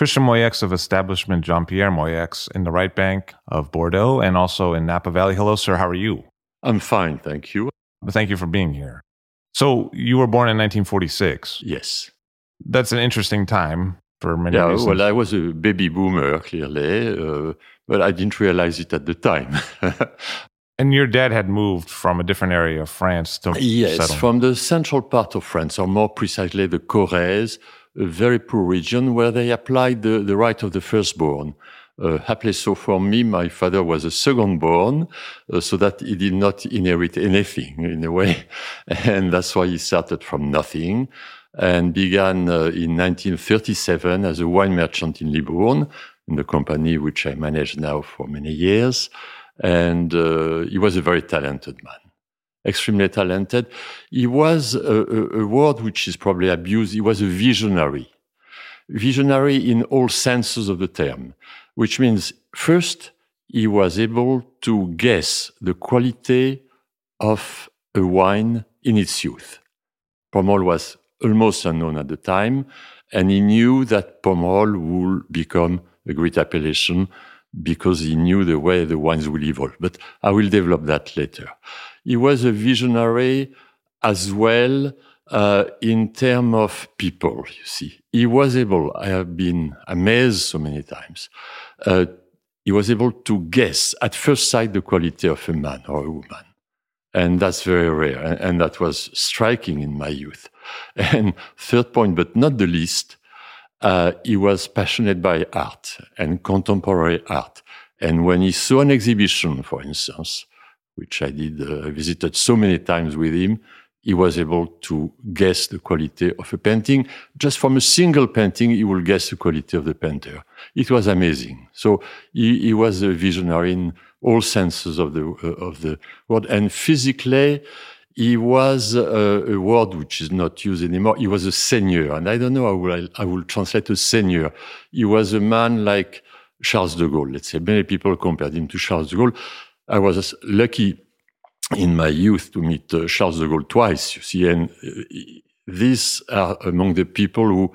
Christian Moueix of establishment Jean Pierre Moueix in the right bank of Bordeaux and also in Napa Valley. Hello, sir. How are you? I'm fine, thank you. Thank you for being here. So, you were born in 1946. Yes. That's an interesting time for many Yeah, reasons. well, I was a baby boomer, clearly, uh, but I didn't realize it at the time. and your dad had moved from a different area of France to yes, settle. from the central part of France, or more precisely the Corrèze, a very poor region where they applied the, the right of the firstborn. Uh, happily so for me, my father was a second-born, uh, so that he did not inherit anything in a way, and that's why he started from nothing and began uh, in 1937 as a wine merchant in Libourne, in the company which I manage now for many years. And uh, he was a very talented man, extremely talented. He was a, a, a word which is probably abused. He was a visionary, visionary in all senses of the term, which means first, he was able to guess the quality of a wine in its youth. Pomerol was almost unknown at the time, and he knew that Pomerol would become a great appellation because he knew the way the wines will evolve. But I will develop that later. He was a visionary as well uh, in terms of people, you see. He was able, I have been amazed so many times, uh, he was able to guess at first sight the quality of a man or a woman. And that's very rare. And, and that was striking in my youth. And third point, but not the least, uh, he was passionate by art and contemporary art. And when he saw an exhibition, for instance, which I did, uh, visited so many times with him, he was able to guess the quality of a painting. Just from a single painting, he will guess the quality of the painter. It was amazing. So he, he was a visionary in all senses of the uh, of the word. And physically, he was uh, a word which is not used anymore. He was a seigneur, and I don't know how I, I will translate a seigneur. He was a man like Charles de Gaulle. Let's say many people compared him to Charles de Gaulle. I was lucky in my youth to meet uh, Charles de Gaulle twice, you see, and uh, these are among the people who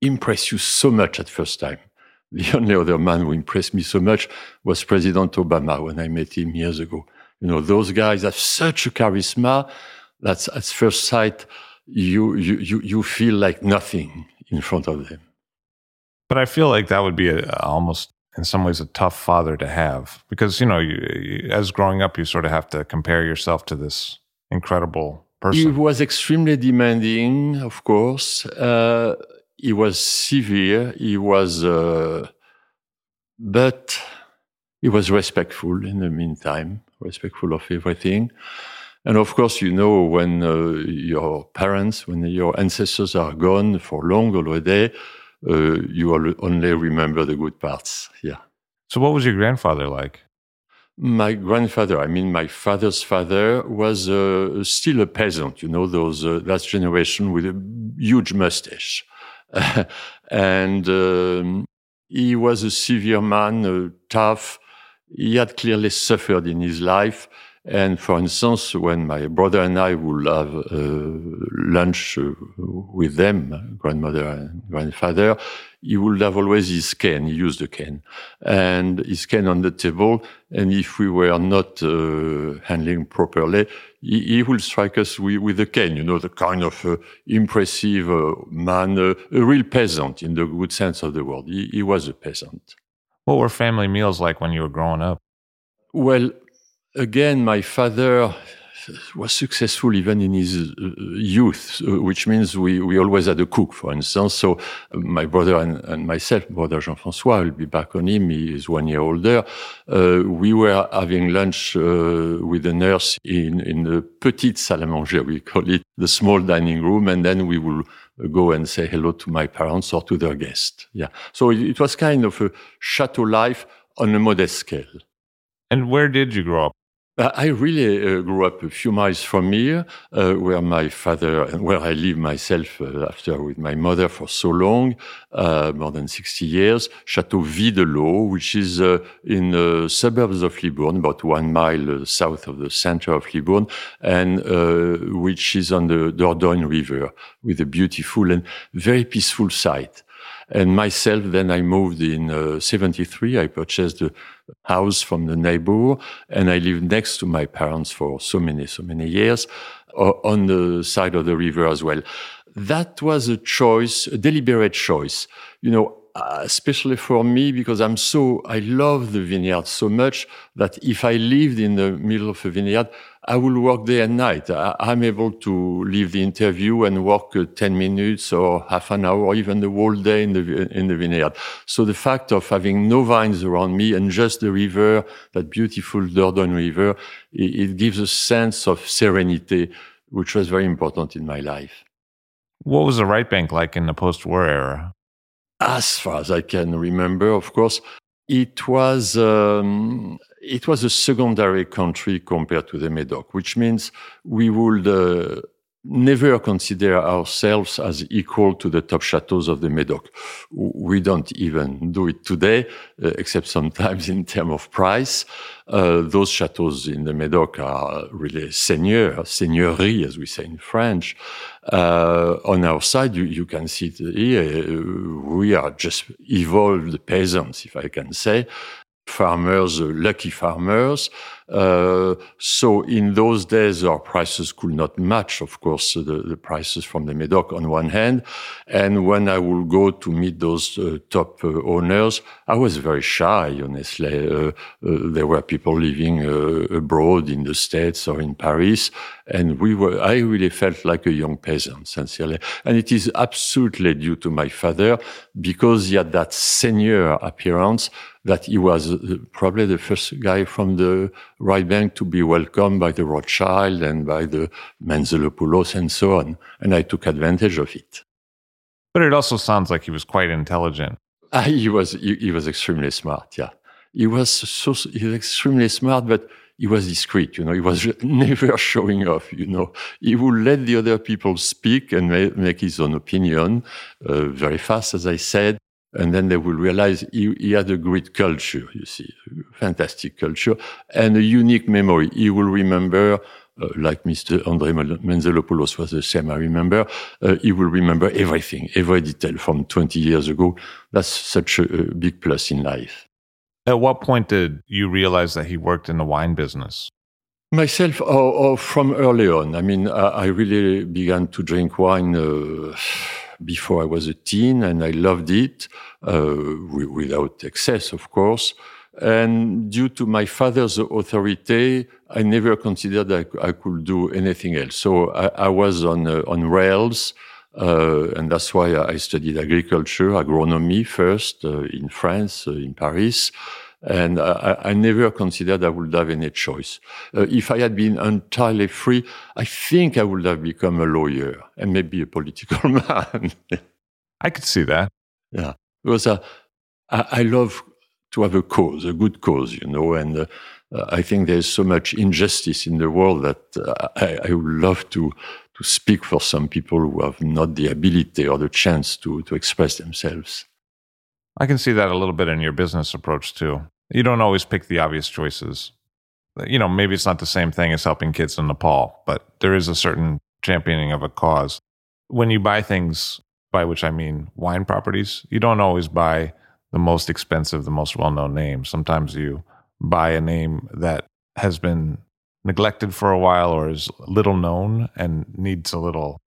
impress you so much at first time. The only other man who impressed me so much was President Obama when I met him years ago. You know, those guys have such a charisma that at first sight, you, you, you, you feel like nothing in front of them. But I feel like that would be a, almost, in some ways, a tough father to have because you know, you, you, as growing up, you sort of have to compare yourself to this incredible person. He was extremely demanding, of course. Uh, he was severe. He was, uh, but he was respectful in the meantime, respectful of everything. And of course, you know, when uh, your parents, when your ancestors are gone for long already, uh, you only remember the good parts. Yeah. So, what was your grandfather like? My grandfather, I mean my father's father, was uh, still a peasant. You know, those uh, last generation with a huge mustache, and um, he was a severe man, uh, tough. He had clearly suffered in his life, And for instance, when my brother and I would have uh, lunch uh, with them, grandmother and grandfather, he would have always his cane. He used a cane and his cane on the table. And if we were not uh, handling properly, he, he will strike us with, with a cane, you know, the kind of uh, impressive uh, man, uh, a real peasant in the good sense of the word. He, he was a peasant. What were family meals like when you were growing up? Well, again, my father was successful even in his uh, youth, which means we, we always had a cook, for instance. So uh, my brother and, and myself, brother Jean-François, I'll be back on him. He is one year older. Uh, we were having lunch uh, with the nurse in, in the petite salle à manger, we call it, the small dining room, and then we will go and say hello to my parents or to their guests. Yeah. So it, it was kind of a chateau life on a modest scale. And where did you grow up? I really uh, grew up a few miles from here, uh, where my father and where I live myself uh, after with my mother for so long, uh, more than 60 years, Chateau Videlot, which is uh, in the suburbs of Libourne, about one mile uh, south of the center of Libourne, and which is on the Dordogne River with a beautiful and very peaceful site. And myself, then I moved in uh, 73. I purchased a house from the neighbor and I lived next to my parents for so many, so many years uh, on the side of the river as well. That was a choice, a deliberate choice. You know, uh, especially for me because I'm so I love the vineyard so much that if I lived in the middle of a vineyard, I will work day and night. I, am able to leave the interview and work uh, 10 minutes or half an hour or even the whole day in the in the vineyard. So the fact of having no vines around me and just the river, that beautiful Dordogne River, it, it gives a sense of serenity, which was very important in my life. What was the right bank like in the post-war era? as far as I can remember, of course, it was um, it was a secondary country compared to the Medoc, which means we would uh, never consider ourselves as equal to the top chateaus of the Medoc. We don't even do it today, uh, except sometimes in terms of price. Uh, those chateaus in the Medoc are really seigneur, seigneurie, as we say in French. Uh, on our side, you, you can see here. We are just evolved peasants, if I can say farmers, uh, lucky farmers. Uh, so in those days, our prices could not match, of course, the, the, prices from the Medoc on one hand. And when I would go to meet those uh, top uh, owners, I was very shy, honestly. Uh, uh, there were people living abroad in the States or in Paris. And we were, I really felt like a young peasant, sincerely. And it is absolutely due to my father because he had that senior appearance that he was probably the first guy from the right bank to be welcomed by the Rothschild and by the Menzelopoulos and so on. And I took advantage of it. But it also sounds like he was quite intelligent. Ah, he was he, he, was extremely smart. Yeah, he was so he was extremely smart, but he was discreet. You know, he was never showing off. You know, he would let the other people speak and make his own opinion uh, very fast, as I said. And then they will realize he, he, had a great culture, you see, fantastic culture and a unique memory. He will remember, uh, like Mr. Andre Menzelopoulos was the same, I remember, uh, he will remember everything, every detail from 20 years ago. That's such a, a big plus in life. At what point did you realize that he worked in the wine business? Myself, or, or from early on. I mean, I, I really began to drink wine. Uh, before I was a teen, and I loved it uh, without excess, of course. And due to my father's authority, I never considered I, I could do anything else. So I, I was on uh, on rails, uh, and that's why I studied agriculture, agronomy first uh, in France, uh, in Paris. And I, I, never considered I would have any choice. Uh, if I had been entirely free, I think I would have become a lawyer and maybe a political man. I could see that. Yeah, because uh, I, I, love to have a cause, a good cause, you know, and uh, I think there's so much injustice in the world that uh, I, I, would love to to speak for some people who have not the ability or the chance to to express themselves. I can see that a little bit in your business approach too. You don't always pick the obvious choices. you know, maybe it's not the same thing as helping kids in Nepal, but there is a certain championing of a cause. When you buy things, by which I mean wine properties, you don't always buy the most expensive, the most well known name. Sometimes you buy a name that has been neglected for a while or is little known and needs a little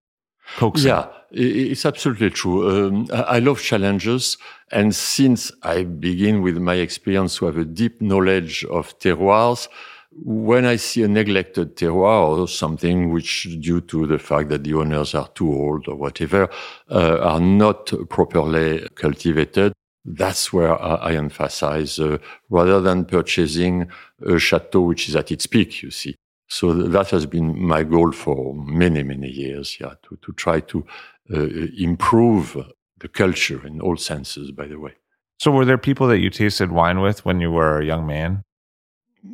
coaxing. Yeah, it's absolutely true. Um, I love challenges. And since I begin with my experience to have a deep knowledge of terroirs, when I see a neglected terroir or something which, due to the fact that the owners are too old or whatever, uh, are not properly cultivated, that's where I, emphasize uh, rather than purchasing a chateau which is at its peak, you see. So that has been my goal for many, many years, yeah, to, to try to uh, improve the culture in all senses, by the way. So were there people that you tasted wine with when you were a young man?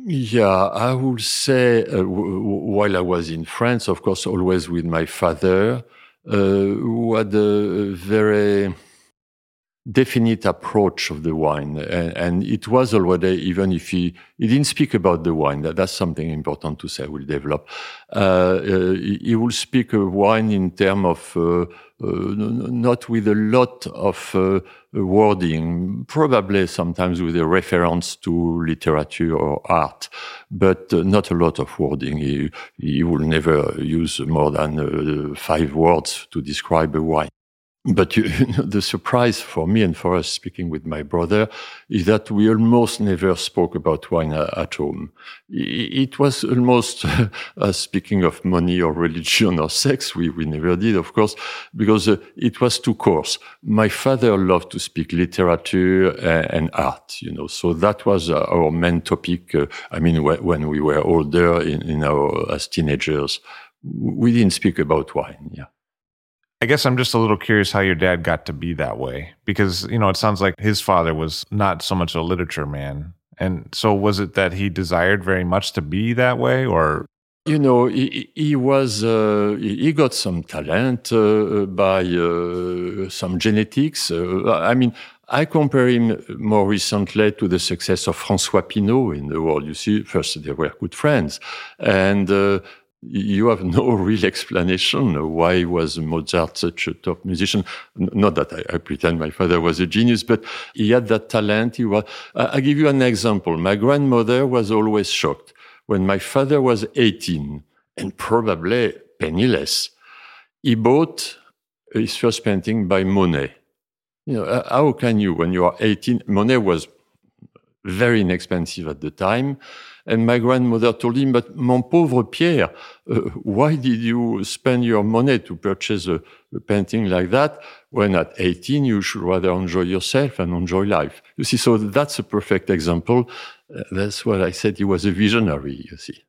Yeah, I would say uh, w- while I was in France, of course, always with my father, uh, who had a very definite approach of the wine. And, and, it was already, even if he, he didn't speak about the wine, that, that's something important to say, We'll develop. Uh, uh, he will speak of wine in terms of, uh, uh not with a lot of uh, wording, probably sometimes with a reference to literature or art, but uh, not a lot of wording. He, he will never use more than five words to describe a wine. But you, know, the surprise for me and for us speaking with my brother is that we almost never spoke about wine at home. It was almost uh, speaking of money or religion or sex. We, we never did, of course, because uh, it was too coarse. My father loved to speak literature and, and art, you know, so that was uh, our main topic. Uh, I mean, when we were older in, in our, as teenagers, we didn't speak about wine. Yeah. I guess I'm just a little curious how your dad got to be that way because, you know, it sounds like his father was not so much a literature man. And so was it that he desired very much to be that way or? You know, he, he was, uh, he got some talent uh, by uh, some genetics. Uh, I mean, I compare him more recently to the success of François Pinault in the world. You see, first they were good friends. And uh, you have no real explanation why was Mozart such a top musician. Not that I, I, pretend my father was a genius, but he had that talent. He was. I, give you an example. My grandmother was always shocked when my father was 18 and probably penniless. He bought his first painting by Monet. You know, uh, how can you, when you are 18, Monet was very inexpensive at the time. And my grandmother told him, but mon pauvre Pierre, uh, why did you spend your money to purchase a, a, painting like that when at 18 you should rather enjoy yourself and enjoy life? You see, so that's a perfect example. Uh, that's what I said. He was a visionary, you see.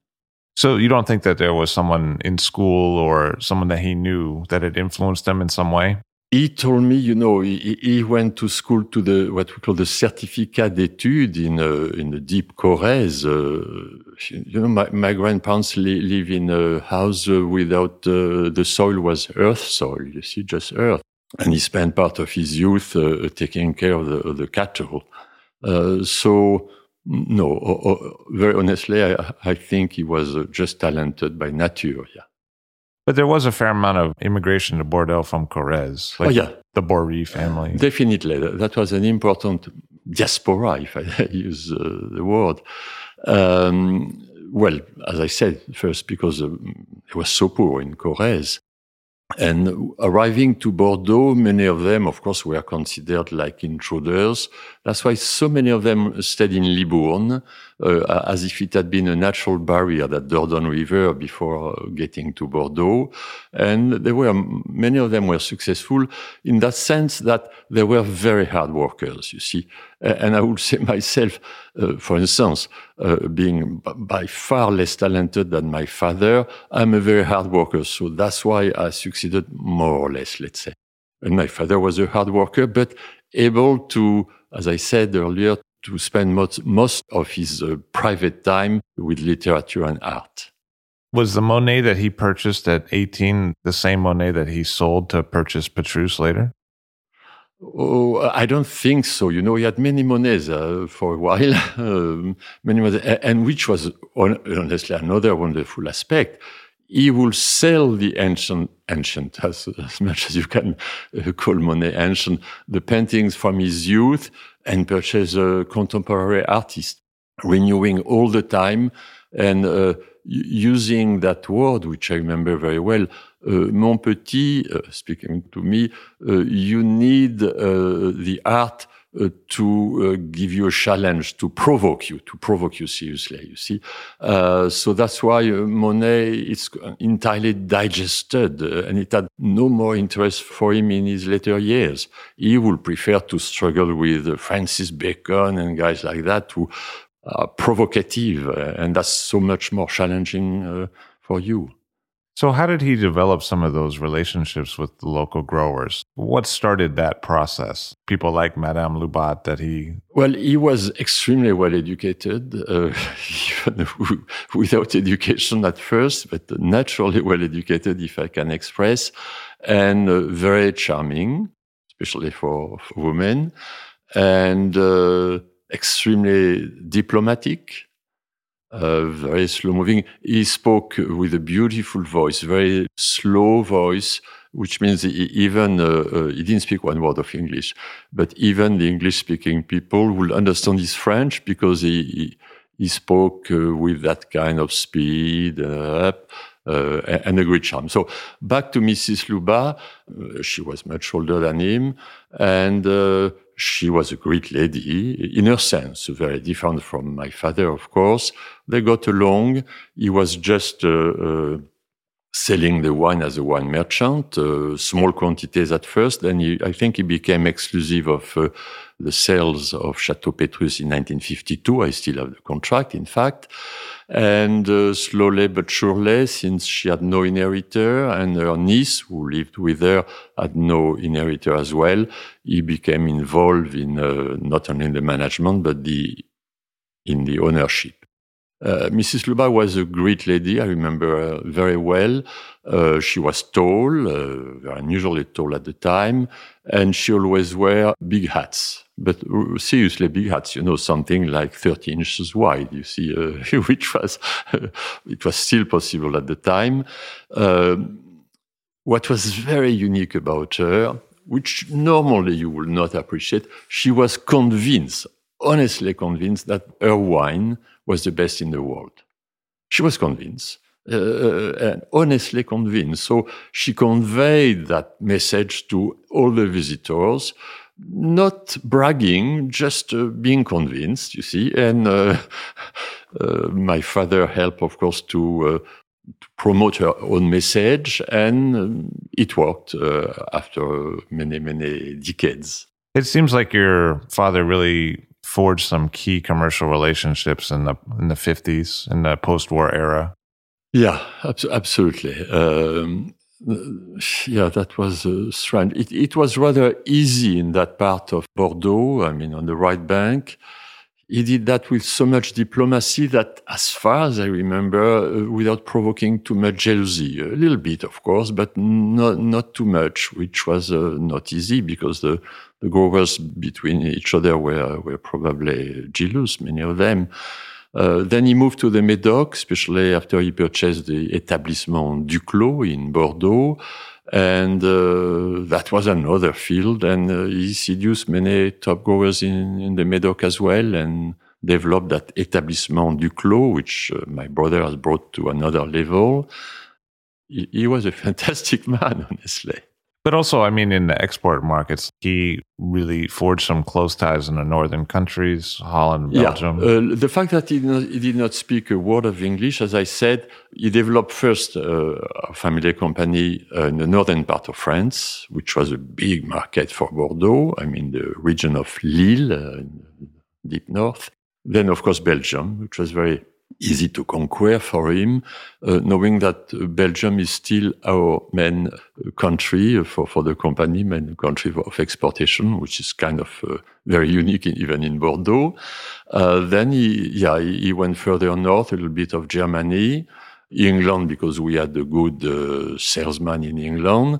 So you don't think that there was someone in school or someone that he knew that had influenced him in some way? He told me, you know, he, he, went to school to the what we call the certificat d'études in uh, in the deep Corrèze. Uh, you know, my, my grandparents li live in a house uh, without uh, the soil was earth soil. You see, just earth. And he spent part of his youth uh, taking care of the, of the cattle. So no, very honestly, I, I think he was just talented by nature. Yeah. But there was a fair amount of immigration to Bordeaux from Corrèze. Like oh, yeah. The Bory family. Definitely. That was an important diaspora, if I use uh, the word. Um, well, as I said, first because uh, it was so poor in Corrèze. And arriving to Bordeaux, many of them, of course, were considered like intruders. That's why so many of them stayed in Libourne, uh, as if it had been a natural barrier, that Dordogne River, before uh, getting to Bordeaux. And there were, many of them were successful in that sense that they were very hard workers, you see. And I would say myself, uh, for instance, uh, being by far less talented than my father, I'm a very hard worker. So that's why I succeeded more or less, let's say. And my father was a hard worker, but able to, as I said earlier, to spend most, most of his uh, private time with literature and art. Was the Monet that he purchased at 18 the same Monet that he sold to purchase Petrus later? Oh, I don't think so. You know, he had many Monets uh, for a while, um, many Monets, and which was honestly another wonderful aspect. He will sell the ancient, ancient as, as much as you can uh, call Monet ancient, the paintings from his youth and purchase a contemporary artist, renewing all the time and uh, using that word, which I remember very well, uh, mon petit, uh, speaking to me, uh, you need the art uh, to uh, give you a challenge, to provoke you, to provoke you seriously, you see. Uh, so that's why Monet is entirely digested and it had no more interest for him in his later years. He would prefer to struggle with Francis Bacon and guys like that who are provocative and that's so much more challenging for you. So, how did he develop some of those relationships with the local growers? What started that process? People like Madame Loubat that he. Well, he was extremely well educated, uh, without education at first, but naturally well educated, if I can express, and uh, very charming, especially for, for women, and uh, extremely diplomatic uh, very slow moving. He spoke with a beautiful voice, very slow voice, which means he even uh, uh, he didn't speak one word of English, but even the English-speaking people will understand his French because he he, he spoke uh, with that kind of speed. Uh, and a great charm. So back to Mrs. Loubat, she was much older than him, and she was a great lady in her sense, very different from my father, of course. They got along. He was just uh, uh, selling the wine as a wine merchant, uh, small quantities at first. Then he, I think he became exclusive of uh, the sales of Chateau Petrus in 1952. I still have the contract, in fact. And uh, slowly but surely, since she had no inheritor and her niece, who lived with her, had no inheritor as well, he became involved in uh, not only the management, but the, in the ownership. Uh, Mrs. Loubat was a great lady. I remember her very well. Uh, she was tall, uh, unusually tall at the time, and she always wore big hats. But seriously, big hats, you know, something like 30 inches wide, you see, uh, which was, it was still possible at the time. Um, what was very unique about her, which normally you will not appreciate, she was convinced, honestly convinced that her wine was the best in the world. She was convinced. Uh, uh, and honestly convinced. So she conveyed that message to all the visitors, not bragging, just uh, being convinced, you see. And uh, uh my father helped, of course, to, uh, to promote her own message, and um, it worked after many, many decades. It seems like your father really forged some key commercial relationships in the in the 50s in the post-war era. Yeah, ab- absolutely. Um, yeah, that was uh, strange. It, it, was rather easy in that part of Bordeaux. I mean, on the right bank, he did that with so much diplomacy that, as far as I remember, uh, without provoking too much jealousy, a little bit, of course, but not not too much, which was uh, not easy because the the growers between each other were, were probably jealous, many of them. Uh, then he moved to the Médoc, especially after he purchased the Établissement Duclos in Bordeaux. And uh, that was another field. And uh, he seduced many top growers in, in the Médoc as well and developed that Établissement Duclos, which uh, my brother has brought to another level. He, he was a fantastic man, honestly. But also, I mean, in the export markets, he really forged some close ties in the northern countries, Holland, Belgium. Yeah. Uh, the fact that he did, not, he did, not, speak a word of English, as I said, he developed first uh, a family company uh, in the northern part of France, which was a big market for Bordeaux. I mean, the region of Lille, uh, deep north. Then, of course, Belgium, which was very easy to conquer for him, uh, knowing that uh, Belgium is still our main uh, country for, for the company, main country of exportation, which is kind of uh, very unique in, even in Bordeaux. Uh, then he, yeah, he went further north, a little bit of Germany. England because we had a good uh, salesman in England.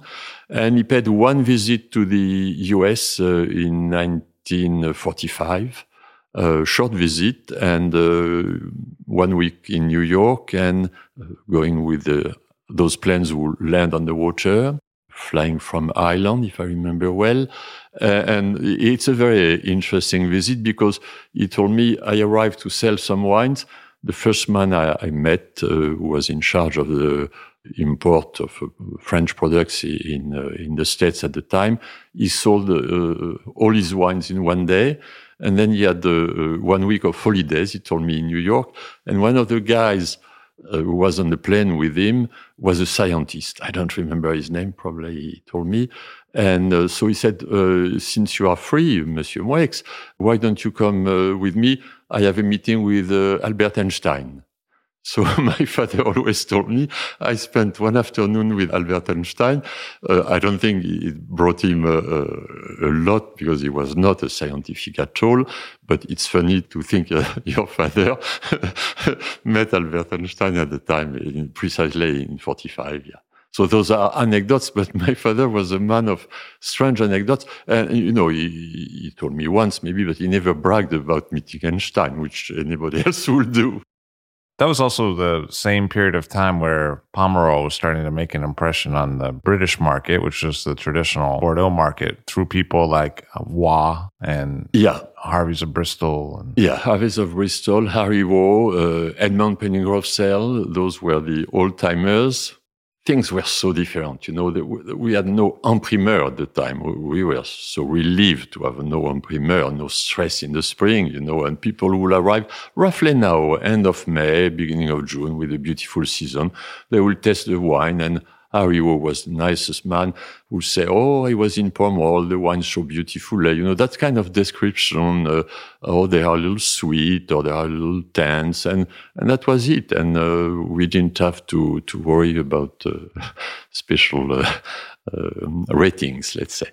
And he paid one visit to the US uh, in 1945, a short visit, and uh, one week in New York, and uh, going with those planes who land on the water flying from Ireland, if I remember well. Uh, and it's a very interesting visit because he told me I arrived to sell some wines. The first man I, I met uh, who was in charge of the import of uh, French products in uh, in the States at the time, he sold all his wines in one day. And then he had uh, one week of holidays, he told me in New York. And one of the guys uh, who was on the plane with him was a scientist. I don't remember his name, probably he told me. And uh, so he said, uh, Since you are free, Monsieur Moueix, why don't you come uh, with me? I have a meeting with uh, Albert Einstein. So my father always told me I spent one afternoon with Albert Einstein. Uh, I don't think it brought him a, a, lot because he was not a scientific at all. But it's funny to think uh, your father met Albert Einstein at the time, in, precisely in 45. Yeah. So those are anecdotes, but my father was a man of strange anecdotes. And, you know, he, he told me once maybe, but he never bragged about meeting Einstein, which anybody else would do. That was also the same period of time where Pomerol was starting to make an impression on the British market, which was the traditional Bordeaux market, through people like Waugh and yeah. Harvey's of Bristol. And- yeah, Harvey's of Bristol, Harry Waugh, uh, Edmond Penning-Rowsell those were the old timers things were so different. You know, we had no en primeur at the time. We were so relieved to have no en primeur, no stress in the spring, you know, and people will arrive roughly now, end of May, beginning of June with a beautiful season. They will test the wine and Harry was the nicest man who say, "Oh, I was in Pomerol. The wine's so beautiful." You know that kind of description. Uh, oh, they are a little sweet, or they are a little tense, and and that was it. And uh, we didn't have to to worry about uh, special. Uh, um, ratings, let's say.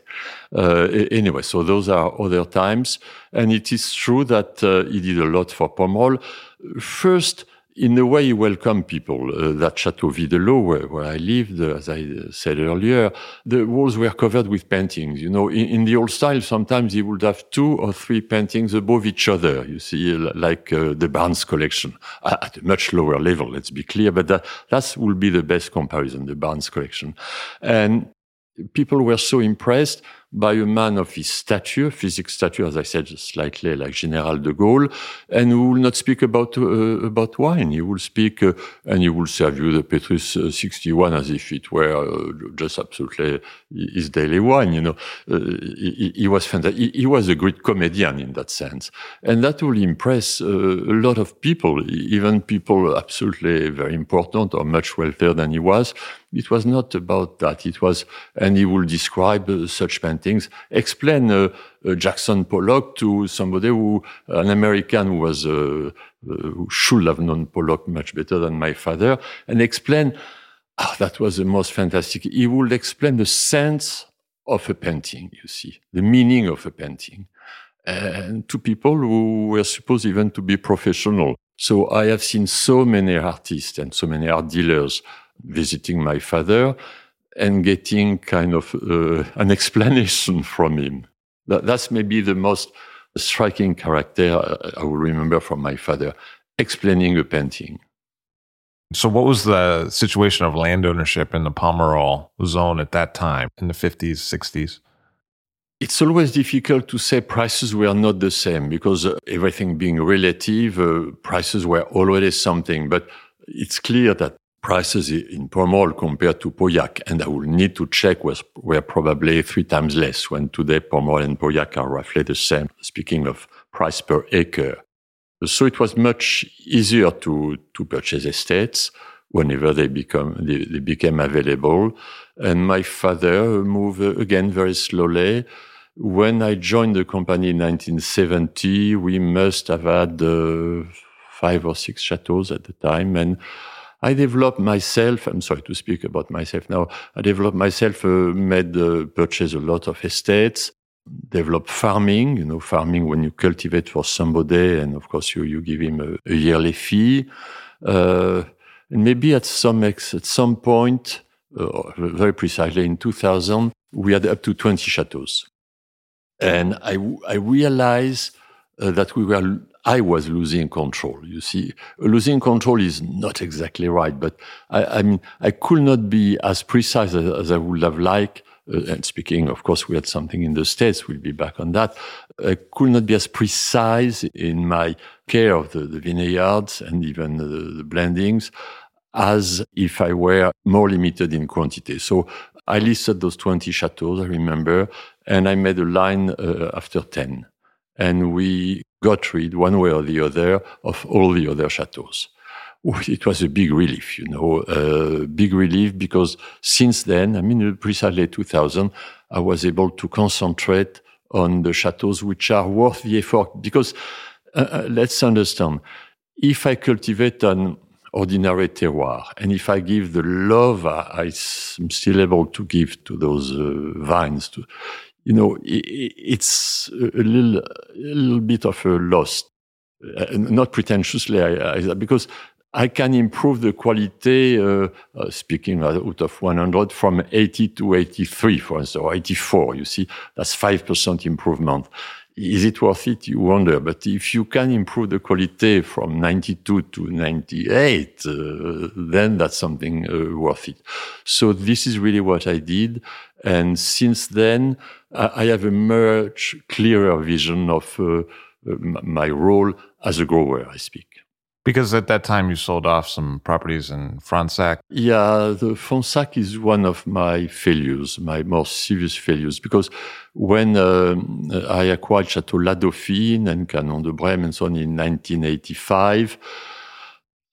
Uh, anyway, so those are other times, and it is true that uh, he did a lot for Pomerol. First, in a way, he welcomed people. Uh, that Chateau Videlot, where, where I lived, uh, as I said earlier, the walls were covered with paintings. You know, in, in, the old style, sometimes he would have two or three paintings above each other. You see, like uh, the Barnes collection at a much lower level. Let's be clear, but that that will be the best comparison, the Barnes collection, and people were so impressed by a man of his stature, physical stature, as I said, slightly like General de Gaulle, and who will not speak about uh, about wine. He will speak uh, and he will serve you the Petrus uh, 61 as if it were uh, just absolutely his daily wine. You know, uh, he, he, was fantastic. He, he, was a great comedian in that sense, and that will impress uh, a lot of people, even people absolutely very important or much wealthier than he was. It was not about that. It was, and he will describe such paintings, explain uh, uh, Jackson Pollock to somebody who, an American who was, uh, who should have known Pollock much better than my father, and explain, oh, that was the most fantastic. He would explain the sense of a painting, you see, the meaning of a painting. And to people who were supposed even to be professional. So I have seen so many artists and so many art dealers visiting my father and getting kind of uh, an explanation from him. That, that's maybe the most striking character I will remember from my father, explaining a painting. So, what was the situation of land ownership in the Pomerol zone at that time in the 50s, 60s? It's always difficult to say prices were not the same because uh, everything being relative, uh, prices were already something. But it's clear that prices in Pomerol compared to Pauillac, and I will need to check, was, were probably three times less when today Pomerol and Pauillac are roughly the same, speaking of price per acre. So it was much easier to, to purchase estates whenever they become they, they became available. And my father moved again very slowly. When I joined the company in 1970, we must have had uh, five or six chateaus at the time, and I developed myself, I'm sorry to speak about myself now, I developed myself, uh, made, uh, purchase a lot of estates, developed farming, you know, farming when you cultivate for somebody and of course you, you give him a, a yearly fee. Uh, And maybe at some ex, at some point, uh, very precisely in 2000, we had up to 20 chateaus. And I, I realized uh, that we were, I was losing control. You see, losing control is not exactly right, but I, I mean, I could not be as precise as, as I would have liked. Uh, and speaking, of course, we had something in the States. We'll be back on that. I could not be as precise in my care of the, the vineyards and even the, the blendings as if I were more limited in quantity. So I listed those 20 chateaus, I remember, and I made a line uh, after 10. And we got rid, one way or the other, of all the other chateaus. It was a big relief, you know, a uh, big relief because since then, I mean, precisely 2000, I was able to concentrate on the chateaus which are worth the effort. Because uh, uh let's understand, if I cultivate an ordinary terroir. And if I give the love I, am still able to give to those uh, vines, to, you know, it's a little, a little bit of a loss. Uh, not pretentiously, I, because I can improve the quality, uh, uh, speaking out of 100, from 80 to 83, for instance, or 84. You see, that's 5% improvement is it worth it? You wonder. But if you can improve the quality from 92 to 98, uh, then that's something uh, worth it. So this is really what I did. And since then, I, have a much clearer vision of uh, my role as a grower, I speak. Because at that time you sold off some properties in Fronsac. Yeah, the Fronsac is one of my failures, my more serious failures. Because when uh, I acquired Chateau La Dauphine and Canon de Brême and so on in 1985,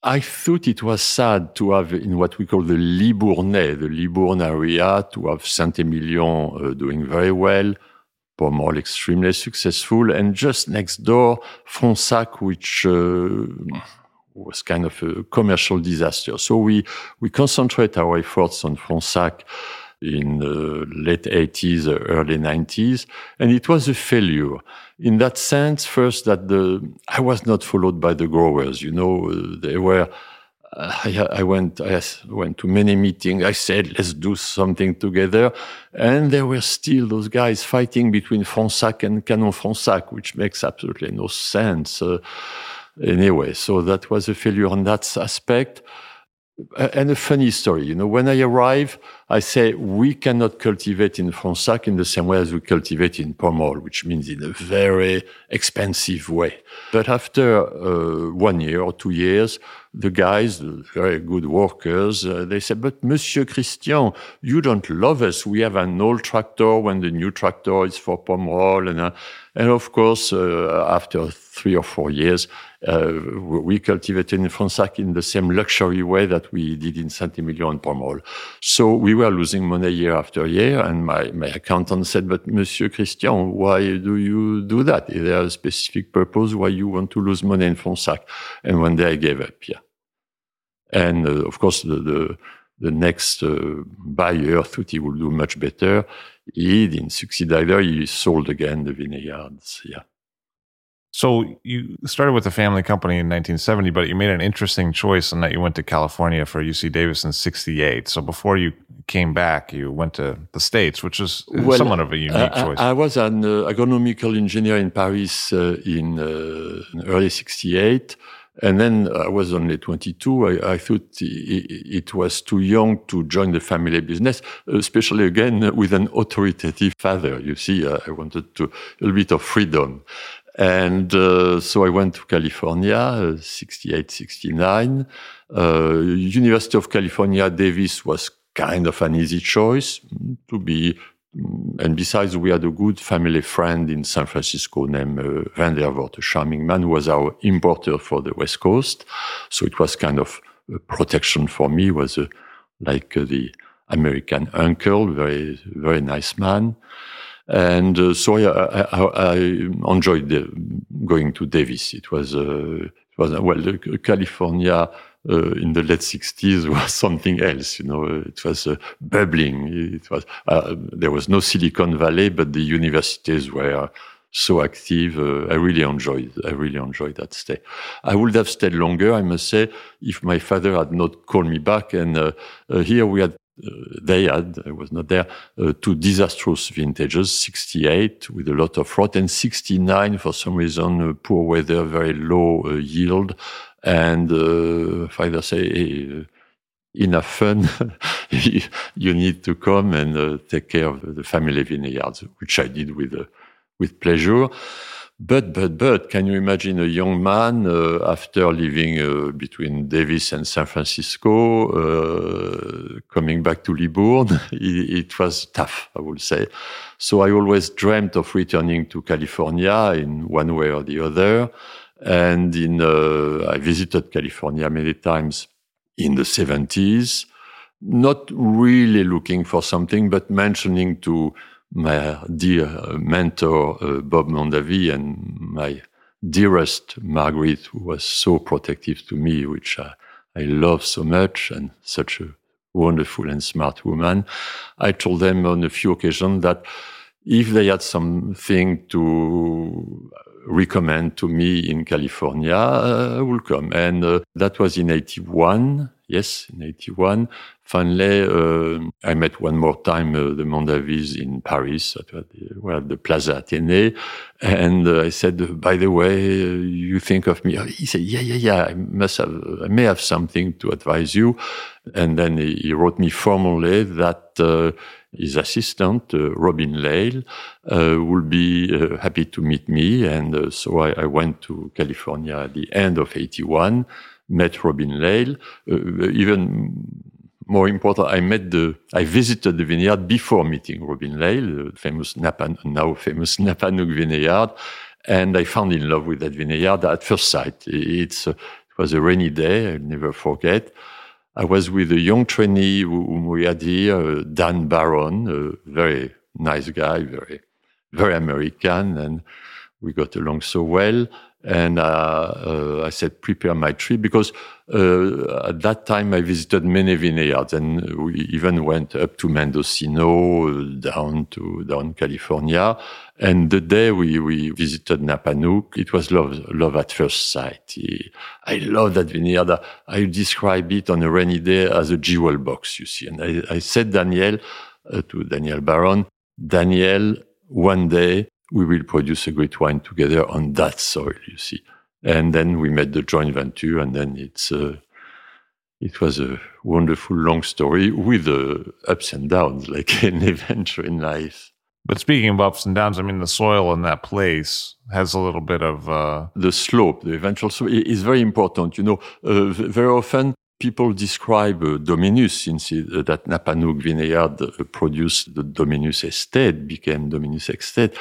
I thought it was sad to have in what we call the Libournais, the Libourne area, to have Saint-Emilion uh, doing very well, Pomerol extremely successful, and just next door, Fronsac, which uh, was kind of a commercial disaster. So we, we concentrate our efforts on Fronsac in the late 80s, uh, early 90s, and it was a failure. In that sense, first that the I was not followed by the growers. You know, uh, they were. Uh, I, I went. I went to many meetings. I said, "Let's do something together," and there were still those guys fighting between Fronsac and Canon Fronsac, which makes absolutely no sense. Uh, anyway, so that was a failure on that aspect. And a funny story, you know, when I arrive, I say we cannot cultivate in Fronsac in the same way as we cultivate in Pomerol, which means in a very expensive way. But after uh, one year or two years, the guys, the very good workers, uh, they said, but Monsieur Christian, you don't love us. We have an old tractor when the new tractor is for Pomerol. And, uh, and of course, uh, after three or four years, uh, we cultivated in Fronsac in the same luxury way that we did in Saint-Emilion and Pomerol. So we were losing money year after year. And my, my accountant said, but Monsieur Christian, why do you do that? Is there a specific purpose why you want to lose money in Fronsac? And one day I gave up, yeah. And uh, of course, the, the, the next uh, buyer thought he would do much better. He didn't succeed either. He sold again the vineyards, yeah. So you started with a family company in 1970, but you made an interesting choice in that you went to California for UC Davis in 68. So before you came back, you went to the States, which is well, somewhat of a unique I, choice. I, was an uh, agronomical engineer in Paris uh, in, uh, in, early 68. And then I was only 22. I, I thought it, was too young to join the family business, especially again with an authoritative father. You see, I wanted to, a little bit of freedom. And uh, so I went to California, uh, 68, 69. Uh, University of California, Davis was kind of an easy choice to be. Mm, and besides, we had a good family friend in San Francisco named uh, Van der Voort, a charming man who was our importer for the West Coast. So it was kind of a protection for me, was a, uh, like uh, the American uncle, very, very nice man. And uh, so I, I, I enjoyed the, going to Davis. It was, uh, it was well, California uh, in the late 60s was something else. You know, it was uh, bubbling. It was uh, there was no Silicon Valley, but the universities were so active. Uh, I really enjoyed. I really enjoyed that stay. I would have stayed longer, I must say, if my father had not called me back. And uh, uh, here we had. Uh, they had, I was not there, uh, two disastrous vintages, 68 with a lot of rot and 69 for some reason, poor weather, very low yield. And father say, hey, enough fun, you need to come and uh, take care of the family vineyards, which I did with uh, with pleasure. But, but, but, can you imagine a young man uh, after living uh, between Davis and San Francisco, uh, coming back to Libourne? it, it, was tough, I would say. So I always dreamt of returning to California in one way or the other. And in, uh, I visited California many times in the 70s, not really looking for something, but mentioning to my dear mentor, uh, Bob Mondavi, and my dearest Margaret, who was so protective to me, which I, I love so much, and such a wonderful and smart woman. I told them on a few occasions that if they had something to recommend to me in California, uh, I will come. And uh, that was in 81. Yes, in 81. Finally, uh, I met one more time uh, the Mondavis in Paris, at the, well, the Plaza Athénée. And uh, I said, by the way, uh, you think of me? He said, yeah, yeah, yeah, I must have, I may have something to advise you. And then he, he wrote me formally that his assistant, uh, Robin Lail, uh, would be uh, happy to meet me. And so I, I, went to California at the end of 81, met Robin Lail. even more important, I met the, I visited the vineyard before meeting Robin Lail, the famous Napa, now famous Napanook vineyard. And I found in love with that vineyard at first sight. It's, it was a rainy day. I'll never forget. I was with a young trainee whom we had here, uh, Dan Baron, a very nice guy, very, very American, and we got along so well. And uh, uh, I said, prepare my trip because uh, at that time I visited many vineyards and we even went up to Mendocino, down to down California. And the day we, we visited Napanook, it was love, love at first sight. I love that vineyard. I describe it on a rainy day as a jewel box, you see. And I, I said, Daniel, uh, to Daniel Baron, Daniel, one day we will produce a great wine together on that soil, you see. And then we made the joint venture, and then it's uh, it was a wonderful long story with uh, ups and downs, like any venture in life. But speaking of ups and downs, I mean the soil in that place has a little bit of uh... the slope. The eventual slope is very important. You know, uh, very often people describe uh, Dominus, since it, uh, that Napanook vineyard uh, produced the Dominus estate, became Dominus estate.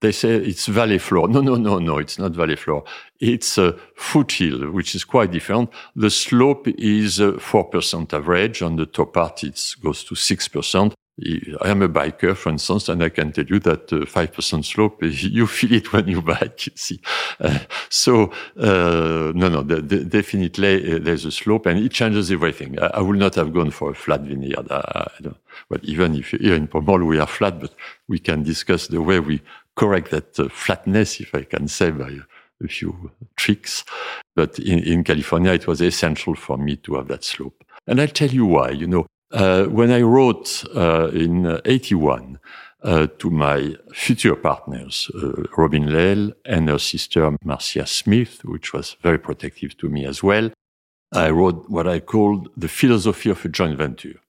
They say it's valley floor. No, no, no, no, it's not valley floor. It's a foothill, which is quite different. The slope is 4% uh, average. On the top part, it goes to 6%. I am a biker, for instance, and I can tell you that uh, 5% slope, you feel it when you bike, you see. Uh, so, uh, no, no, the, the, definitely uh, there's a slope and it changes everything. I, I would not have gone for a flat vineyard. I, I well, even if here in Pomerol we are flat, but we can discuss the way we correct that uh, flatness, if I can say, by a few tricks. But in, in California, it was essential for me to have that slope. And I'll tell you why. You know, uh, when I wrote uh, in 81 uh, to my future partners, uh, Robin Lail and her sister Marcia Smith, which was very protective to me as well, I wrote what I called the philosophy of a joint venture.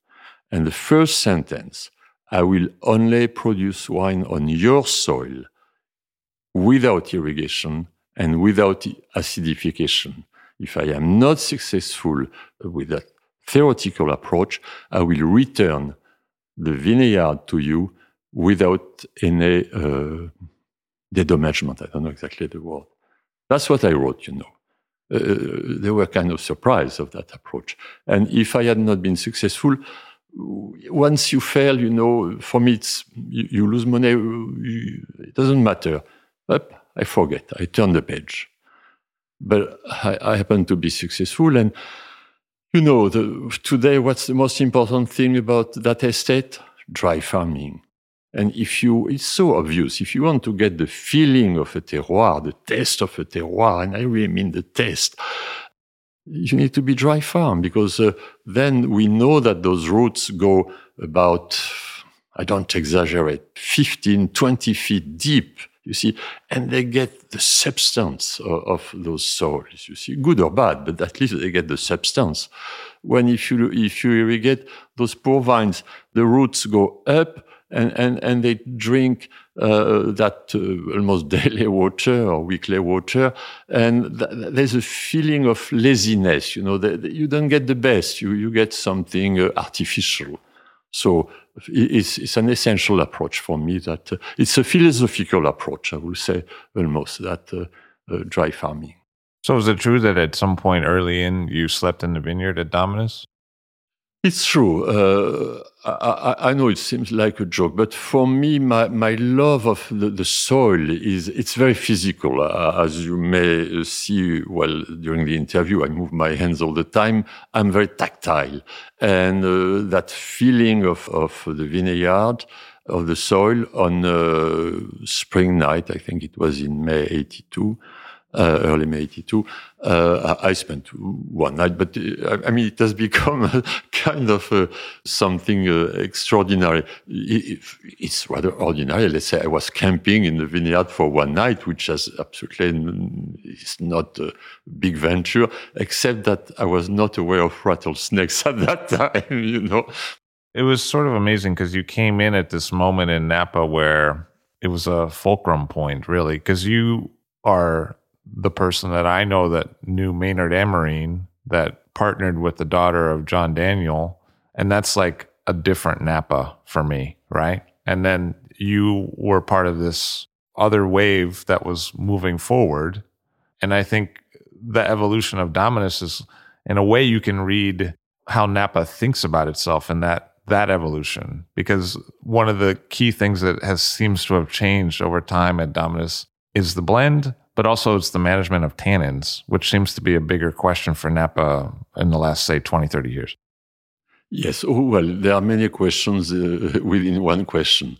And the first sentence, I will only produce wine on your soil without irrigation and without acidification. If I am not successful with that theoretical approach, I will return the vineyard to you without any uh. I don't know exactly the word. That's what I wrote, you know. Uh, they were kind of surprised of that approach. And if I had not been successful, once you fail, you know, for me, it's, you, you lose money, you, it doesn't matter. I forget. I turn the page. But I, I happen to be successful and you know, the, today, what's the most important thing about that estate? Dry farming. And if you, it's so obvious. If you want to get the feeling of a terroir, the taste of a terroir, and I really mean the taste, you need to be dry farm because uh, then we know that those roots go about, I don't exaggerate, 15, 20 feet deep, you see, and they get the substance of, of those soils, you see, good or bad, but at least they get the substance. When if you, if you irrigate those poor vines, the roots go up and, and, and they drink uh, that uh, almost daily water or weekly water. And th- there's a feeling of laziness, you know, that you don't get the best, you, you get something uh, artificial. So it's, it's, an essential approach for me that uh, it's a philosophical approach, I will say almost, that uh, uh, dry farming. So is it true that at some point early in you slept in the vineyard at Dominus? It's true. Uh, I, I, know it seems like a joke, but for me, my, my love of the, the soil is it's very physical. Uh, as you may see, well, during the interview, I move my hands all the time. I'm very tactile, and uh, that feeling of of the vineyard, of the soil on a spring night, I think it was in May '82 uh, early May 82. Uh, I spent one night, but uh, I mean, it has become kind of uh, something uh, extraordinary. It, it's rather ordinary. Let's say I was camping in the vineyard for one night, which is absolutely is not a big venture, except that I was not aware of rattlesnakes at that time, you know. It was sort of amazing because you came in at this moment in Napa where it was a fulcrum point, really, because you are the person that I know that knew Maynard Amerine that partnered with the daughter of John Daniel. And that's like a different Napa for me, right? And then you were part of this other wave that was moving forward. And I think the evolution of Dominus is, in a way, you can read how Napa thinks about itself in that that evolution because one of the key things that has seems to have changed over time at Dominus is the blend but also it's the management of tannins, which seems to be a bigger question for Napa in the last, say, 20, 30 years. Yes, oh, well, there are many questions uh, within one question.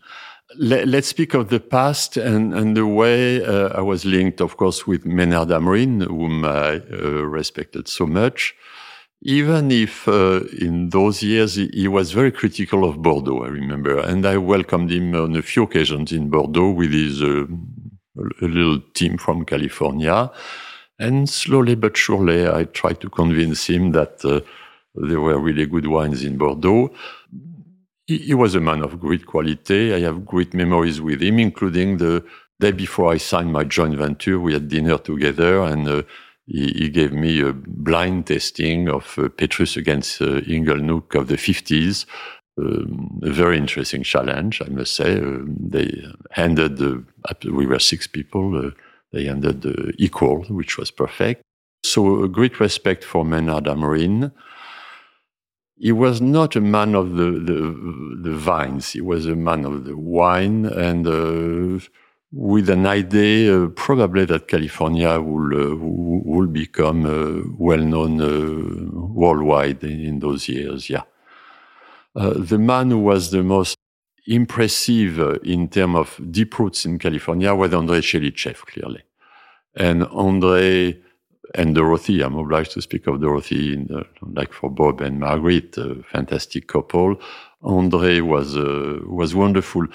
Let, us speak of the past and, and the way uh, I was linked, of course, with Maynard Amerine, whom I uh, respected so much. Even if uh, in those years he, he, was very critical of Bordeaux, I remember, and I welcomed him on a few occasions in Bordeaux with his uh, a little team from California. And slowly but surely, I tried to convince him that uh, there were really good wines in Bordeaux. He, he, was a man of great quality. I have great memories with him, including the day before I signed my joint venture. We had dinner together, and uh, he, he, gave me a blind tasting of uh, Petrus against uh, Inglenook of the 50s, a very interesting challenge, I must say. Uh, they handed, uh, we were six people, uh, they ended uh, equal, which was perfect. So a great respect for Maynard Amerine. He was not a man of the, the, the vines. He was a man of the wine and uh, with an idea uh, probably that California will, will become well known worldwide in, in those years. Yeah. Uh, the man who was the most impressive uh, in terms of deep roots in California was Andrei Tchelistcheff, clearly. And Andrei and Dorothy, I'm obliged to speak of Dorothy, in, like for Bob and Margaret, a fantastic couple. Andrei was uh, was wonderful.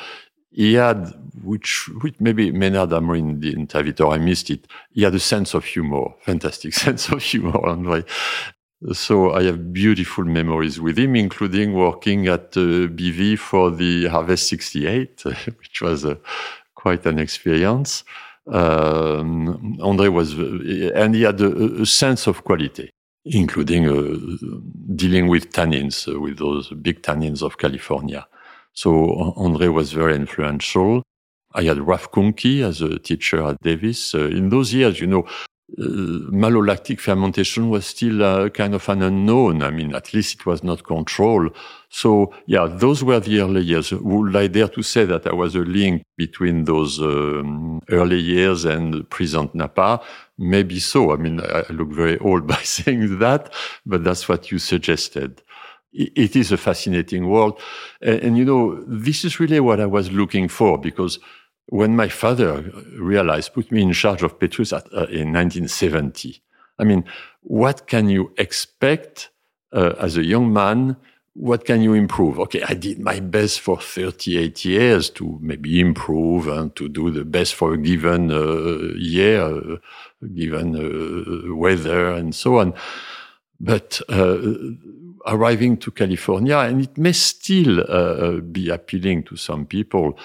He had, which, which maybe Maynard Amerine didn't have it or I missed it. He had a sense of humor, fantastic sense of humor, Andrei. So I have beautiful memories with him, including working at uh, BV for the Harvest 68, which was uh, quite an experience. Um, Andre was, and he had a, a sense of quality, including uh, dealing with tannins, uh, with those big tannins of California. So Andre was very influential. I had Ralph Kunkee as a teacher at Davis. Uh, in those years, you know, malolactic fermentation was still uh, kind of an unknown. I mean, at least it was not controlled. So, yeah, those were the early years. Would I dare to say that there was a link between those um, early years and present Napa? Maybe so. I mean, I look very old by saying that, but that's what you suggested. it is a fascinating world. And, and, you know, this is really what I was looking for because when my father realized, put me in charge of Petrus at, uh, in 1970, I mean, what can you expect uh, as a young man? What can you improve? Okay, I did my best for 38 years to maybe improve and to do the best for a given uh, year, uh, given uh, weather and so on. But uh, arriving to California, and it may still uh, be appealing to some people,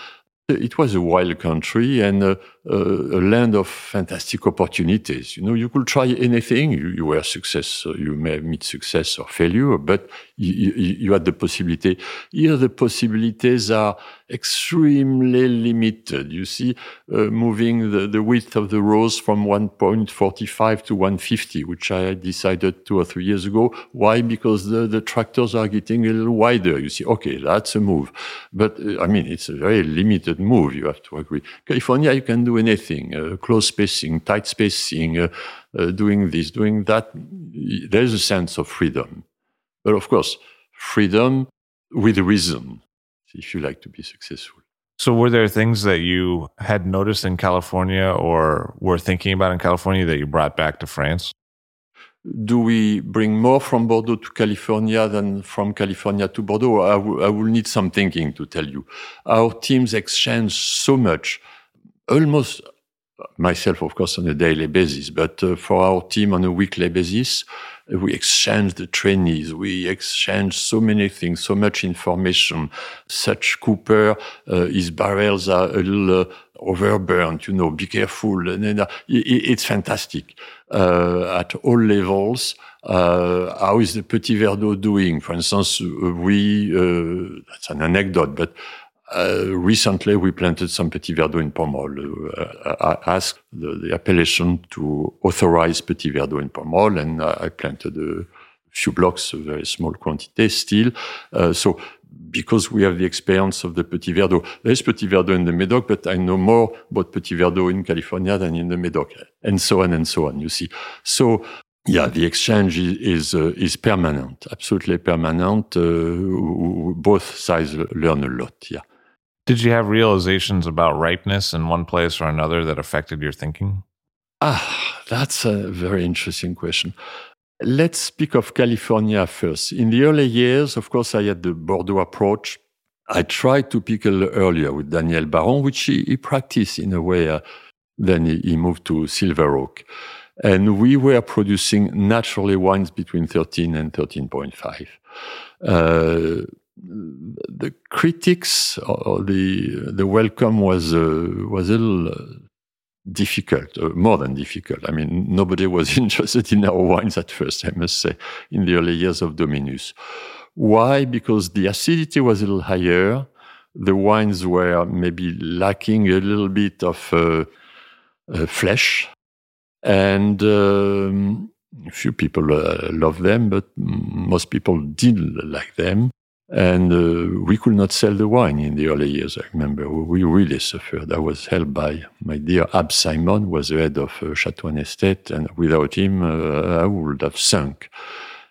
it was a wild country and uh, a, land of fantastic opportunities. You know, you could try anything. You, you were success, you may meet success or failure, but you, you, you, had the possibility. Here, the possibilities are extremely limited. You see, uh, moving the, the width of the rows from 1.45 to 150, which I decided two or three years ago. Why? Because the, the tractors are getting a little wider. You see, okay, that's a move. But uh, I mean, it's a very limited move. You have to agree. California, you can do anything, uh, close spacing, tight spacing, uh, uh, doing this, doing that. There's a sense of freedom. But of course, freedom with reason, if you like to be successful. So, were there things that you had noticed in California or were thinking about in California that you brought back to France? Do we bring more from Bordeaux to California than from California to Bordeaux? I, will need some thinking to tell you. Our teams exchange so much, almost myself, of course, on a daily basis, but uh, for our team on a weekly basis, we exchange the trainees, we exchange so many things, so much information. Such Cooper, uh, his barrels are a little uh, overburnt, you know, be careful. And, uh, it's fantastic uh, at all levels. Uh, how is the Petit Verdot doing? For instance, we, that's an anecdote, but uh, recently, we planted some Petit Verdot in Pomerol. Uh, I asked the, the, appellation to authorize Petit Verdot in Pomerol, and I planted a few blocks, a very small quantity still. Uh, so, because we have the experience of the Petit Verdot, there is Petit Verdot in the Medoc, but I know more about Petit Verdot in California than in the Medoc, and so on and so on. You see, so yeah, the exchange is is, uh, is permanent, absolutely permanent. Uh, both sides learn a lot. Yeah. Did you have realizations about ripeness in one place or another that affected your thinking? Ah, that's a very interesting question. Let's speak of California first. In the early years, of course, I had the Bordeaux approach. I tried to pick a little earlier with Daniel Baron, which he, he practiced in a way. Uh, then he, he, moved to Silver Oak. And we were producing naturally wines between 13 and 13.5. Uh, the critics or the the welcome was uh, was a little difficult, uh, more than difficult. I mean, nobody was interested in our wines at first. I must say, in the early years of Dominus. Why? Because the acidity was a little higher. The wines were maybe lacking a little bit of uh, uh, flesh, and um, few people uh, love them, but most people didn't like them. And uh, we could not sell the wine in the early years. I remember we really suffered. I was helped by my dear Ab Simon, was the head of uh, Chateau Estate, and without him, uh, I would have sunk.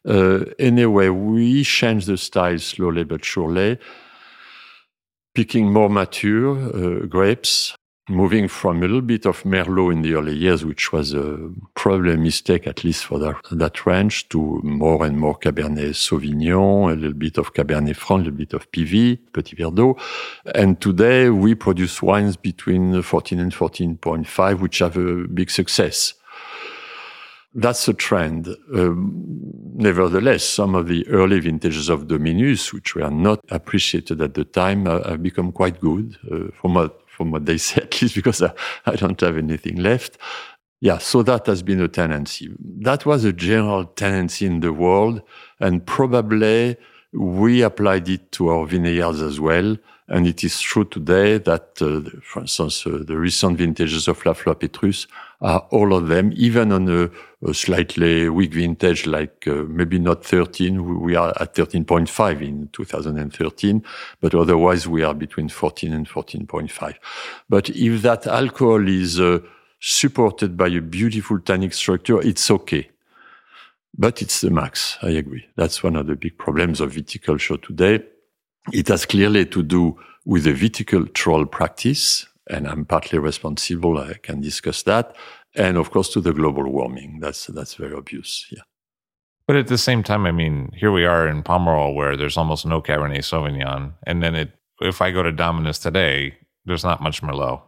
Uh, anyway, we changed the style slowly but surely, picking more mature uh, grapes, moving from a little bit of Merlot in the early years, which was a, probably a mistake, at least for that, that range, to more and more Cabernet Sauvignon, a little bit of Cabernet Franc, a little bit of PV, Petit Verdot. And today we produce wines between 14 and 14.5, which have a big success. That's a trend. Um, nevertheless, some of the early vintages of Dominus, which were not appreciated at the time, uh, have become quite good. Uh, from what from what they say, at least because I, I don't have anything left. Yeah, so that has been a tendency. That was a general tendency in the world, and probably we applied it to our vineyards as well. And it is true today that, uh, for instance, uh, the recent vintages of La Fleur Petrus all of them, even on a, a slightly weak vintage, like uh, maybe not 13. We are at 13.5 in 2013, but otherwise we are between 14 and 14.5. But if that alcohol is uh, supported by a beautiful tannic structure, it's okay. but it's the max. I agree. That's one of the big problems of viticulture today. It has clearly to do with the viticultural practice, and I'm partly responsible. I can discuss that, and of course to the global warming. That's that's very obvious. Yeah. But at the same time, I mean, here we are in Pomerol where there's almost no Cabernet Sauvignon, and then it. If I go to Dominus today, there's not much Merlot.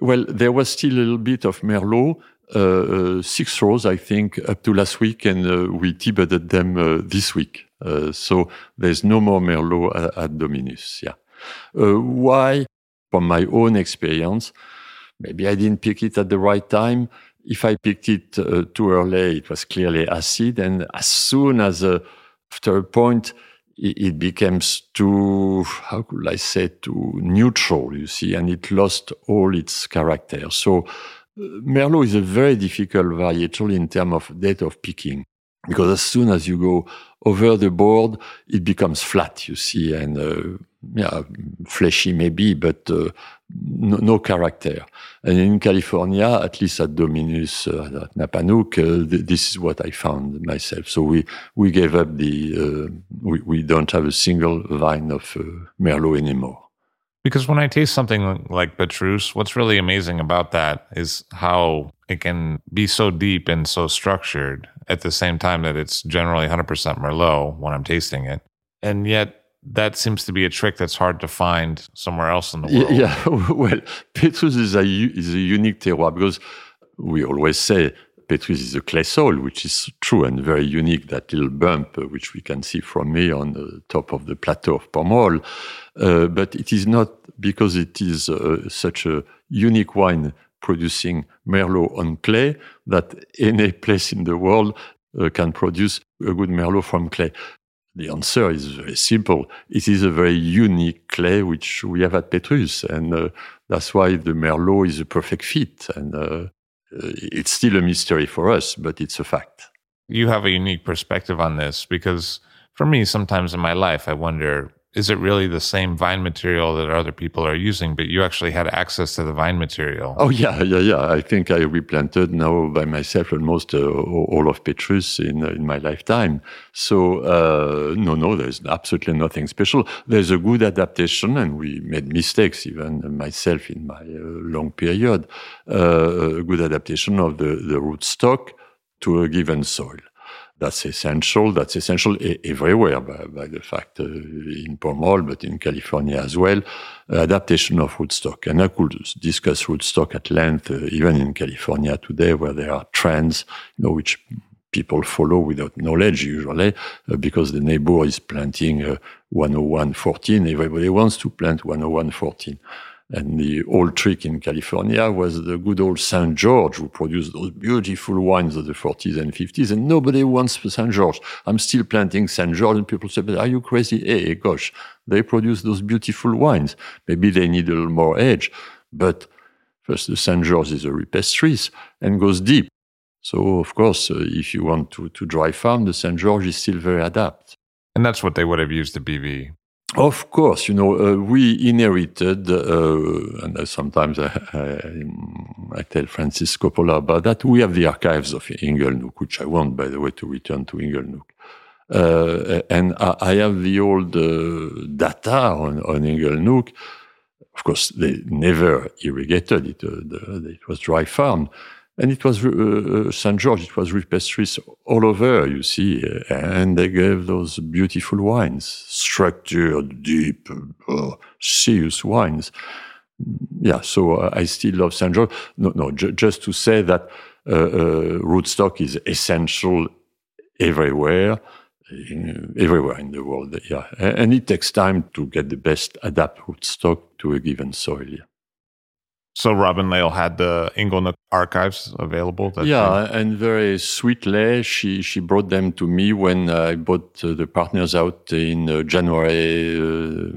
Well, there was still a little bit of Merlot, uh, uh, six rows, I think, up to last week, and uh, we debuted them uh, this week. Uh, so there's no more Merlot at, at Dominus. Yeah. Uh, why? From my own experience, maybe I didn't pick it at the right time. If I picked it too early, it was clearly acid, and as soon as after a point, it becomes too, how could I say, too neutral, you see, and it lost all its character. So uh, Merlot is a very difficult varietal in terms of date of picking, because as soon as you go over the board, it becomes flat, you see, and uh, yeah, fleshy maybe, but uh, no, no, character. And in California, at least at Dominus, uh, at Napanook, uh, th- this is what I found myself. So we, we gave up the, uh, we, we don't have a single vine of uh, Merlot anymore. Because when I taste something like Petrus, what's really amazing about that is how it can be so deep and so structured at the same time that it's generally 100% Merlot when I'm tasting it. And yet that seems to be a trick that's hard to find somewhere else in the world. Yeah, well, Petrus is a, is a unique terroir because we always say Petrus is a clay soil, which is true and very unique. That little bump, uh, which we can see from me on the top of the plateau of Pomerol. Uh, but it is not because it is uh, such a unique wine producing Merlot on clay that any place in the world uh, can produce a good Merlot from clay. The answer is very simple. It is a very unique clay which we have at Petrus, and uh, that's why the Merlot is a perfect fit. And uh, Uh, it's still a mystery for us, but it's a fact. You have a unique perspective on this because for me, sometimes in my life, I wonder is it really the same vine material that other people are using, but you actually had access to the vine material? Oh yeah, yeah, yeah. I think I replanted now by myself almost uh, all of Petrus in uh, in my lifetime. So uh, no, no, there's absolutely nothing special. There's a good adaptation, and we made mistakes, even myself in my uh, long period. Uh, a good adaptation of the the rootstock to a given soil that's essential. That's essential everywhere by, by the fact uh, in Pomerol, but in California as well. Uh, adaptation of rootstock. And I could discuss rootstock at length, uh, even in California today, where there are trends, you know, which people follow without knowledge usually, uh, because the neighbor is planting uh, 10114. Everybody wants to plant 10114. And the old trick in California was the good old St. George who produced those beautiful wines of the 40s and 50s. And nobody wants St. George. I'm still planting St. George and people say, but are you crazy? Hey, gosh, they produce those beautiful wines. Maybe they need a little more age. But first, the St. George is a rupestris and goes deep. So, of course, uh, if you want to, to dry farm, the St. George is still very adapt. And that's what they would have used the BV of course, you know, uh, we inherited, uh, and sometimes I, I, I, tell Francis Coppola about that. We have the archives of Inglenook, which I want, by the way, to return to Inglenook. Uh, and I, I, have the old uh, data on, on Inglenook. Of course, they never irrigated it. Uh, the, it was dry farm. And it was uh, uh St. George, it was rupestris all over, you see, and they gave those beautiful wines, structured, deep, uh, serious wines. Yeah, so uh, I still love St. George. No, no, ju- just to say that uh, uh, rootstock is essential everywhere, in, everywhere in the world. Yeah, and it takes time to get the best adapt rootstock to a given soil. Yeah. So Robin Lail had the Inglenook archives available. yeah, and very sweetly, she she brought them to me when I bought uh, the partners out in uh, January uh,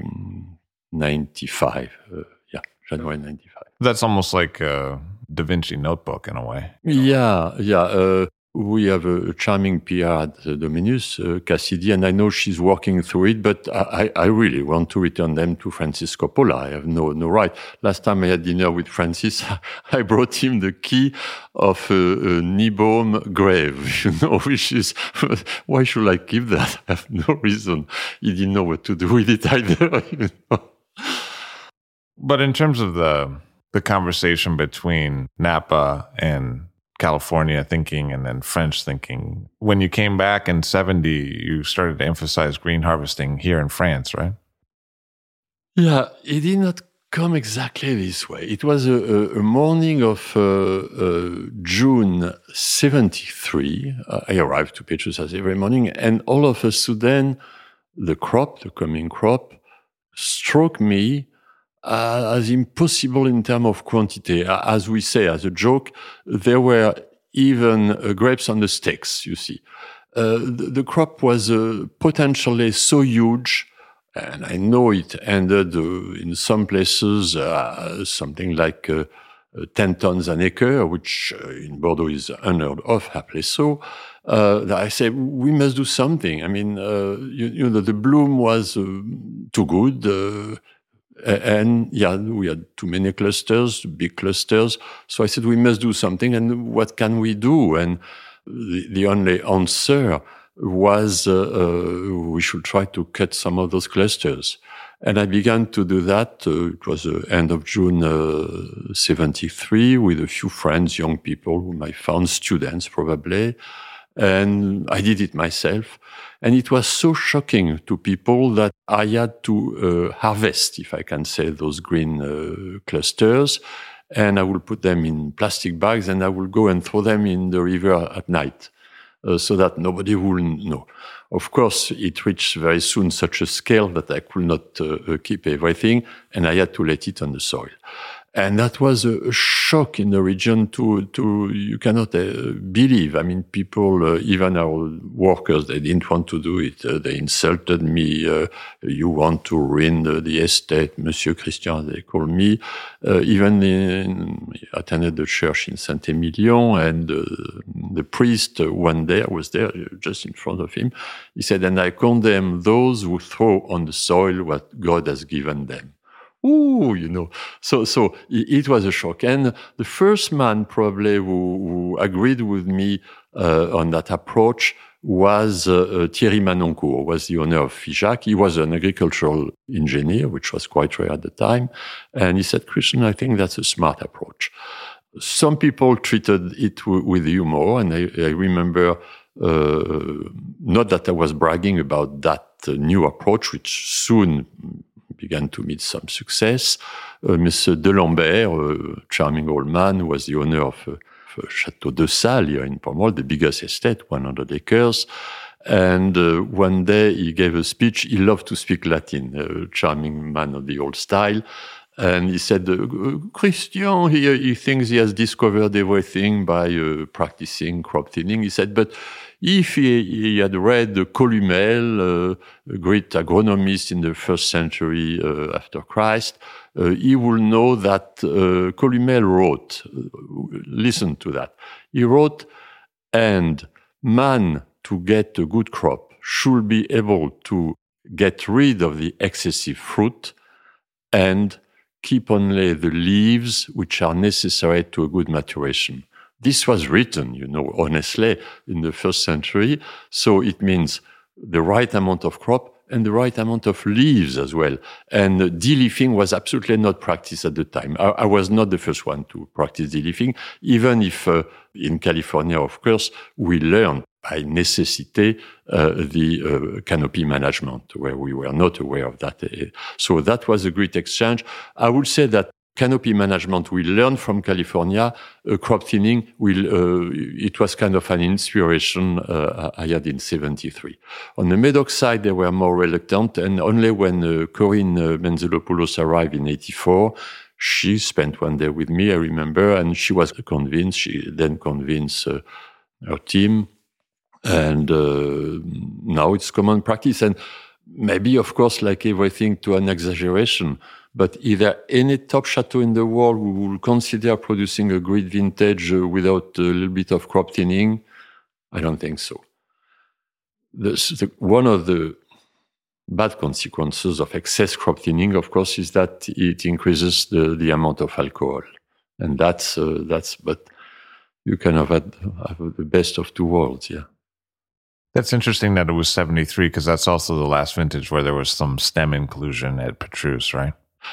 '95. Uh, yeah, January '95. That's almost like a Da Vinci notebook in a way. Yeah, yeah. We have a, charming PR at Dominus, uh, Cassidy, and I know she's working through it, but I, I, really want to return them to Francis Coppola. I have no, no right. Last time I had dinner with Francis, I brought him the key of a, a Niebaum grave, you know, which is, why should I keep that? I have no reason. He didn't know what to do with it either. You know? But in terms of the, the conversation between Napa and California thinking and then French thinking. When you came back in 70, you started to emphasize green harvesting here in France, right? Yeah, it did not come exactly this way. It was a, a morning of uh, uh, June 73. Uh, I arrived to Petrusas every morning, and all of a sudden, the crop, the coming crop, struck me uh, as impossible in terms of quantity. As we say, as a joke, there were even uh, grapes on the sticks, you see. Uh, the, the, crop was uh, potentially so huge, and I know it ended uh, in some places uh, something like 10 tons an acre, which in Bordeaux is unheard of, happily so. That I said, we must do something. I mean, you, you, know, the bloom was too good and yeah, we had too many clusters, big clusters. So I said, we must do something. And what can we do? And the, the only answer was uh, uh, we should try to cut some of those clusters. And I began to do that. Uh, it was the end of June uh, 73 with a few friends, young people whom I found, students probably. And I did it myself. And it was so shocking to people that I had to uh, harvest, if I can say, those green uh, clusters. And I will put them in plastic bags and I will go and throw them in the river at night uh, so that nobody will know. Of course, it reached very soon such a scale that I could not uh, uh, keep everything and I had to let it on the soil. And that was a, shock in the region to, to you cannot uh, believe. I mean, people, uh, even our workers, they didn't want to do it. Uh, they insulted me. Uh, you want to ruin the, the, estate, Monsieur Christian, they called me. Uh, even in, I attended the church in Saint-Emilion and uh, the priest one day, I was there just in front of him. He said, and I condemn those who throw on the soil what God has given them ooh, you know. So, so it, was a shock. And the first man probably who, who agreed with me uh, on that approach was uh, uh, Thierry Manoncourt, was the owner of Figeac. He was an agricultural engineer, which was quite rare at the time. And he said, Christian, I think that's a smart approach. Some people treated it with humor, and I, I remember uh, not that I was bragging about that new approach, which soon began to meet some success. Uh, Mr. D'Alembert, a charming old man, was the owner of uh, Chateau de Sales here in Pomerol, the biggest estate, 100 acres. And uh, one day he gave a speech. He loved to speak Latin, a charming man of the old style. And he said, uh, Christian, he, he thinks he has discovered everything by uh, practicing crop thinning. He said, but if he, he had read Columel, uh, a great agronomist in the first century uh, after Christ, uh, he will know that Columel wrote, listen to that, he wrote, and man to get a good crop should be able to get rid of the excessive fruit and keep only the leaves which are necessary to a good maturation. This was written, you know, honestly, in the first century. So it means the right amount of crop and the right amount of leaves as well. And de-leafing was absolutely not practiced at the time. I, I, was not the first one to practice de-leafing, even if uh, in California, of course, we learned by necessity uh, the uh, canopy management, where we were not aware of that. So that was a great exchange. I would say that canopy management we learned from California. Uh, crop thinning will, uh, it was kind of an inspiration uh, I had in 73. On the Medoc side, they were more reluctant. And only when uh, Corinne uh, Mentzelopoulos arrived in 84, she spent one day with me, I remember, and she was convinced. She then convinced uh, her team. And now it's common practice. And maybe, of course, like everything to an exaggeration, but is there any top chateau in the world who will consider producing a great vintage uh, without a little bit of crop thinning? I don't think so. The, the, one of the bad consequences of excess crop thinning, of course, is that it increases the, the amount of alcohol. And that's, uh, that's, but you of have, have the best of two worlds, yeah. That's interesting that it was 73 because that's also the last vintage where there was some stem inclusion at Petrus, right?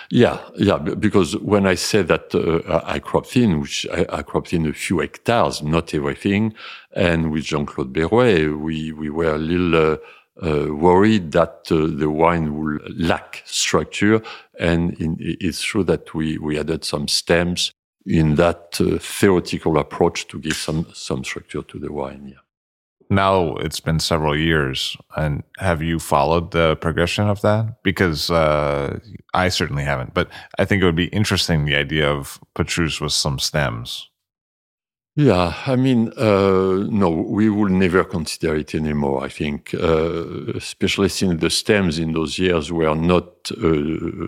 Yeah, yeah, because when I say that uh, I cropped in, which I, I, cropped in a few hectares, not everything, and with Jean-Claude Berrouet, we, we were a little uh, uh, worried that uh, the wine will lack structure. And in, it's true that we, we added some stems in that uh, theoretical approach to give some, some structure to the wine, yeah now it's been several years and have you followed the progression of that? Because uh, i certainly haven't but i think it would be interesting the idea of petrus with some stems. Yeah i mean uh, no we will never consider it anymore i think uh, especially since the stems in those years were not uh,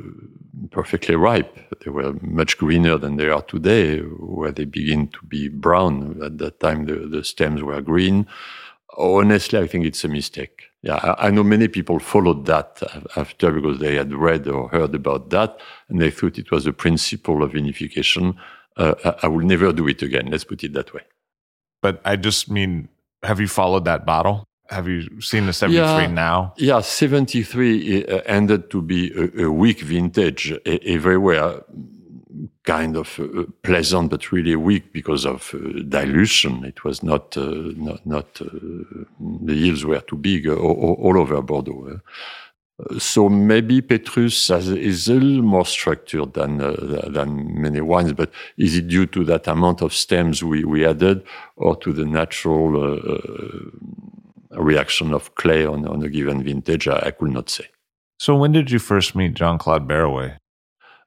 perfectly ripe. They were much greener than they are today where they begin to be brown. At that time the, the stems were green honestly, I think it's a mistake. Yeah, I, I, know many people followed that after because they had read or heard about that and they thought it was a principle of vinification. Uh, I, I will never do it again. Let's put it that way. But I just mean, have you followed that bottle? Have you seen the 73 yeah, now? Yeah, 73 uh, ended to be a, a weak vintage everywhere kind of uh, pleasant but really weak because of uh, dilution. It was not uh, not, not uh, the yields were too big all, all over Bordeaux. Uh, so maybe Petrus has, is a little more structured than uh, than many wines, but is it due to that amount of stems we, we added, or to the natural reaction of clay on, on a given vintage? I, I could not say. So when did you first meet Jean Claude Berrouet?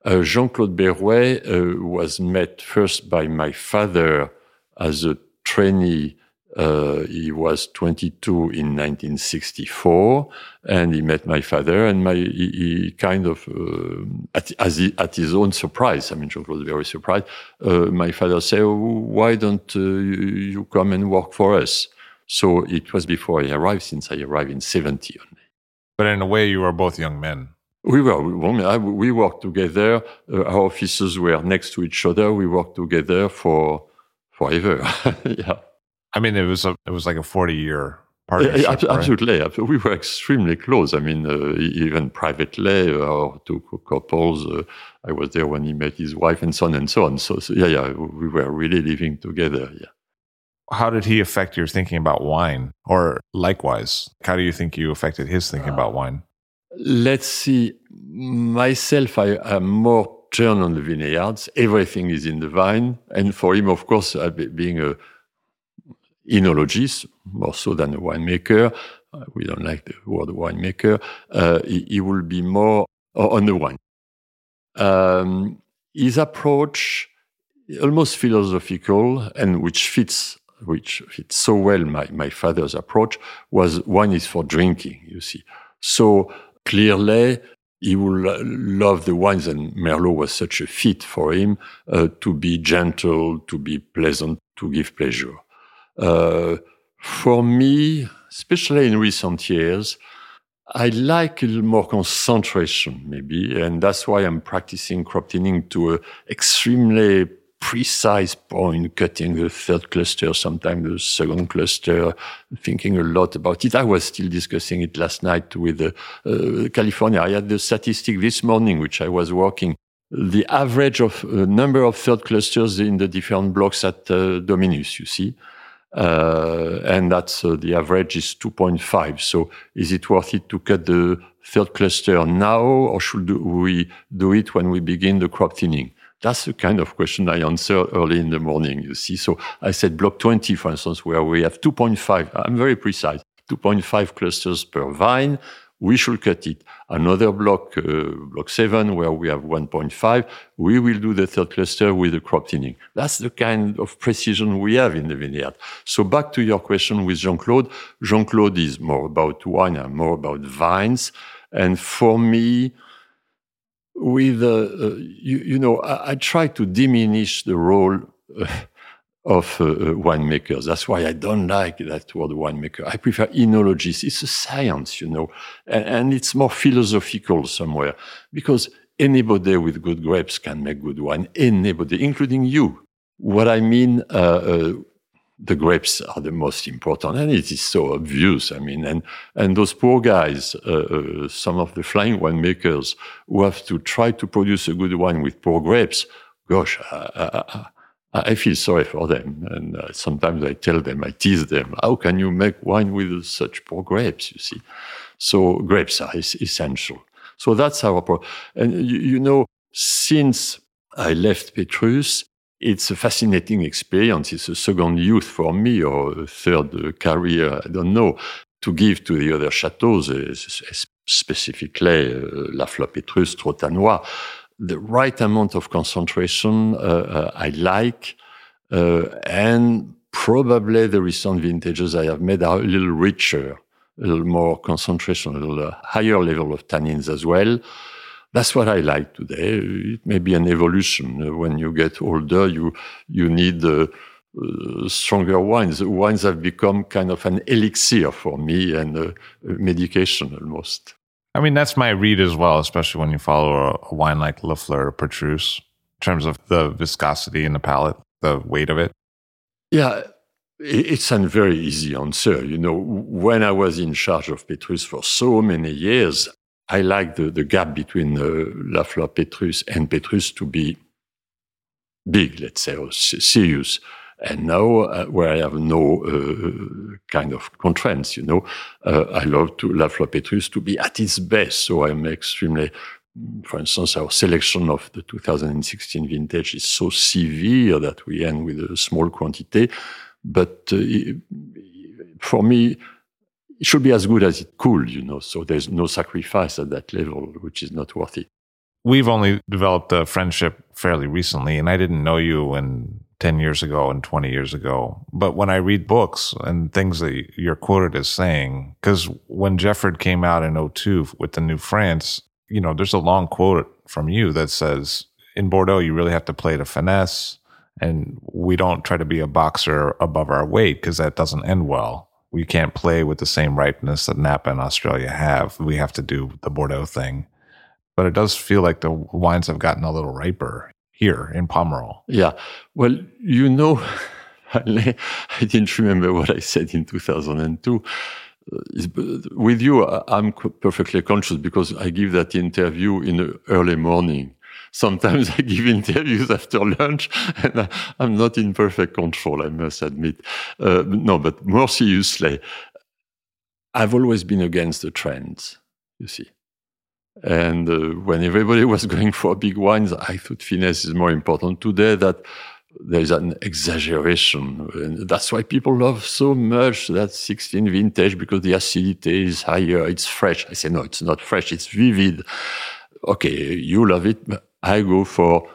Uh, Jean-Claude Berrouet uh, was met first by my father as a trainee. Uh, he was 22 in 1964, and he met my father, and my he, he kind of uh, at, he, at, his own surprise. I mean, Jean-Claude was very surprised. Uh, my father said, "Why don't you come and work for us?" So it was before I arrived, since I arrived in 70 only. But in a way, you were both young men. We were, we worked together. Uh, our offices were next to each other. We worked together for forever. yeah. I mean, it was a, it was like a 40 year partnership. Yeah, absolutely. Right? We were extremely close. I mean, uh, even privately, uh, our two couples, uh, I was there when he met his wife and son and so on. So, so, yeah, yeah, we were really living together. Yeah. How did he affect your thinking about wine? Or likewise, how do you think you affected his thinking about wine? Let's see, myself, I am more turned on the vineyards. Everything is in the vine. And for him, of course, uh, being a enologist, more so than a winemaker, uh, we don't like the word winemaker, uh, he, he, will be more on the wine. Um, his approach, almost philosophical, and which fits which fits so well my, my father's approach, was wine is for drinking, you see. So clearly he will love the wines, and Merlot was such a fit for him uh, to be gentle, to be pleasant, to give pleasure. Uh, for me, especially in recent years, I like a little more concentration, maybe, and that's why I'm practicing crop thinning to an extremely precise point, cutting the third cluster, sometimes the second cluster, thinking a lot about it. I was still discussing it last night with uh, uh, California. I had the statistic this morning, which I was working. The average of uh, number of third clusters in the different blocks at uh, Dominus, you see. Uh, and that's uh, the average is 2.5. So is it worth it to cut the third cluster now, or should we do it when we begin the crop thinning? That's the kind of question I answer early in the morning, you see. So I said block 20, for instance, where we have 2.5, I'm very precise, 2.5 clusters per vine. We should cut it. Another block, uh, block 7, where we have 1.5, we will do the third cluster with the crop thinning. That's the kind of precision we have in the vineyard. So back to your question with Jean-Claude. Jean-Claude is more about wine and more about vines. And for me, with, uh, uh, you, you, know, I, I, try to diminish the role uh, of uh, winemakers. That's why I don't like that word winemaker. I prefer enologist. It's a science, you know, and, and it's more philosophical somewhere because anybody with good grapes can make good wine. Anybody, including you. What I mean, uh, uh, the grapes are the most important, and it is so obvious. I mean, and and those poor guys, uh, uh, some of the flying winemakers who have to try to produce a good wine with poor grapes. Gosh, I, I, I feel sorry for them, and uh, sometimes I tell them, I tease them, how can you make wine with such poor grapes? You see, so grapes are is essential. So that's our problem. And you, you know, since I left Petrus, it's a fascinating experience. It's a second youth for me, or a third career, I don't know, to give to the other chateaus, specifically uh, La Petrus, Trotanoy, the right amount of concentration uh, uh, I like, uh, and probably the recent vintages I have made are a little richer, a little more concentration, a little higher level of tannins as well. That's what I like today. It may be an evolution. When you get older, you you need uh, uh, stronger wines. Wines have become kind of an elixir for me and a medication almost. I mean, that's my read as well, especially when you follow a, a wine like Lafleur or Petrus in terms of the viscosity in the palate, the weight of it. Yeah, it's a very easy answer. You know, when I was in charge of Petrus for so many years, I like the, the gap between uh, Lafleur Petrus and Petrus to be big, let's say, or serious. And now, uh, where I have no uh, kind of constraints, you know, uh, I love to Lafleur Petrus to be at its best. So I'm extremely, for instance, our selection of the 2016 vintage is so severe that we end with a small quantity. But uh, for me, it should be as good as it could, you know. So there's no sacrifice at that level, which is not worth it. We've only developed a friendship fairly recently, and I didn't know you when 10 years ago and 20 years ago. But when I read books and things that you're quoted as saying, because when Jefford came out in 02 with the New France, you know, there's a long quote from you that says, in Bordeaux, you really have to play to finesse. And we don't try to be a boxer above our weight because that doesn't end well. We can't play with the same ripeness that Napa and Australia have. We have to do the Bordeaux thing. But it does feel like the wines have gotten a little riper here in Pomerol. Yeah. Well, you know, I didn't remember what I said in 2002. Uh, with you, I'm perfectly conscious because I give that interview in the early morning. Sometimes I give interviews after lunch and I'm not in perfect control, I must admit. Uh, no, but more seriously, I've always been against the trends, you see. And uh, when everybody was going for big wines, I thought finesse is more important. Today, that there's an exaggeration. And that's why people love so much that 16 vintage because the acidity is higher, it's fresh. I say, no, it's not fresh, it's vivid. Okay, you love it, but I go for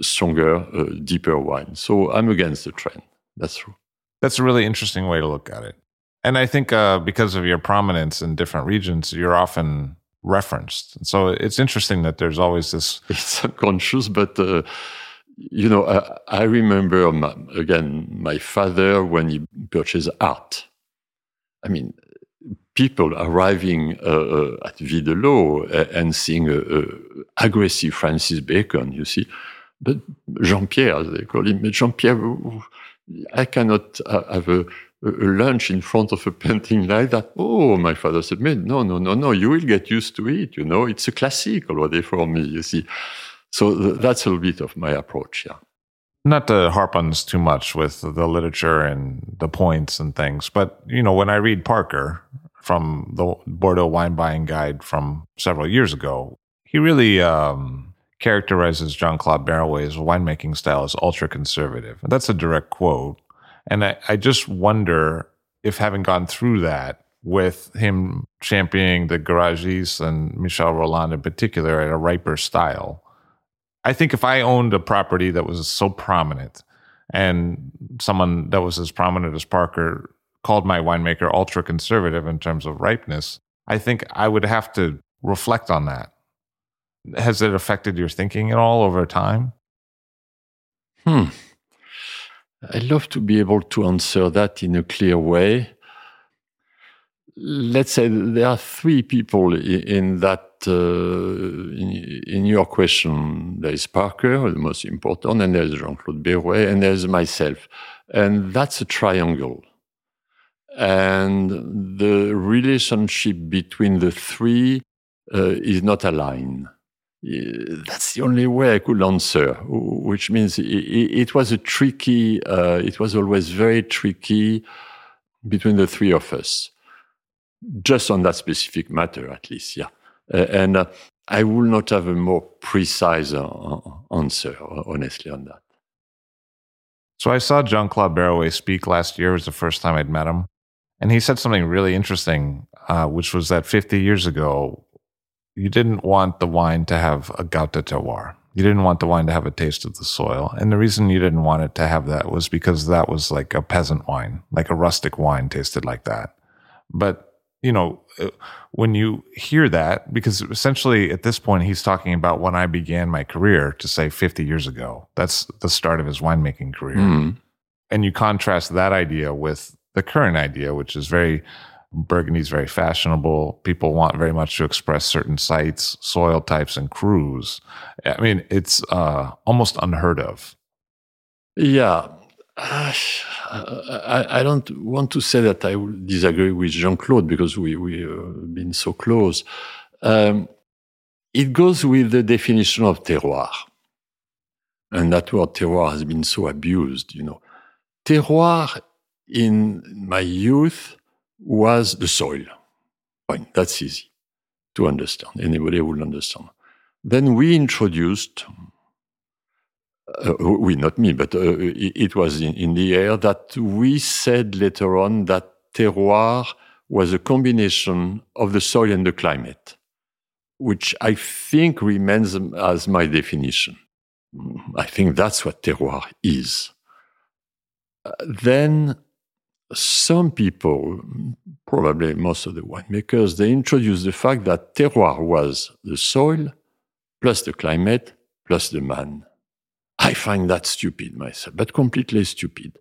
stronger, uh, deeper wine. So I'm against the trend. That's true. That's a really interesting way to look at it. And I think uh, because of your prominence in different regions, you're often referenced. So it's interesting that there's always this. It's unconscious, but uh, you know, I, I remember my, again my father when he purchased art. I mean, people arriving uh, uh at Videlot and seeing a aggressive Francis Bacon, you see, but Jean Pierre, they call him, Jean Pierre, I cannot have a a lunch in front of a painting like that. Oh, my father said, "Man, no, no, no, no, you will get used to it. You know, it's a classic already for me, you see. So th- that's a little bit of my approach, yeah. Not to harp on this too much with the literature and the points and things, but, you know, when I read Parker from the Bordeaux Wine Buying Guide from several years ago, he really um, characterizes Jean Claude Berrouet's winemaking style as ultra conservative. That's a direct quote and I, I just wonder if having gone through that with him championing the Garages and Michel Rolland in particular at a riper style, I think if I owned a property that was so prominent and someone that was as prominent as Parker called my winemaker ultra conservative in terms of ripeness, I think I would have to reflect on that. Has it affected your thinking at all over time? Hmm. I'd love to be able to answer that in a clear way. Let's say there are three people in that uh, in, in, your question. There is Parker, the most important, and there is Jean-Claude Berrouet, and there is myself, and that's a triangle. And the relationship between the three uh, is not aligned that's the only way I could answer, which means it, it was a tricky, uh, it was always very tricky between the three of us, just on that specific matter, at least, yeah. Uh, and uh, I will not have a more precise uh, answer, honestly, on that. So I saw Jean Claude Berrouet speak last year. It was the first time I'd met him. And he said something really interesting, uh, which was that 50 years ago, you didn't want the wine to have a gout de terroir. You didn't want the wine to have a taste of the soil. And the reason you didn't want it to have that was because that was like a peasant wine, like a rustic wine tasted like that. But, you know, uh, when you hear that, because essentially at this point he's talking about when I began my career to say 50 years ago, that's the start of his winemaking career. Mm. And you contrast that idea with the current idea, which is very Burgundy is very fashionable. People want very much to express certain sites, soil types, and crus. I mean, it's uh, almost unheard of. Yeah. Uh, I, I, don't want to say that I disagree with Jean Claude because we we uh, been so close. Um, it goes with the definition of terroir, and that word terroir has been so abused. You know, terroir in my youth was the soil. Fine, that's easy to understand. Anybody will understand. Then we introduced, uh, we, not me, but uh, it, was in, in, the air that we said later on that terroir was a combination of the soil and the climate, which I think remains as my definition. I think that's what terroir is. Uh, then some people, probably most of the winemakers, they introduced the fact that terroir was the soil plus the climate plus the man. I find that stupid myself, but completely stupid.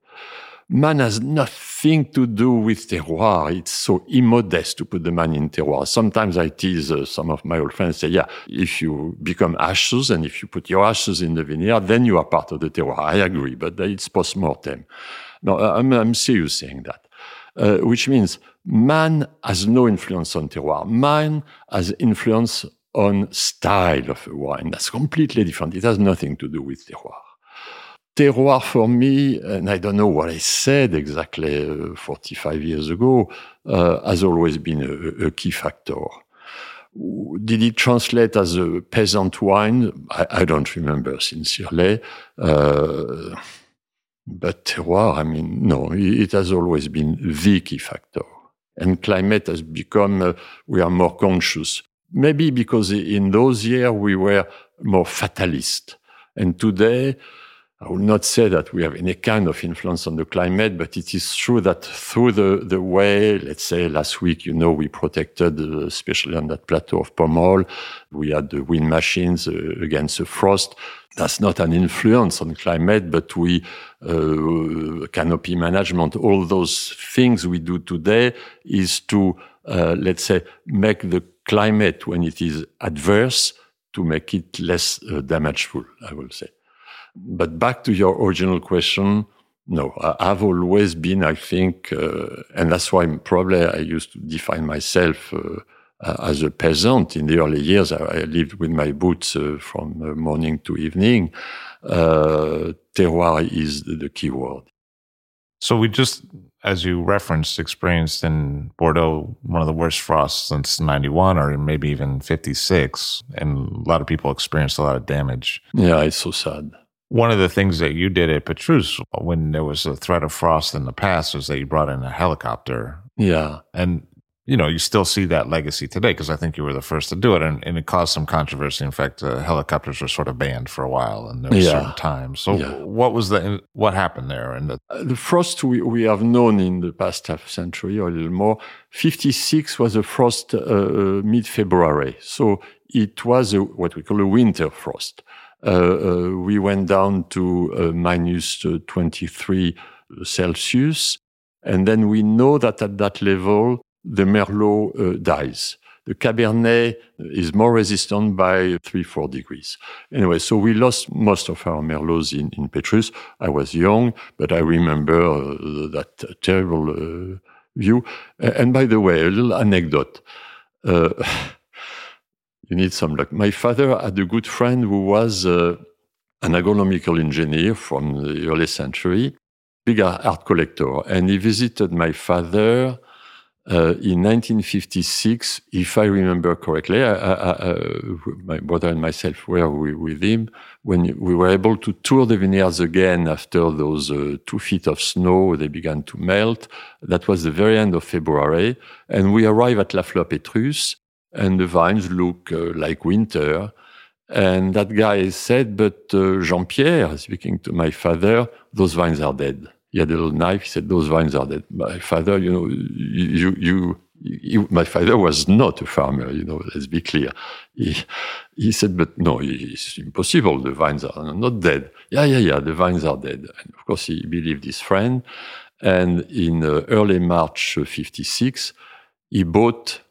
Man has nothing to do with terroir. It's so immodest to put the man in terroir. Sometimes I tease uh, some of my old friends, say, yeah, if you become ashes and if you put your ashes in the vineyard, then you are part of the terroir. I agree, but it's post-mortem. No, I'm, I'm serious saying that, uh, which means man has no influence on terroir. Man has influence on style of a wine. That's completely different. It has nothing to do with terroir. Terroir for me, and I don't know what I said exactly uh, 45 years ago, uh, has always been a, a, key factor. Did it translate as a peasant wine? I, I don't remember sincerely. But terroir, I mean, no, it has always been the key factor. And climate has become, uh, we are more conscious. Maybe because in those years we were more fatalist. And today, I will not say that we have any kind of influence on the climate, but it is true that through the, the way, let's say last week, you know, we protected, uh, especially on that plateau of Pomerol, we had the wind machines uh, against the frost. That's not an influence on climate, but we, uh, canopy management, all those things we do today is to, uh, let's say, make the climate when it is adverse, to make it less uh, damageful, I will say. But back to your original question, no, I've always been, I think, uh, and that's why probably I used to define myself uh, as a peasant. In the early years, I, lived with my boots uh, from uh, morning to evening. Uh, terroir is the, the key word. So we just, as you referenced, experienced in Bordeaux one of the worst frosts since 91 or maybe even 56. And a lot of people experienced a lot of damage. Yeah, it's so sad. One of the things that you did at Petrus when there was a threat of frost in the past was that you brought in a helicopter. Yeah. And, you know, you still see that legacy today because I think you were the first to do it. And, and it caused some controversy. In fact, uh, helicopters were sort of banned for a while and there were yeah. certain times. So yeah. what was the, what happened there? And the, uh, the frost we, we have known in the past half century or a little more, 56 was a frost uh, uh mid February. So it was a, what we call a winter frost. Uh, uh, we went down to uh, minus 23 Celsius. And then we know that at that level, the Merlot dies. The Cabernet is more resistant by three, four degrees. Anyway, so we lost most of our Merlots in, in Petrus. I was young, but I remember uh, that terrible uh, view. And by the way, a little anecdote. You need some luck. My father had a good friend who was uh, an agronomical engineer from the early century, big art collector, and he visited my father uh, in 1956, if I remember correctly. I, I, uh, my brother and myself were with him when we were able to tour the vineyards again after those uh, two feet of snow. They began to melt. That was the very end of February, and we arrived at La Fleur Petrus and the vines look uh, like winter. And that guy said, but uh, Jean-Pierre, speaking to my father, those vines are dead. He had a little knife. He said, those vines are dead. My father, you know, you, you, you my father was not a farmer, you know, let's be clear. He, he said, but no, it's impossible. The vines are not dead. Yeah, yeah, yeah, the vines are dead. And of course, he believed his friend. And in uh, early March 56, he bought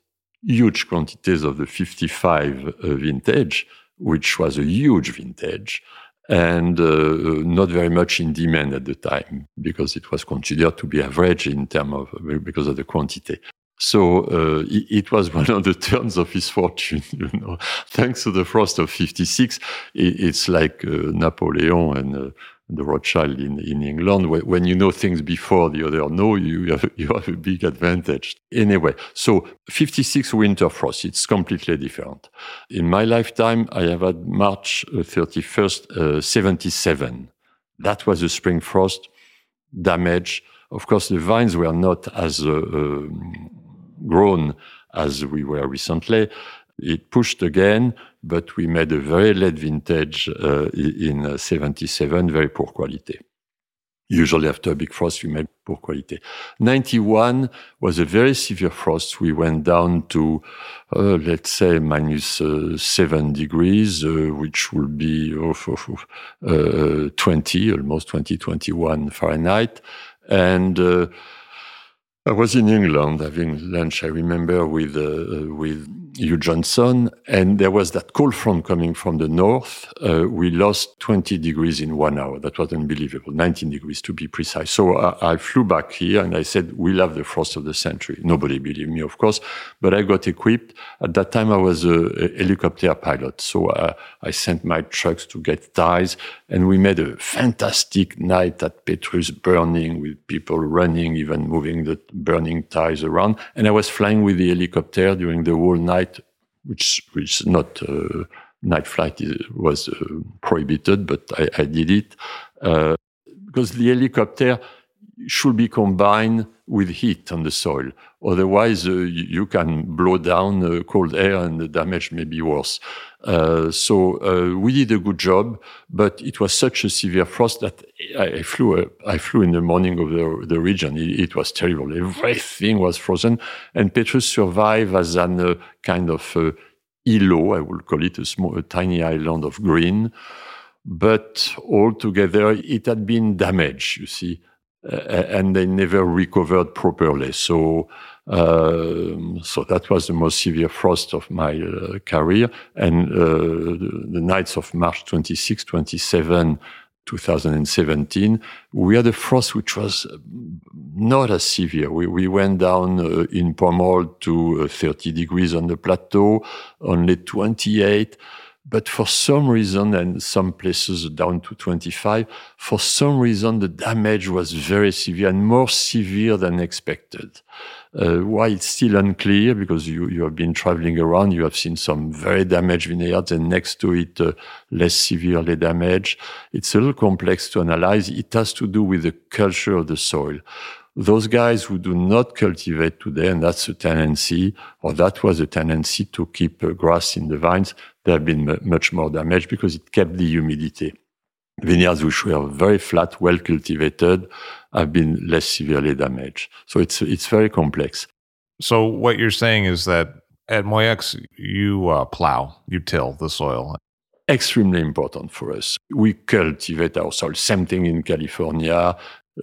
huge quantities of the 55 uh, vintage, which was a huge vintage and uh, not very much in demand at the time because it was considered to be average in terms of because of the quantity. So uh, it, was one of the turns of his fortune, you know. Thanks to the frost of '56, it, it's like uh, Napoleon and uh, the Rothschild in, in England. When you know things before the other know, you have, you have a big advantage. Anyway, so 56 winter frost, it's completely different. In my lifetime, I have had March 31st, uh, 77. That was a spring frost damage. Of course, the vines were not as uh, uh, grown as we were recently. It pushed again, but we made a very late vintage uh, in 77, very poor quality. Usually after a big frost, we made poor quality. 91 was a very severe frost. We went down to, uh, let's say, minus uh, seven degrees, uh, which would be oh, uh, 20, almost 20, 21 Fahrenheit. And uh, I was in England having lunch, I remember, with, uh, with Hugh Johnson, and there was that cold front coming from the north. Uh, we lost 20 degrees in one hour. That was unbelievable, 19 degrees to be precise. So I, I, flew back here and I said, We'll have the frost of the century. Nobody believed me, of course, but I got equipped. At that time, I was a, a helicopter pilot. So uh, I sent my trucks to get ties, and we made a fantastic night at Petrus burning with people running, even moving the burning ties around. And I was flying with the helicopter during the whole night which which not uh, night flight was uh, prohibited, but I, I did it uh, because the helicopter should be combined with heat on the soil. Otherwise, uh, you can blow down uh, cold air and the damage may be worse. Uh, so uh, we did a good job, but it was such a severe frost that I, flew. Uh, I flew in the morning of the, the region. It, it, was terrible. Everything was frozen, and Petrus survived as an uh, kind of îlot. I would call it a small, a tiny island of green. But altogether, it had been damaged. You see, and they never recovered properly. So, uh, so that was the most severe frost of my uh, career. And uh, the, the, nights of March 26, 27, 2017, we had a frost which was not as severe. We, we went down uh, in Pomerol to uh, 30 degrees on the plateau, only 28. But for some reason, and some places down to 25, for some reason, the damage was very severe and more severe than expected. Uh, why it's still unclear because you, you have been traveling around, you have seen some very damaged vineyards and next to it, uh, less severely damaged. It's a little complex to analyze. It has to do with the culture of the soil those guys who do not cultivate today, and that's a tendency, or that was a tendency to keep uh, grass in the vines, they have been much more damaged because it kept the humidity. Vineyards which were very flat, well cultivated, have been less severely damaged. So it's it's very complex. So what you're saying is that at Moueix, you uh, plow, you till the soil. extremely important for us. We cultivate our soil. Same thing in California.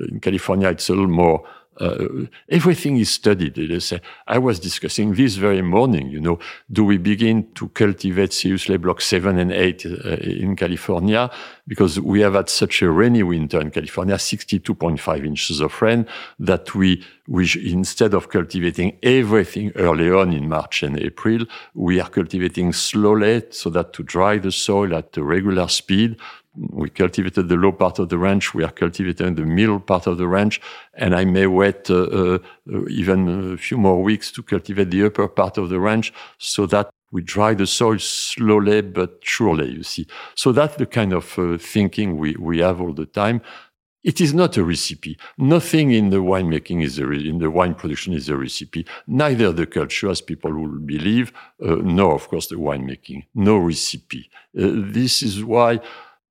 In California, it's a little more uh, everything is studied. Say, I was discussing this very morning, you know, do we begin to cultivate seriously block seven and eight uh, in California? Because we have had such a rainy winter in California, 62.5 inches of rain, that we, we, instead of cultivating everything early on in March and April, we are cultivating slowly so that to dry the soil at a regular speed we cultivated the low part of the ranch. We are cultivating the middle part of the ranch, and I may wait uh, uh, even a few more weeks to cultivate the upper part of the ranch, so that we dry the soil slowly but surely. You see, so that's the kind of uh, thinking we we have all the time. It is not a recipe. Nothing in the winemaking is a re- in the wine production is a recipe. Neither the culture, as people will believe, uh, nor of course the winemaking. No recipe. Uh, this is why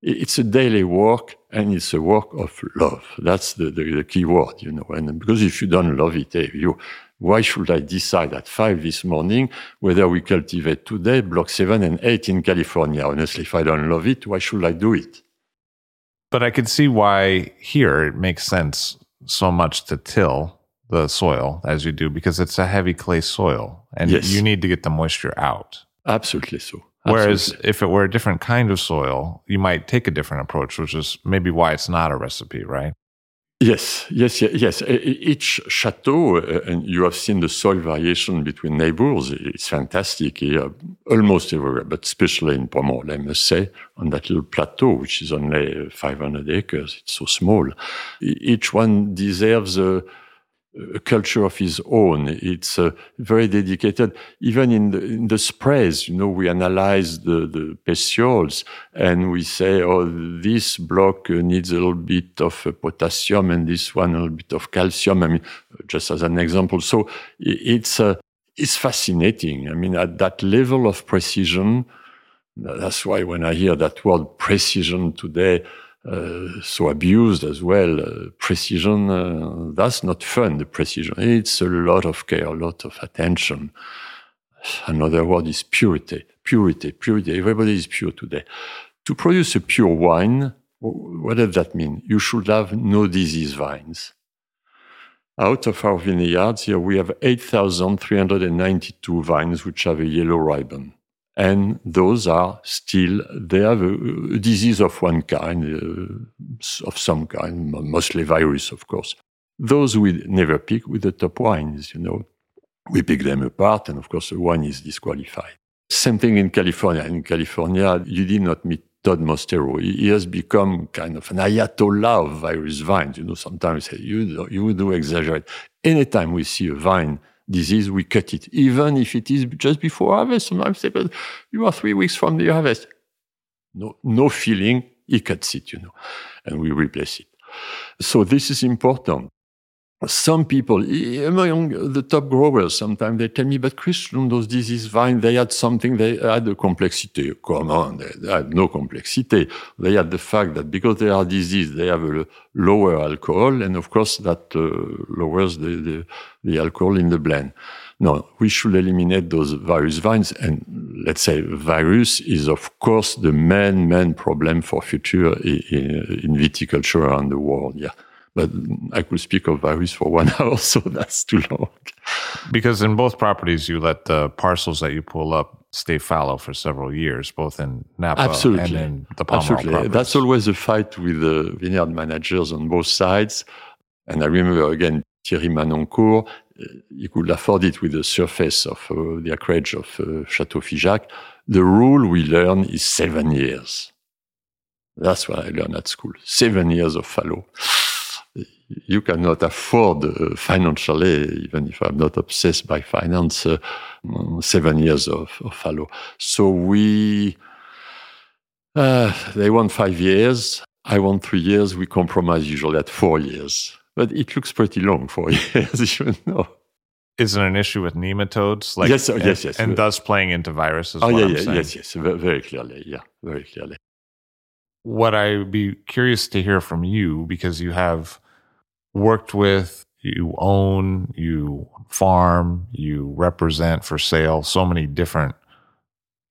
it's a daily work and it's a work of love. That's the, the, the key word, you know. And because if you don't love it, hey, you, why should I decide at five this morning whether we cultivate today block seven and eight in California? Honestly, if I don't love it, why should I do it? But I can see why here it makes sense so much to till the soil as you do because it's a heavy clay soil and yes. you need to get the moisture out. Absolutely so. Whereas if it were a different kind of soil, you might take a different approach, which is maybe why it's not a recipe, right? Yes, yes, yes, Each chateau, uh, and you have seen the soil variation between neighbors. It's fantastic here, almost everywhere, but especially in Pomerol, I must say, on that little plateau, which is only uh, 500 acres. It's so small. Each one deserves a, a culture of his own. It's uh, very dedicated. Even in the, in the, sprays, you know, we analyze the, the petioles and we say, oh, this block needs a little bit of uh, potassium and this one a little bit of calcium. I mean, just as an example. So it's, uh, it's fascinating. I mean, at that level of precision, that's why when I hear that word precision today, so abused as well. Uh, precision, uh, that's not fun, the precision. It's a lot of care, a lot of attention. Another word is purity. Purity, purity. Everybody is pure today. To produce a pure wine, what does that mean? You should have no disease vines. Out of our vineyards here, we have 8,392 vines which have a yellow ribbon and those are still they have a, disease of one kind, uh, of some kind, mostly virus, of course. Those we never pick with the top wines, you know. We pick them apart, and of course, the wine is disqualified. Same thing in California. In California, you did not meet Tod Mostero. He has become kind of an ayatollah of virus vines. You know, sometimes you, you do exaggerate. Anytime we see a vine disease, we cut it, even if it is just before harvest. Sometimes but you are three weeks from the harvest. No, no feeling, he cuts it, you know, and we replace it. So this is important some people among the top growers sometimes they tell me but christian those disease vine they had something they had a complexity. Come on they, had no complexity. They had the fact that because they are diseased they have a lower alcohol and of course that uh, lowers the, the, the alcohol in the blend. No we should eliminate those virus vines and let's say virus is of course the main main problem for future in, in viticulture around the world yeah but I could speak of virus for one hour, so that's too long. Because in both properties, you let the parcels that you pull up stay fallow for several years, both in Napa Absolutely. and in the Pomerol Absolutely. Properties. That's always a fight with the vineyard managers on both sides. And I remember again Thierry Manoncourt, uh, he could afford it with the surface of uh, the acreage of uh, Chateau Figeac. The rule we learn is seven years. That's what I learned at school. Seven years of fallow you cannot afford uh, financially, even if I'm not obsessed by finance, uh, seven years of, of fallow. So we, uh, they want five years. I want three years. We compromise usually at four years. But it looks pretty long, four years, you know. Is it an issue with nematodes? Like, yes, and, yes, yes. And thus playing into viruses? Oh, yeah, yeah, yes, yes. Very clearly. Yeah, very clearly. What I would be curious to hear from you, because you have worked with, you own, you farm, you represent for sale so many different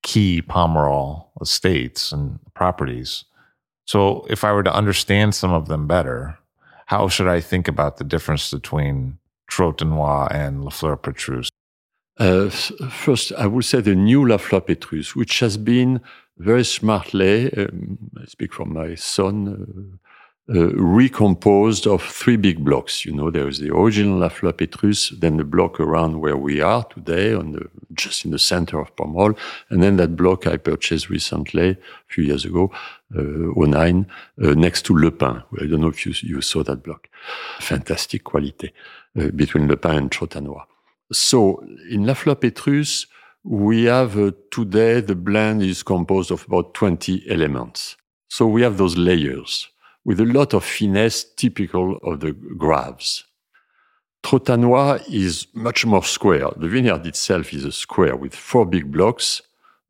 key Pomerol estates and properties. So if I were to understand some of them better, how should I think about the difference between Trotanoy and Lafleur Petrus? Uh, first, I would say the new Lafleur Petrus, which has been very smartly, um, I speak from my son, uh, uh, recomposed of three big blocks. You know, there is the original Lafleur Petrus, then the block around where we are today, on the, just in the center of Pomerol, and then that block I purchased recently, a few years ago, uh, 09, uh, next to Le Pin. I don't know if you, you saw that block. Fantastic quality uh, between Le Pin and Trotanoy. So in Lafleur Petrus, we have uh, today the blend is composed of about 20 elements. So we have those layers with a lot of finesse typical of the Graves. Trotanoy is much more square. The vineyard itself is a square with four big blocks,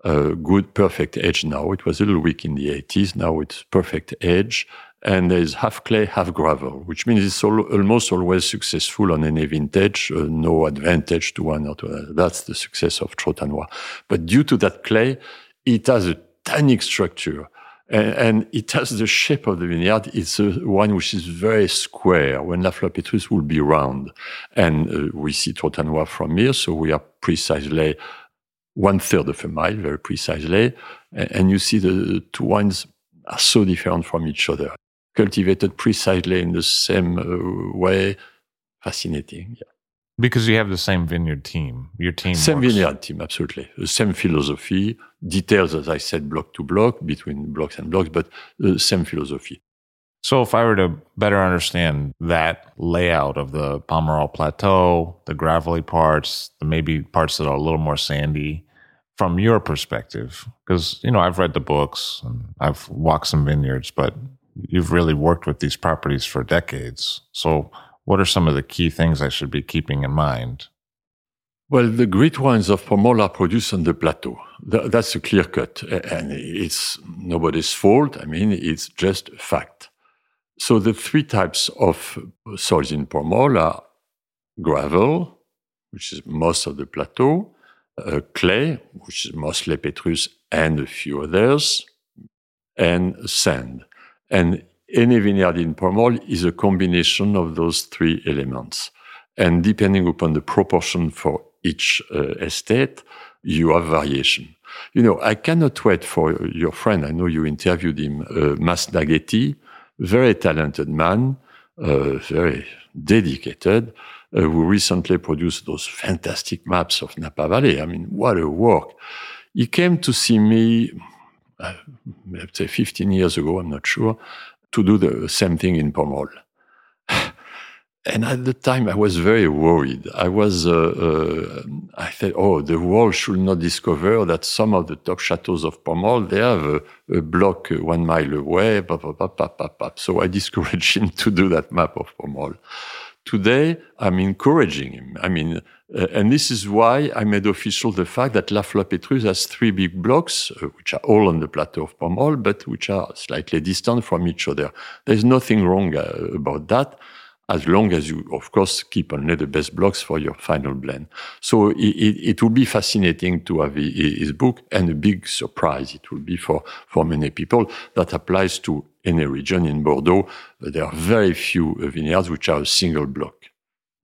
a good perfect edge now. It was a little weak in the 80s. Now it's perfect edge and there's half clay, half gravel, which means it's al- almost always successful on any vintage, uh, no advantage to one or to another. That's the success of Trotanoy. But due to that clay, it has a tannic structure. And, and it has the shape of the vineyard. It's a one which is very square when Lafleur Petrus will be round. And uh, we see Trotanoy from here, so we are precisely one third of a mile, very precisely. And, and you see the two wines are so different from each other cultivated precisely in the same uh, way. Fascinating. Yeah. Because you have the same vineyard team. Your team. Same works. vineyard team, absolutely. The same philosophy. Details, as I said, block to block, between blocks and blocks, but the same philosophy. So, if I were to better understand that layout of the Pomerol Plateau, the gravelly parts, the maybe parts that are a little more sandy, from your perspective, because you know I've read the books and I've walked some vineyards, but you've really worked with these properties for decades. So, what are some of the key things I should be keeping in mind? Well, the great wines of Pomerol are produced on the plateau. That's a clear cut, and it's nobody's fault. I mean, it's just a fact. So the three types of soils in Pomerol are gravel, which is most of the plateau, uh, clay, which is mostly Petrus and a few others, and sand. And any vineyard in Pomerol is a combination of those three elements. And depending upon the proportion for each uh, estate, you have variation. You know, I cannot wait for your friend. I know you interviewed him, uh, Masnaghetti, very talented man, uh, very dedicated, uh, who recently produced those fantastic maps of Napa Valley. I mean, what a work. He came to see me uh, let's say 15 years ago, I'm not sure, to do the same thing in Pomerol. and at the time, I was very worried. I was, uh, uh, I thought, oh, the world should not discover that some of the top chateaux of Pomerol, they have a, a block one mile away. So I discouraged him to do that map of Pomerol. Today, I'm encouraging him. I mean, uh, and this is why I made official the fact that Lafleur Petrus has three big blocks, uh, which are all on the plateau of Pomerol, but which are slightly distant from each other. There's nothing wrong uh, about that, as long as you, of course, keep only the best blocks for your final blend. So it, it, it will be fascinating to have his book, and a big surprise it will be for, for many people that applies to any region in Bordeaux. There are very few vineyards which are a single block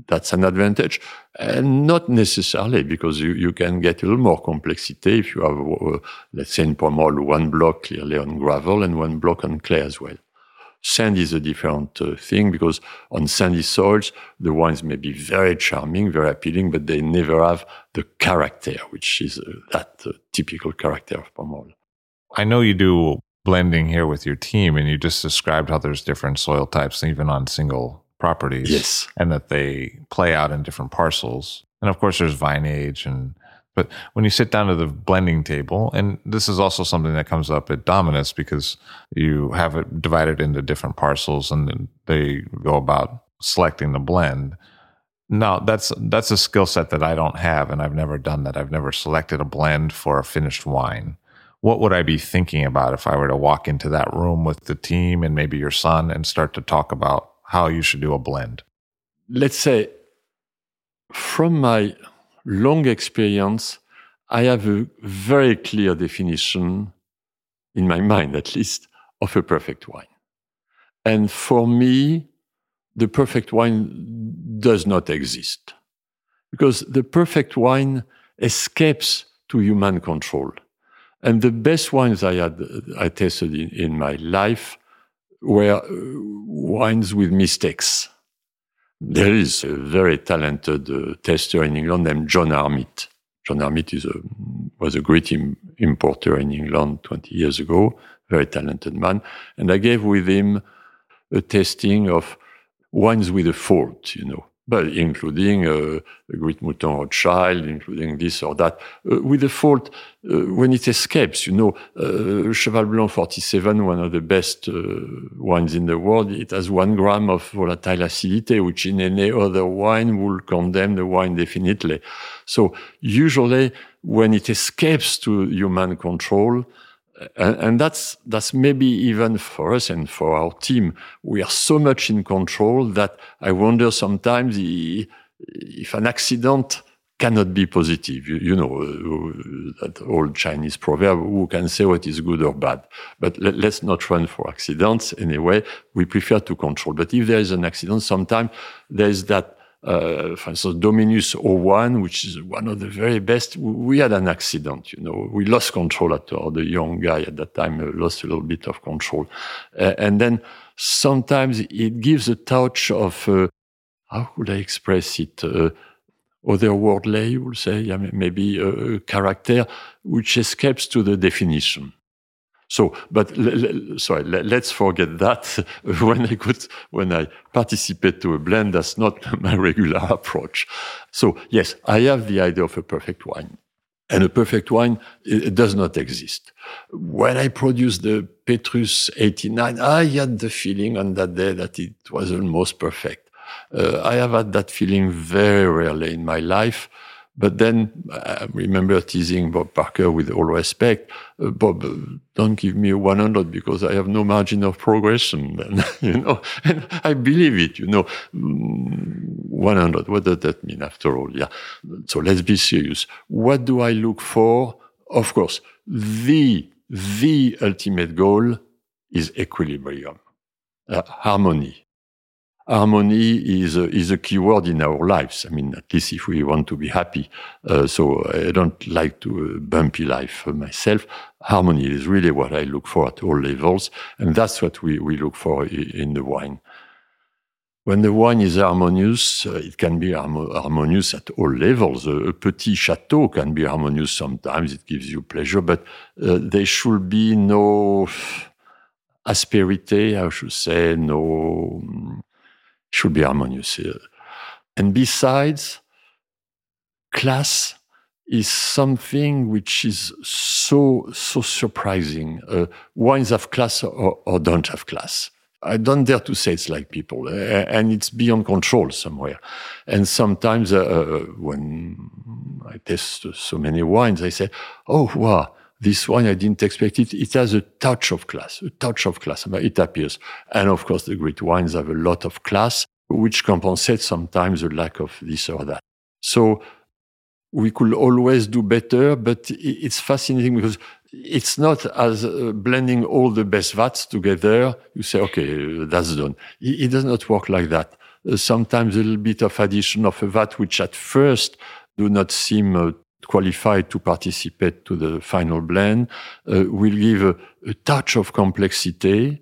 that's an advantage. And not necessarily because you, you can get a little more complexity if you have, uh, let's say in Pomerol, one block clearly on gravel and one block on clay as well. Sand is a different uh, thing because on sandy soils, the wines may be very charming, very appealing, but they never have the character, which is uh, that uh, typical character of Pomerol. I know you do blending here with your team, and you just described how there's different soil types, even on single properties. Yes. And that they play out in different parcels. And of course, there's vine age. And, but when you sit down to the blending table, and this is also something that comes up at Dominus because you have it divided into different parcels and they go about selecting the blend. No, that's that's a skill set that I don't have, and I've never done that. I've never selected a blend for a finished wine. What would I be thinking about if I were to walk into that room with the team and maybe your son and start to talk about how you should do a blend? Let's say, from my long experience, I have a very clear definition, in my mind at least, of a perfect wine. And for me, the perfect wine does not exist because the perfect wine escapes to human control. And the best wines I had, I tasted in, in my life were uh, wines with mistakes. There is a very talented uh, tester in England named John Armit. John Armit is a, was a great Im- importer in England 20 years ago, very talented man. And I gave with him a tasting of wines with a fault, you know, but including uh, a Great Mouton Rothschild, including this or that, uh, with a fault uh, when it escapes. You know, uh, Cheval Blanc 47, one of the best uh, wines in the world, it has one gram of volatile acidity, which in any other wine will condemn the wine definitely. So usually when it escapes to human control, and, that's that's maybe even for us and for our team, we are so much in control that I wonder sometimes if an accident cannot be positive. You, you know uh, that old Chinese proverb: "Who can say what is good or bad?" But let, us not run for accidents anyway. We prefer to control. But if there is an accident, sometimes there is that uh, for instance, Dominus 01, which is one of the very best. We had an accident, you know. We lost control at all. The young guy at that time uh, lost a little bit of control. Uh, and then sometimes it gives a touch of, uh, how could I express it? Uh, otherworldly, you would say, yeah, maybe a character which escapes to the definition. So, but sorry, let's forget that. when I could, when I participate to a blend, that's not my regular approach. So, yes, I have the idea of a perfect wine. And a perfect wine it does not exist. When I produced the Petrus 89, I had the feeling on that day that it was almost perfect. Uh, I have had that feeling very rarely in my life. But then I remember teasing Bob Parker with all respect, uh, Bob, uh, don't give me a 100 because I have no margin of progression. Then, you know, and I believe it, you know, mm, 100. What does that mean after all? Yeah. So let's be serious. What do I look for? Of course, the, the ultimate goal is equilibrium, uh, harmony harmony is a, is a key word in our lives. I mean, at least if we want to be happy. Uh, so I don't like to uh, bumpy life myself. Harmony is really what I look for at all levels, and that's what we, we look for in the wine. When the wine is harmonious, uh, it can be harmonious at all levels. A, a, petit chateau can be harmonious sometimes, it gives you pleasure, but uh, there should be no asperity, I should say, no should be harmonious. And besides, class is something which is so so surprising. Uh, wines have class or, or, don't have class. I don't dare to say it's like people, uh, and it's beyond control somewhere. And sometimes uh, uh when I taste so many wines, I say, "Oh wow." This one I didn't expect it. It has a touch of class, a touch of class. It appears. And of course, the great wines have a lot of class, which compensates sometimes the lack of this or that. So we could always do better, but it's fascinating because it's not as uh, blending all the best vats together. You say, okay, that's done. It, does not work like that. Uh, sometimes a little bit of addition of a vat, which at first do not seem uh, qualified to participate to the final blend, uh, will give a, a, touch of complexity.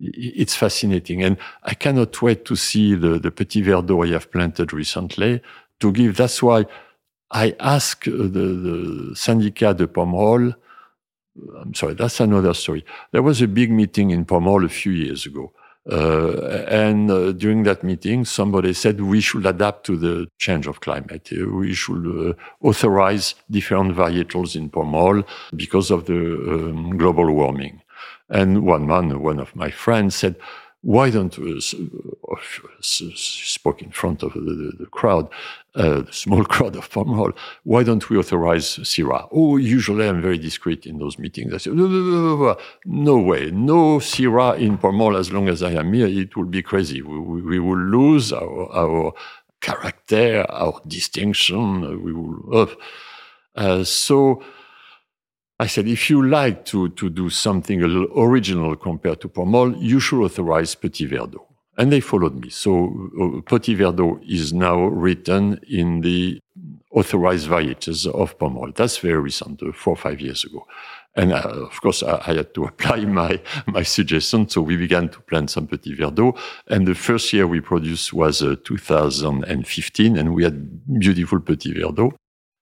It's fascinating. And I cannot wait to see the, the Petit Verdot I have planted recently to give. That's why I ask the, the Syndicat de Pomerol. I'm sorry, that's another story. There was a big meeting in Pomerol a few years ago. Uh, and uh, during that meeting, somebody said we should adapt to the change of climate. Uh, we should uh, authorize different varietals in Pomerol because of the um, global warming. And one man, one of my friends, said, why don't we, spoke in front of the, the, crowd, uh, the small crowd of Pomerol, why don't we authorize Syrah? Oh, usually I'm very discreet in those meetings. I say, no, way, no Syrah in Pomerol as long as I am here, it will be crazy. We, we, we will lose our, our character, our distinction, we will, Uh, so I said, if you like to, to do something a little original compared to Pomerol, you should authorize Petit Verdot. And they followed me. So uh, Petit Verdot is now written in the authorized varieties of Pomerol. That's very recent, uh, four or five years ago. And uh, of course, I, I, had to apply my, my suggestion. So we began to plant some Petit Verdot. And the first year we produced was uh, 2015, and we had beautiful Petit Verdot.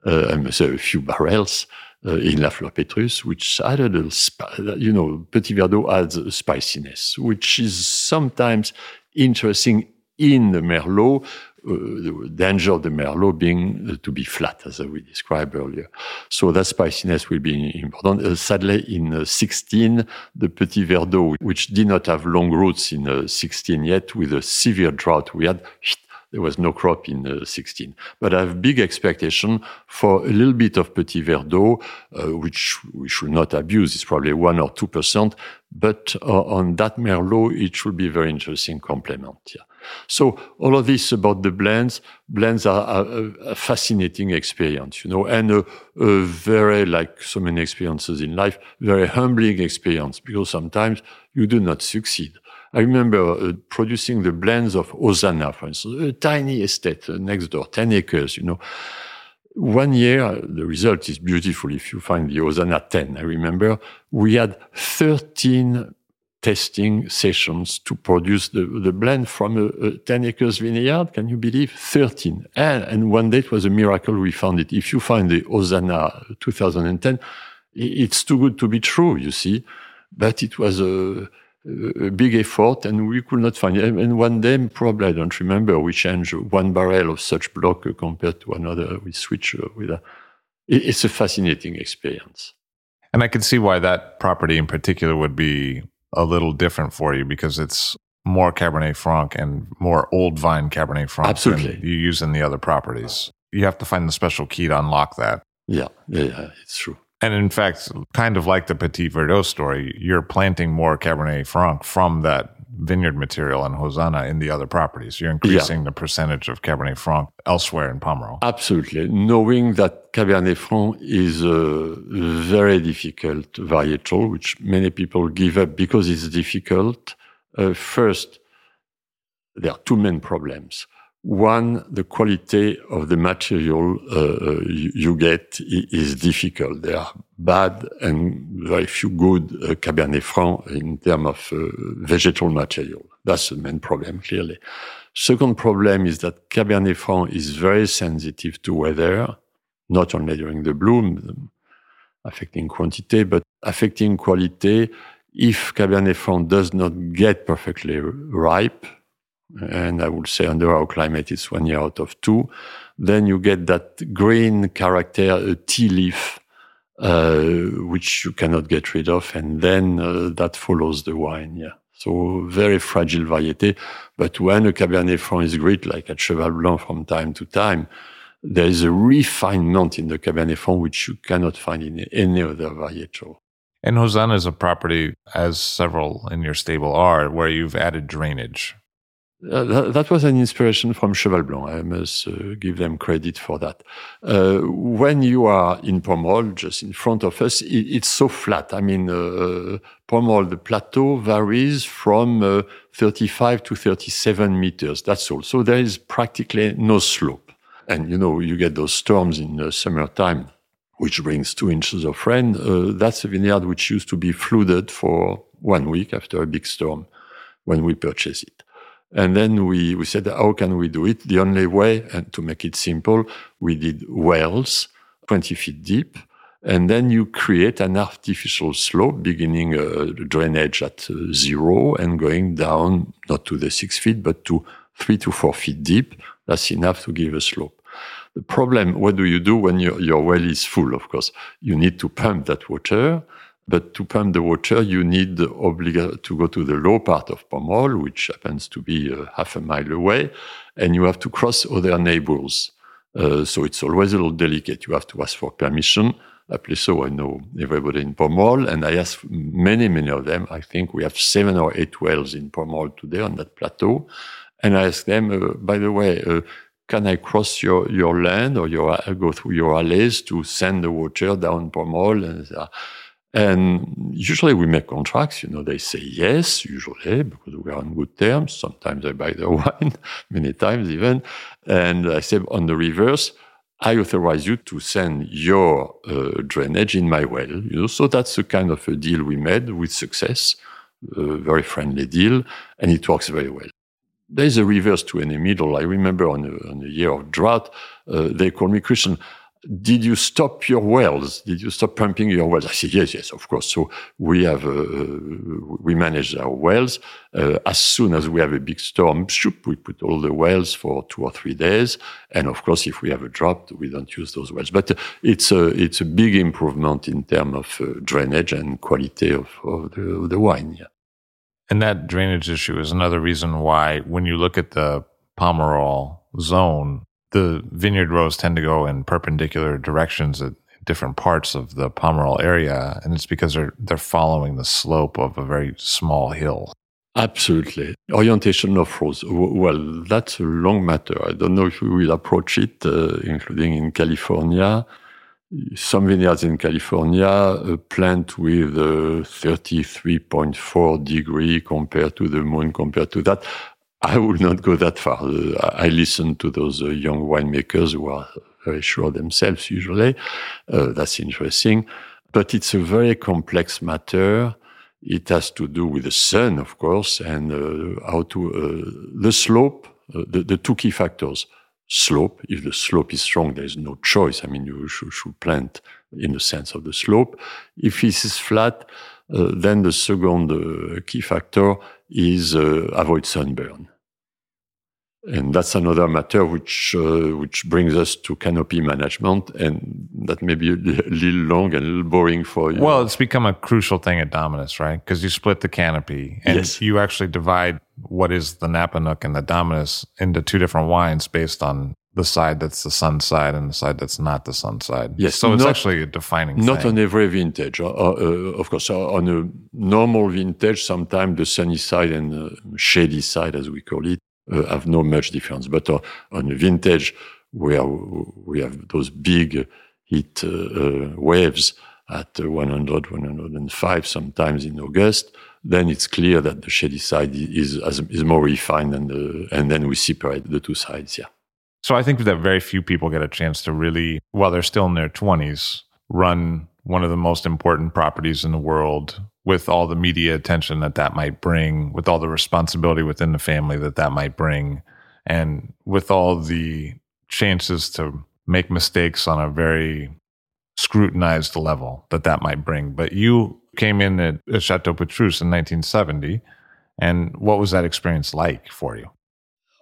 Uh, I must say a few barrels uh, in La Fleur Petrus, which added a you know, Petit Verdot adds a spiciness, which is sometimes interesting in the Merlot, uh, the danger of the Merlot being uh, to be flat, as we described earlier. So that spiciness will be important. Uh, sadly, in uh, 16, the Petit Verdot, which did not have long roots in uh, 16 yet, with a severe drought, we had there was no crop in uh, 16. But I have big expectation for a little bit of Petit Verdot, uh, which we should not abuse. It's probably one or two percent. But uh, on that Merlot, it should be a very interesting complement. Yeah. So all of this about the blends, blends are, a, a fascinating experience, you know, and a, a, very, like so many experiences in life, very humbling experience because sometimes you do not succeed. I remember uh, producing the blends of Hosanna, for instance, a tiny estate uh, next door, 10 acres, you know. One year, uh, the result is beautiful if you find the Hosanna 10. I remember we had 13 testing sessions to produce the, the blend from a, a, 10 acres vineyard. Can you believe? 13. And, and one day it was a miracle we found it. If you find the Hosanna 2010, it's too good to be true, you see. But it was a, a big effort and we could not find it. And one day, probably I don't remember, we changed one barrel of such block compared to another. We switch with a. It's a fascinating experience. And I can see why that property in particular would be a little different for you because it's more Cabernet Franc and more old vine Cabernet Franc Absolutely. you use in the other properties. You have to find the special key to unlock that. Yeah, yeah, it's true. And in fact, kind of like the Petit Verdot story, you're planting more Cabernet Franc from that vineyard material and Hosanna in the other properties. You're increasing yeah. the percentage of Cabernet Franc elsewhere in Pomerol. Absolutely. Knowing that Cabernet Franc is a very difficult varietal, which many people give up because it's difficult. Uh, first, there are two main problems. One, the quality of the material uh, uh you, get is difficult. There are bad and very few good uh, Cabernet Franc in terms of uh, vegetal material. That's the main problem, clearly. Second problem is that Cabernet Franc is very sensitive to weather, not only during the bloom, affecting quantity, but affecting quality. If Cabernet Franc does not get perfectly ripe, and I would say under our climate it's one year out of two, then you get that green character, a tea leaf, uh, which you cannot get rid of, and then uh, that follows the wine. Yeah. So very fragile variety. But when a Cabernet Franc is great, like at Cheval Blanc from time to time, there is a refinement in the Cabernet Franc which you cannot find in any other varietal. And Hosanna is a property, as several in your stable are, where you've added drainage. Uh, that, that, was an inspiration from Cheval Blanc. I must uh, give them credit for that. Uh, when you are in Pomerol, just in front of us, it, it's so flat. I mean, uh, Pomerol, the plateau varies from uh, 35 to 37 meters. That's all. So there is practically no slope. And, you know, you get those storms in the summertime, which brings two inches of rain. That's a vineyard which used to be flooded for one week after a big storm when we purchased it. And then we, we said, how can we do it? The only way, and to make it simple, we did wells 20 feet deep. And then you create an artificial slope, beginning a drainage at uh, zero and going down, not to the six feet, but to three to four feet deep. That's enough to give a slope. The problem, what do you do when your, your well is full? Of course, you need to pump that water. But to pump the water, you need obliga- to go to the low part of Pomerol, which happens to be uh, half a mile away, and you have to cross other neighbors. Uh, so it's always a little delicate. You have to ask for permission. Aptly so, I know everybody in Pomerol, and I ask many, many of them. I think we have seven or eight wells in Pomerol today on that plateau. And I ask them, uh, by the way, uh, can I cross your, your land or your, go through your alleys to send the water down Pomerol? And, and usually we make contracts, you know, they say yes, usually, because we are on good terms. Sometimes I buy the wine, many times even. And I say on the reverse, I authorize you to send your uh, drainage in my well. You know, so that's the kind of a deal we made with success, a very friendly deal, and it works very well. There's a reverse to any middle. I remember on a, on a year of drought, uh, they called me Christian did you stop your wells? Did you stop pumping your wells? I said, yes, yes, of course. So we have, uh, we manage our wells. Uh, as soon as we have a big storm, shoop, we put all the wells for two or three days. And of course, if we have a drought, we don't use those wells. But uh, it's a, it's a big improvement in terms of uh, drainage and quality of, of, the, of the wine. Yeah. And that drainage issue is another reason why when you look at the Pomerol zone, the vineyard rows tend to go in perpendicular directions at different parts of the Pomerol area, and it's because they're they're following the slope of a very small hill. Absolutely. Orientation of rows. Well, that's a long matter. I don't know if we will approach it, uh, including in California. Some vineyards in California uh, plant with uh, 33.4 degree compared to the moon, compared to that. I will not go that far. I listen to those uh, young winemakers who are very sure themselves usually. Uh, that's interesting. But it's a very complex matter. It has to do with the sun, of course, and uh, how to, uh, the slope, uh, the, the, two key factors. Slope, if the slope is strong, there's no choice. I mean, you should, should plant in the sense of the slope. If it is flat, uh, then the second key factor is avoid sunburn and that's another matter which uh, which brings us to canopy management, and that may be a little long and a little boring for you. Well, it's become a crucial thing at Dominus, right? Because you split the canopy, and yes. you actually divide what is the Napanook and the Dominus into two different wines based on the side that's the sun side and the side that's not the sun side. Yes, so it's not, actually a defining. Not thing. on every vintage, uh, uh, of course. Uh, on a normal vintage, sometimes the sunny side and the shady side, as we call it, uh, have no much difference. But uh, on a vintage, where we have those big heat uh, waves at 100, 105, sometimes in August, then it's clear that the shady side is is more refined, and and then we separate the two sides. Yeah. So I think that very few people get a chance to really, while they're still in their twenties, run one of the most important properties in the world with all the media attention that that might bring, with all the responsibility within the family that that might bring, and with all the chances to make mistakes on a very scrutinized level that that might bring. But you came in at, at Chateau Petrus in 1970, and what was that experience like for you?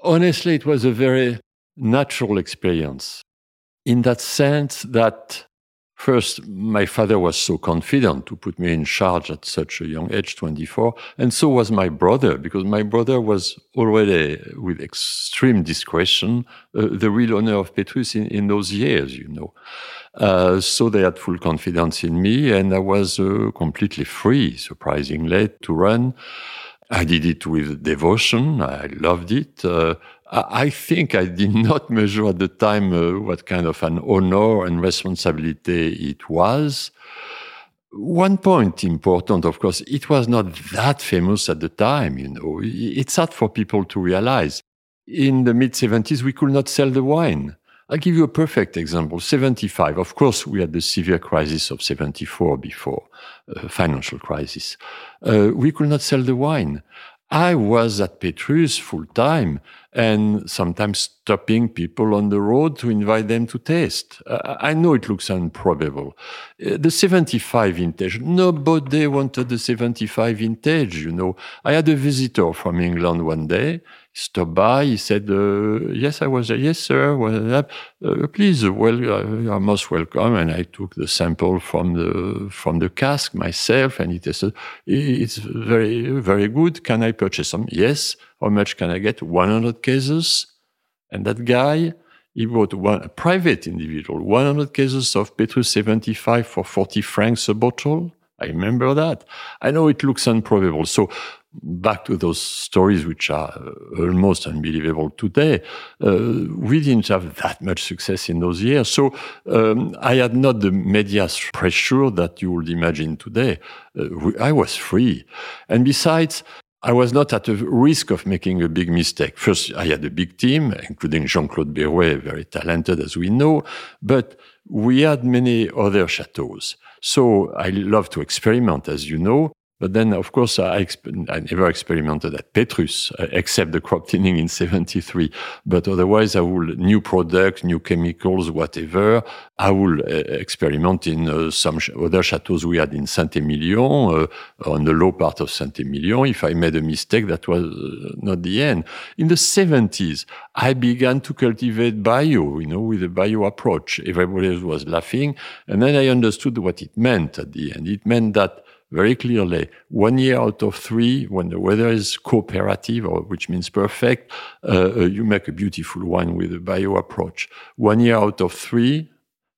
Honestly, it was a very natural experience in that sense that First, my father was so confident to put me in charge at such a young age, 24, and so was my brother, because my brother was already, with extreme discretion, uh, the real owner of Petrus in, in those years, you know. Uh, so they had full confidence in me, and I was uh, completely free, surprisingly, to run. I did it with devotion. I loved it. Uh, I think I did not measure at the time uh, what kind of an honor and responsibility it was. One point important, of course, it was not that famous at the time, you know. It's hard for people to realize. In the mid 70s, we could not sell the wine. I'll give you a perfect example. 75. Of course, we had the severe crisis of 74 before, uh, financial crisis. Uh, we could not sell the wine. I was at Petrus full time and sometimes stopping people on the road to invite them to taste. Uh, I know it looks improbable. Uh, the 75 vintage, nobody wanted the 75 vintage, you know. I had a visitor from England one day stopped by. He said, uh, "Yes, I was there. Yes, sir. Well, uh, please, well, uh, you are most welcome." And I took the sample from the from the cask myself, and he said, "It's very very good. Can I purchase some?" Yes. How much can I get? One hundred cases. And that guy, he bought one a private individual, one hundred cases of Petrus seventy five for forty francs a bottle. I remember that. I know it looks improbable. So back to those stories which are uh, almost unbelievable today, uh, we didn't have that much success in those years. So um, I had not the media pressure that you would imagine today. Uh, I was free. And besides, I was not at a risk of making a big mistake. First, I had a big team, including Jean-Claude Berrouet, very talented as we know, but we had many other chateaus. So I love to experiment, as you know. But then, of course, I, I never experimented at Petrus, uh, except the crop thinning in 73. But otherwise, I will, new products, new chemicals, whatever, I will uh, experiment in uh, some sh- other chateaus we had in Saint-Emilion, uh, on the low part of Saint-Emilion. If I made a mistake, that was uh, not the end. In the 70s, I began to cultivate bio, you know, with a bio approach. Everybody was laughing. And then I understood what it meant at the end. It meant that very clearly one year out of three, when the weather is cooperative, or which means perfect, uh, uh, you make a beautiful wine with a bio approach. One year out of three,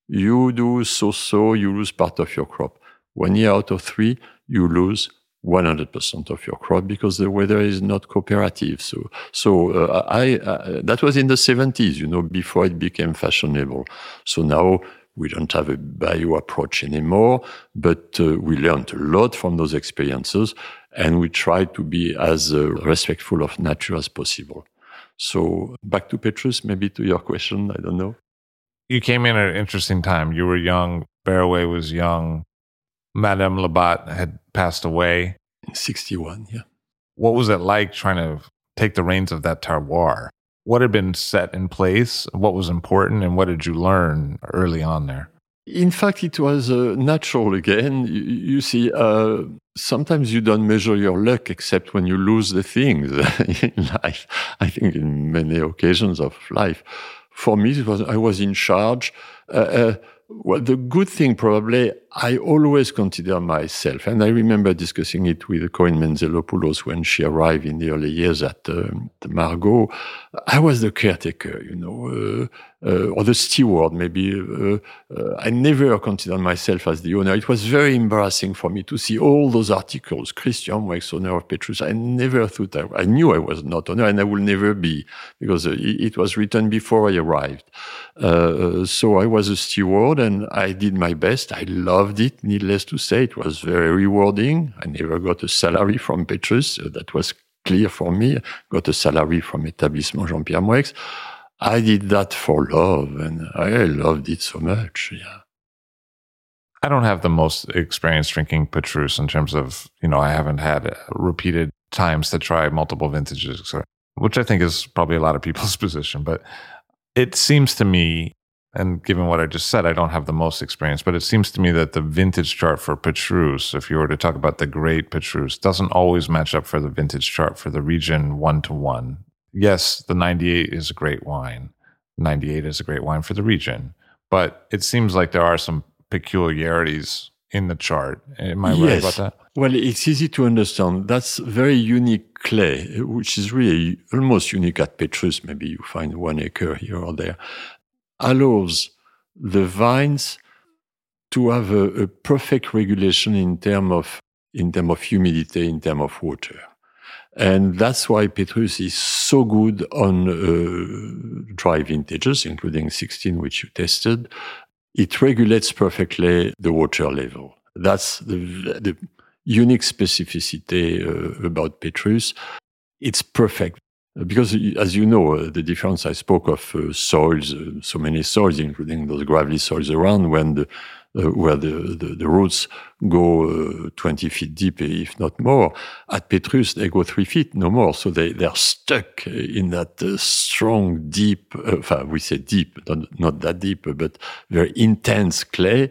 you do so-so, you lose part of your crop. One year out of three, you lose 100% of your crop because the weather is not cooperative. So, so uh, I uh, that was in the 70s, you know, before it became fashionable. So now we don't have a bio approach anymore, but uh, we learned a lot from those experiences and we try to be as uh, respectful of nature as possible. So back to Petrus, maybe to your question, I don't know. You came in at an interesting time. You were young, Berrouet was young, Madame Loubat had passed away. In 61, yeah. What was it like trying to take the reins of that terroir? What had been set in place, what was important, and what did you learn early on there? In fact, it was uh, natural again. You, you see, uh, sometimes you don't measure your luck except when you lose the things in life. I think in many occasions of life. For me, it was I was in charge. Uh, uh well, the good thing probably, I always consider myself, and I remember discussing it with Corinne Mentzelopoulos when she arrived in the early years at uh, Margaux. I was the caretaker, you know, uh, uh, or the steward, maybe. Uh, uh, I never considered myself as the owner. It was very embarrassing for me to see all those articles. Christian Moueix, owner of Petrus. I never thought I, I, knew I was not owner, and I will never be because uh, it, it, was written before I arrived. so I was a steward, and I did my best. I loved it. Needless to say, it was very rewarding. I never got a salary from Petrus. So that was clear for me. Got a salary from Établissement Jean-Pierre Moueix. I did that for love, and I loved it so much. Yeah. I don't have the most experience drinking Petrus in terms of, you know, I haven't had uh, repeated times to try multiple vintages, which I think is probably a lot of people's position. But it seems to me, and given what I just said, I don't have the most experience, but it seems to me that the vintage chart for Petrus, if you were to talk about the great Petrus, doesn't always match up for the vintage chart for the region one to one yes, the 98 is a great wine. 98 is a great wine for the region, but it seems like there are some peculiarities in the chart. Am I yes. right about that? Well, it's easy to understand. That's very unique clay, which is really almost unique at Petrus. Maybe you find one acre here or there. Allows the vines to have a, a perfect regulation in terms of in terms of humidity, in terms of water. And that's why Petrus is so good on uh, dry vintages, including 16, which you tested. It regulates perfectly the water level. That's the, the unique specificity uh, about Petrus. It's perfect because, as you know, uh, the difference I spoke of uh, soils, uh, so many soils, including those gravelly soils around, when the uh, where the, the, the, roots go uh, 20 feet deep, if not more. At Petrus, they go three feet, no more. So they, they're stuck in that uh, strong, deep, uh, we say deep, not, not that deep, but very intense clay.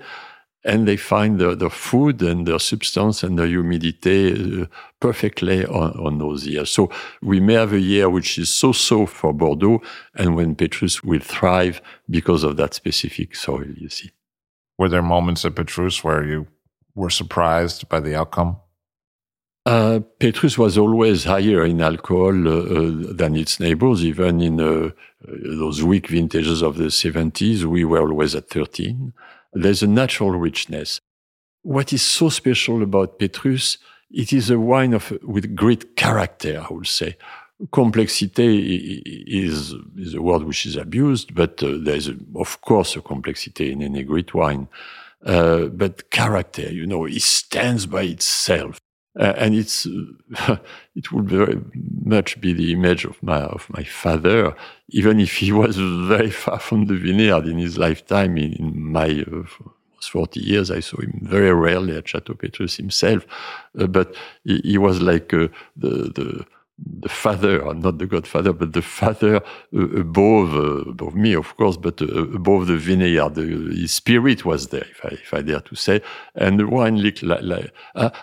And they find the, the food and the substance and the humidity uh, perfectly on, on those years. So we may have a year which is so-so for Bordeaux, and when Petrus will thrive because of that specific soil, you see. Were there moments at Petrus where you were surprised by the outcome? Uh, Petrus was always higher in alcohol uh, uh, than its neighbors. Even in uh, those weak vintages of the 70s, we were always at 13. There's a natural richness. What is so special about Petrus it is a wine of with great character, I would say. Complexity is, is a word which is abused, but uh, there's, a, of course, a complexity in any great wine. Uh, but character, you know, it stands by itself. Uh, and it's uh, it would very much be the image of my of my father, even if he was very far from the vineyard in his lifetime. In, in my uh, 40 years, I saw him very rarely at Chateau Petrus himself, uh, but he, he, was like uh, the the the father, not the godfather, but the father uh, above uh, above me, of course, but uh, above the vineyard. his spirit was there, if I, if I dare to say. And the wine like, like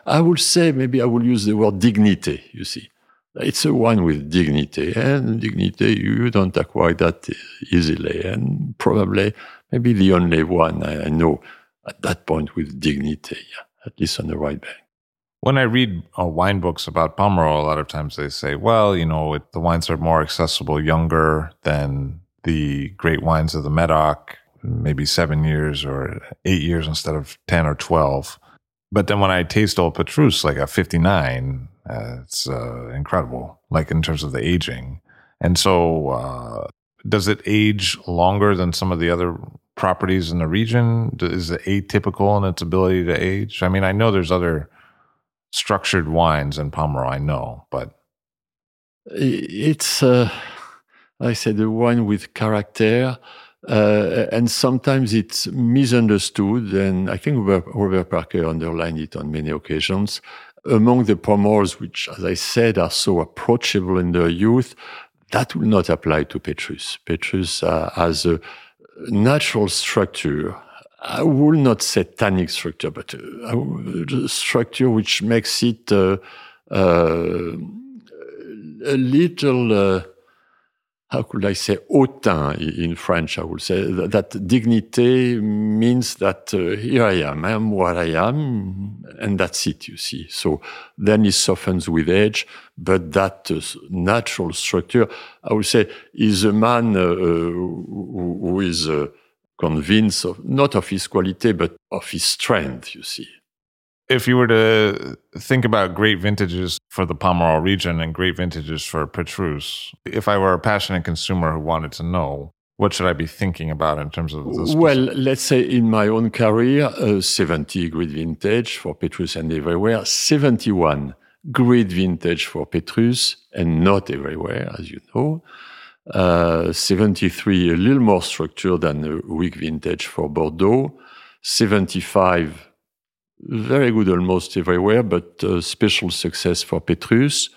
I will say, maybe I will use the word dignity. You see, it's a wine with dignity, and dignity you don't acquire that easily, and probably maybe the only one I, I know at that point with dignity, yeah, at least on the right bank. When I read uh, wine books about Pomerol, a lot of times they say, well, you know, it, the wines are more accessible younger than the great wines of the Medoc, maybe seven years or eight years instead of 10 or 12. But then when I taste Old Petrus, like a 59, uh, it's uh, incredible, like in terms of the aging. And so, uh, does it age longer than some of the other properties in the region? Is it atypical in its ability to age? I mean, I know there's other structured wines in Pomerol, I know, but it's uh, I said a wine with character. Uh, and sometimes it's misunderstood, and I think Robert Parker underlined it on many occasions. Among the Pomerols, which, as I said, are so approachable in their youth, that will not apply to Petrus. Petrus uh, has a natural structure I will not say tannic structure, but a, structure which makes it uh, uh, a little, uh, how could I say, hautain in French, I would say. That, that dignity means that uh, here I am, I am what I am, and that's it, you see. So then it softens with age, but that uh, natural structure, I would say, is a man uh, who, who is convinced of not of his quality but of his strength you see if you were to think about great vintages for the Pomerol region and great vintages for Petrus, if I were a passionate consumer who wanted to know, what should I be thinking about in terms of this? Well, let's say in my own career, uh, 70 great vintage for Petrus and everywhere, 71 great vintage for Petrus and not everywhere, as you know. Uh, 73, a little more structured than a weak vintage for Bordeaux. 75, very good almost everywhere, but uh, special success for Petrus.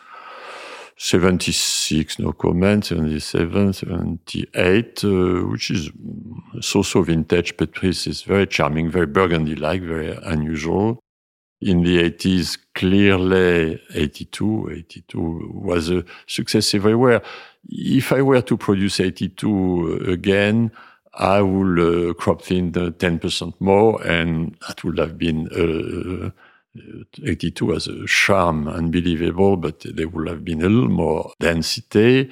76, no comment. 77, 78, uh, which is so-so vintage. Petrus is very charming, very Burgundy-like, very unusual. In the 80s, clearly 82, 82 was a success everywhere if I were to produce 82 uh, again, I would uh, crop thin 10% more, and that would have been uh, 82 as a charm unbelievable, but there would have been a little more density.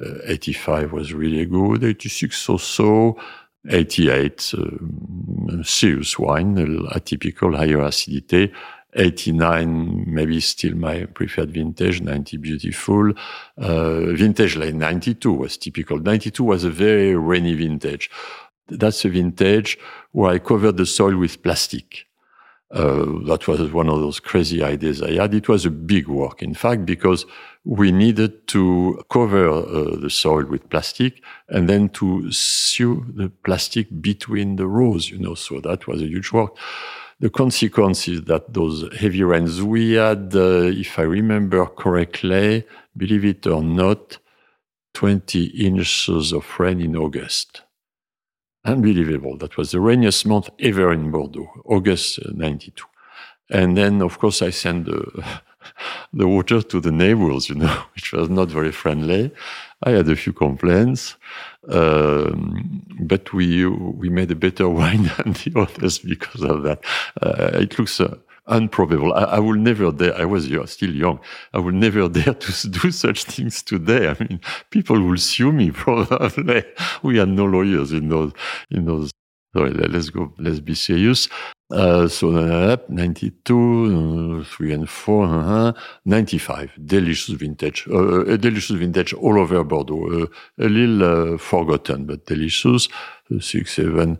Uh, 85 was really good, 86 so so, 88 um, serious wine, atypical higher acidity, 89 maybe still my preferred vintage 90 beautiful. Uh, vintage like 92 was typical. 92 was a very rainy vintage. That's a vintage where i covered the soil with plastic. Uh, that was one of those crazy ideas I had. It was a big work, in fact, because we needed to cover uh, the soil with plastic and then to sew the plastic between the rows, you know, so that was a huge work the consequence is that those heavy rains we had, uh, if I remember correctly, believe it or not, 20 inches of rain in August. Unbelievable. That was the rainiest month ever in Bordeaux, August uh, 92. And then, of course, I sent the, the water to the neighbors, you know, which was not very friendly. I had a few complaints. Um, but we we made a better wine than the others because of that. Uh, it looks uh, improbable. I, I, will never dare. I was still young. I will never dare to do such things today. I mean, people will sue me probably. we had no lawyers in those in those sorry, let's go, let's be serious. Uh, so uh, 92, uh, 3 and 4, uh-huh, 95. Delicious vintage. Uh, a delicious vintage all over Bordeaux. a little forgotten, but delicious. 6, 7.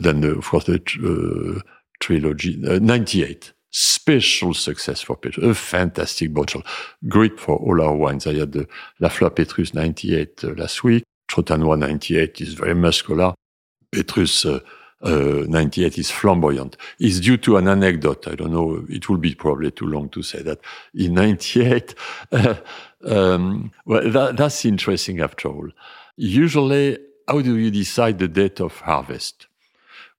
then, of course, the trilogy. 98 special success for Petrus, a fantastic bottle. Great for all our wines. I had the La Fleur Petrus 98 uh, last week. Trotanois 98 is very muscular. Petrus uh, uh, 98 is flamboyant. It's due to an anecdote. I don't know. It will be probably too long to say that. In 98, uh, um, well, that, that's interesting after all. Usually, how do you decide the date of harvest?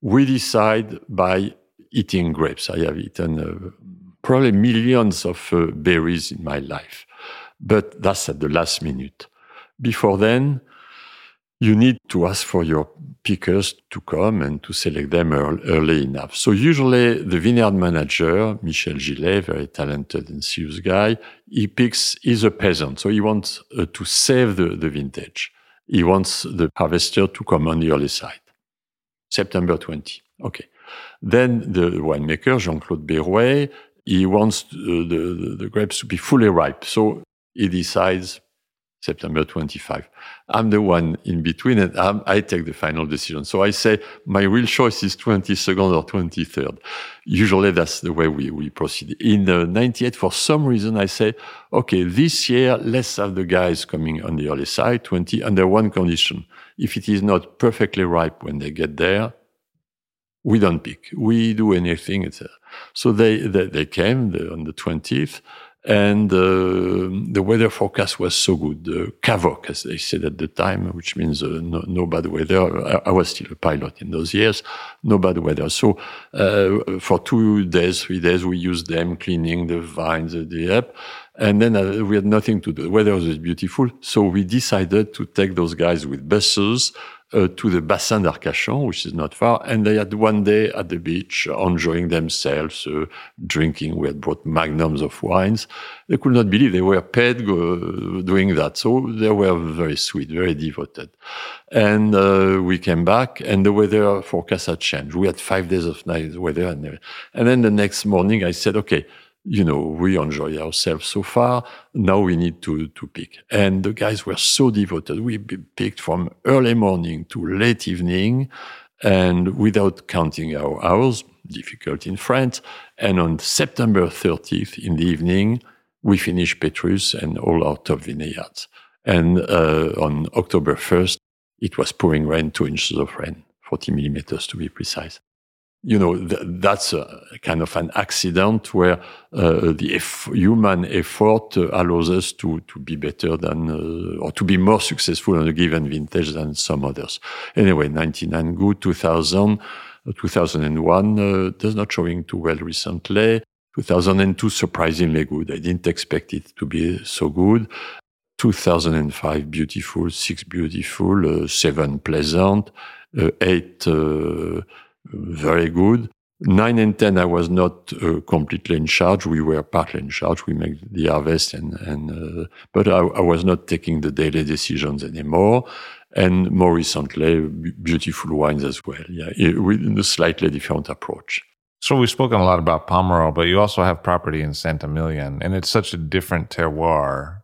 We decide by eating grapes. I have eaten uh, probably millions of uh, berries in my life, but that's at the last minute. Before then, you need to ask for your pickers to come and to select them early enough. So usually the vineyard manager, Michel Gillet, very talented and serious guy, he picks, he's a peasant. So he wants uh, to save the, the vintage. He wants the harvester to come on the early side. September 20. Okay. Then the winemaker, Jean-Claude Berrouet, he wants the, the, the grapes to be fully ripe. So he decides September 25. I'm the one in between and I'm, i take the final decision. So I say my real choice is 22nd or 23rd. Usually that's the way we, we proceed. In the 98, for some reason, I say, okay, this year, let's have the guys coming on the early side, 20, under one condition. If it is not perfectly ripe when they get there, we don't pick. We do anything, etc. So they, they, they came the, on the 20th and uh, the weather forecast was so good. Uh, as they said at the time, which means uh, no, no, bad weather. I, I, was still a pilot in those years. No bad weather. So uh, for two days, three days, we used them cleaning the vines, the app. And then uh, we had nothing to do. The weather was beautiful. So we decided to take those guys with buses uh, to the Bassin d'Arcachon, which is not far. And they had one day at the beach enjoying themselves, uh, drinking. We had brought magnums of wines. They could not believe they were paid doing that. So they were very sweet, very devoted. And uh, we came back and the weather forecast had changed. We had five days of nice weather. And, and then the next morning I said, okay, you know, we enjoy ourselves so far. Now we need to, to pick. And the guys were so devoted. We picked from early morning to late evening and without counting our hours, difficult in France. And on September 30th in the evening, we finished Petrus and all our top vineyards. And uh, on October 1st, it was pouring rain, two inches of rain, 40 millimeters to be precise you know, th- that's a kind of an accident where uh, the eff- human effort uh, allows us to, to be better than, uh, or to be more successful on a given vintage than some others. Anyway, 99 good, 2000, uh, 2001 uh, does not showing too well recently. 2002 surprisingly good. I didn't expect it to be so good. 2005 beautiful, six beautiful, uh, seven pleasant, eight very good. Nine and ten, I was not uh, completely in charge. We were partly in charge. We make the harvest, and and uh, but I, I, was not taking the daily decisions anymore. And more recently, beautiful wines as well. Yeah, with a slightly different approach. So we've spoken a lot about Pomerol, but you also have property in Saint-Emilion, and it's such a different terroir.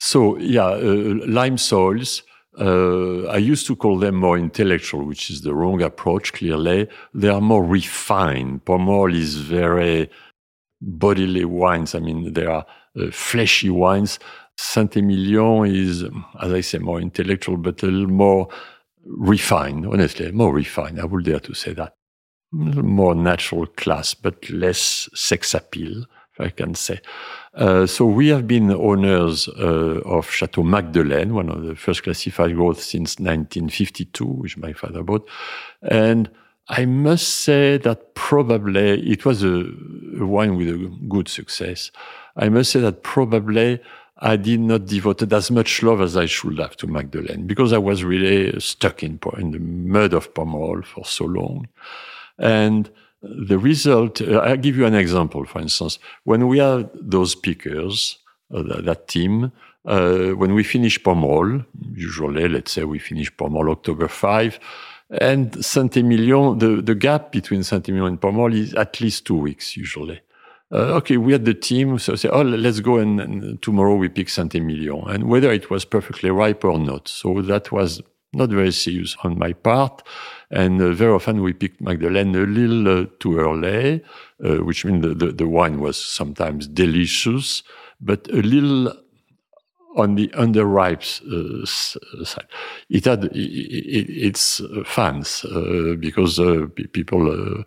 So yeah, uh, lime soils uh, I used to call them more intellectual, which is the wrong approach, clearly. They are more refined. Pomerol is very bodily wines. I mean, they are uh, fleshy wines. Saint-Emilion is, as I say, more intellectual, but a little more refined, honestly, more refined. I would dare to say that. More natural class, but less sex appeal, I can say. Uh, so we have been owners uh, of Chateau Magdelaine, one of the first classified growths since 1952, which my father bought. And I must say that probably it was a, a wine with a good success. I must say that probably I did not devote as much love as I should have to Magdelaine because I was really stuck in, in the mud of Pomerol for so long. And the result, uh, I'll give you an example, for instance. When we had those pickers, uh, that, that, team, uh, when we finish Pomerol, usually, let's say we finish Pomerol October 5, And Saint-Emilion, the, the gap between Saint-Emilion and Pomerol is at least two weeks usually. Uh, okay, we had the team, so say, oh, let's go and, and tomorrow we pick Saint-Emilion, and whether it was perfectly ripe or not. So that was not very serious on my part. And uh, very often we picked Magdelaine a little uh, too early, uh, which means the, the, the, wine was sometimes delicious, but a little on the underripe uh, side. It had it, it, its fans uh, because uh, people.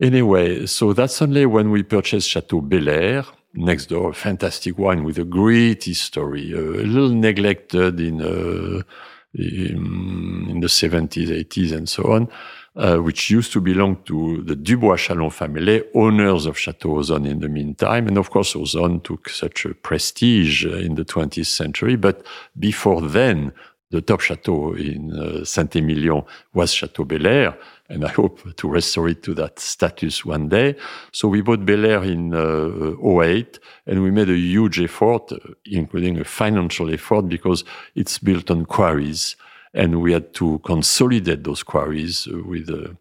anyway, so that's only when we purchased Chateau Belair next door, fantastic wine with a great history, a little neglected in in, the 70s, 80s, and so on, uh, which used to belong to the Dubois Challon family, owners of Chateau Ausone in the meantime. And of course, Ausone took such a prestige in the 20th century. But before then, the top chateau in uh, Saint-Emilion was Chateau Belair, and I hope to restore it to that status one day. So we bought Belair in uh, 08, and we made a huge effort, uh, including a financial effort, because it's built on quarries, and we had to consolidate those quarries uh, with a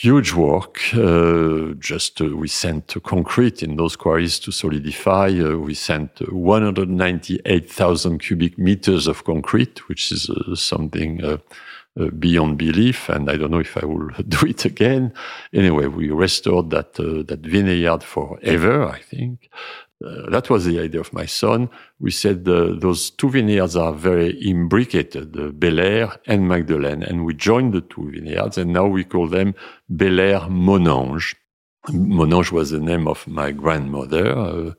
huge work. Uh, just uh, we sent concrete in those quarries to solidify. Uh, we sent 198,000 cubic meters of concrete, which is uh, something uh, uh, beyond belief. And I don't know if I will do it again. Anyway, we restored that that vineyard forever. I think. Uh, that was the idea of my son. We said uh, those two vineyards are very imbricated, uh, Belair and Magdelaine, and we joined the two vineyards, and now we call them Belair Monange. Monange was the name of my grandmother, uh,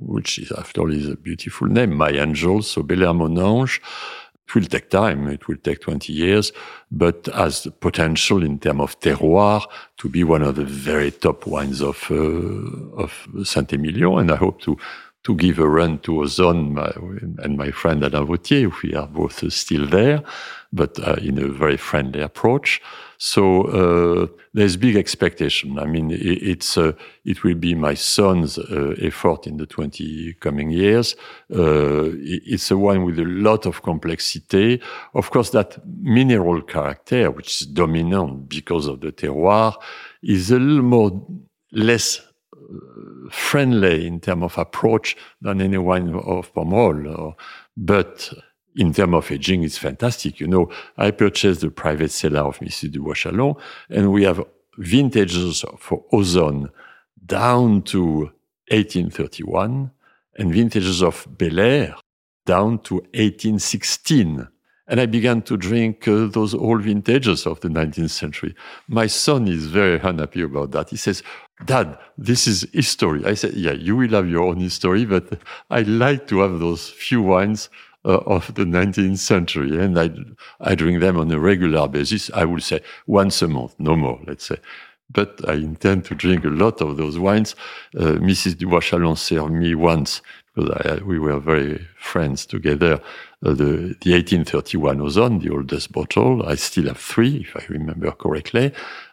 which is, after all, is a beautiful name, my angel. So Belair Monange. It will take time. It will take 20 years, but has the potential in terms of terroir to be one of the very top wines of, uh, of Saint-Emilion. And I hope to, to give a run to Ausone my, and my friend Alain Vauthier, if we are both still there, but uh, in a very friendly approach. So uh, there's big expectation. I mean, it, it's uh, it will be my son's uh, effort in the 20 coming years. It's a wine with a lot of complexity. Of course, that mineral character, which is dominant because of the terroir, is a little more less friendly in terms of approach than any wine of Pomerol. But in terms of aging, it's fantastic. You know, I purchased the private cellar of Mrs. Dubois Challon, and we have vintages for Ausone down to 1831 and vintages of Belair down to 1816. And I began to drink uh, those old vintages of the 19th century. My son is very unhappy about that. He says, Dad, this is history. I said, Yeah, you will have your own history, but I like to have those few wines uh, of the 19th century. And I, I drink them on a regular basis. I would say once a month, no more, let's say. But I intend to drink a lot of those wines. Uh, Mrs. Dubois Challon served me once because I, we were very friends together. Uh, the, the 1831 Ausone, the oldest bottle. I still have three, if I remember correctly.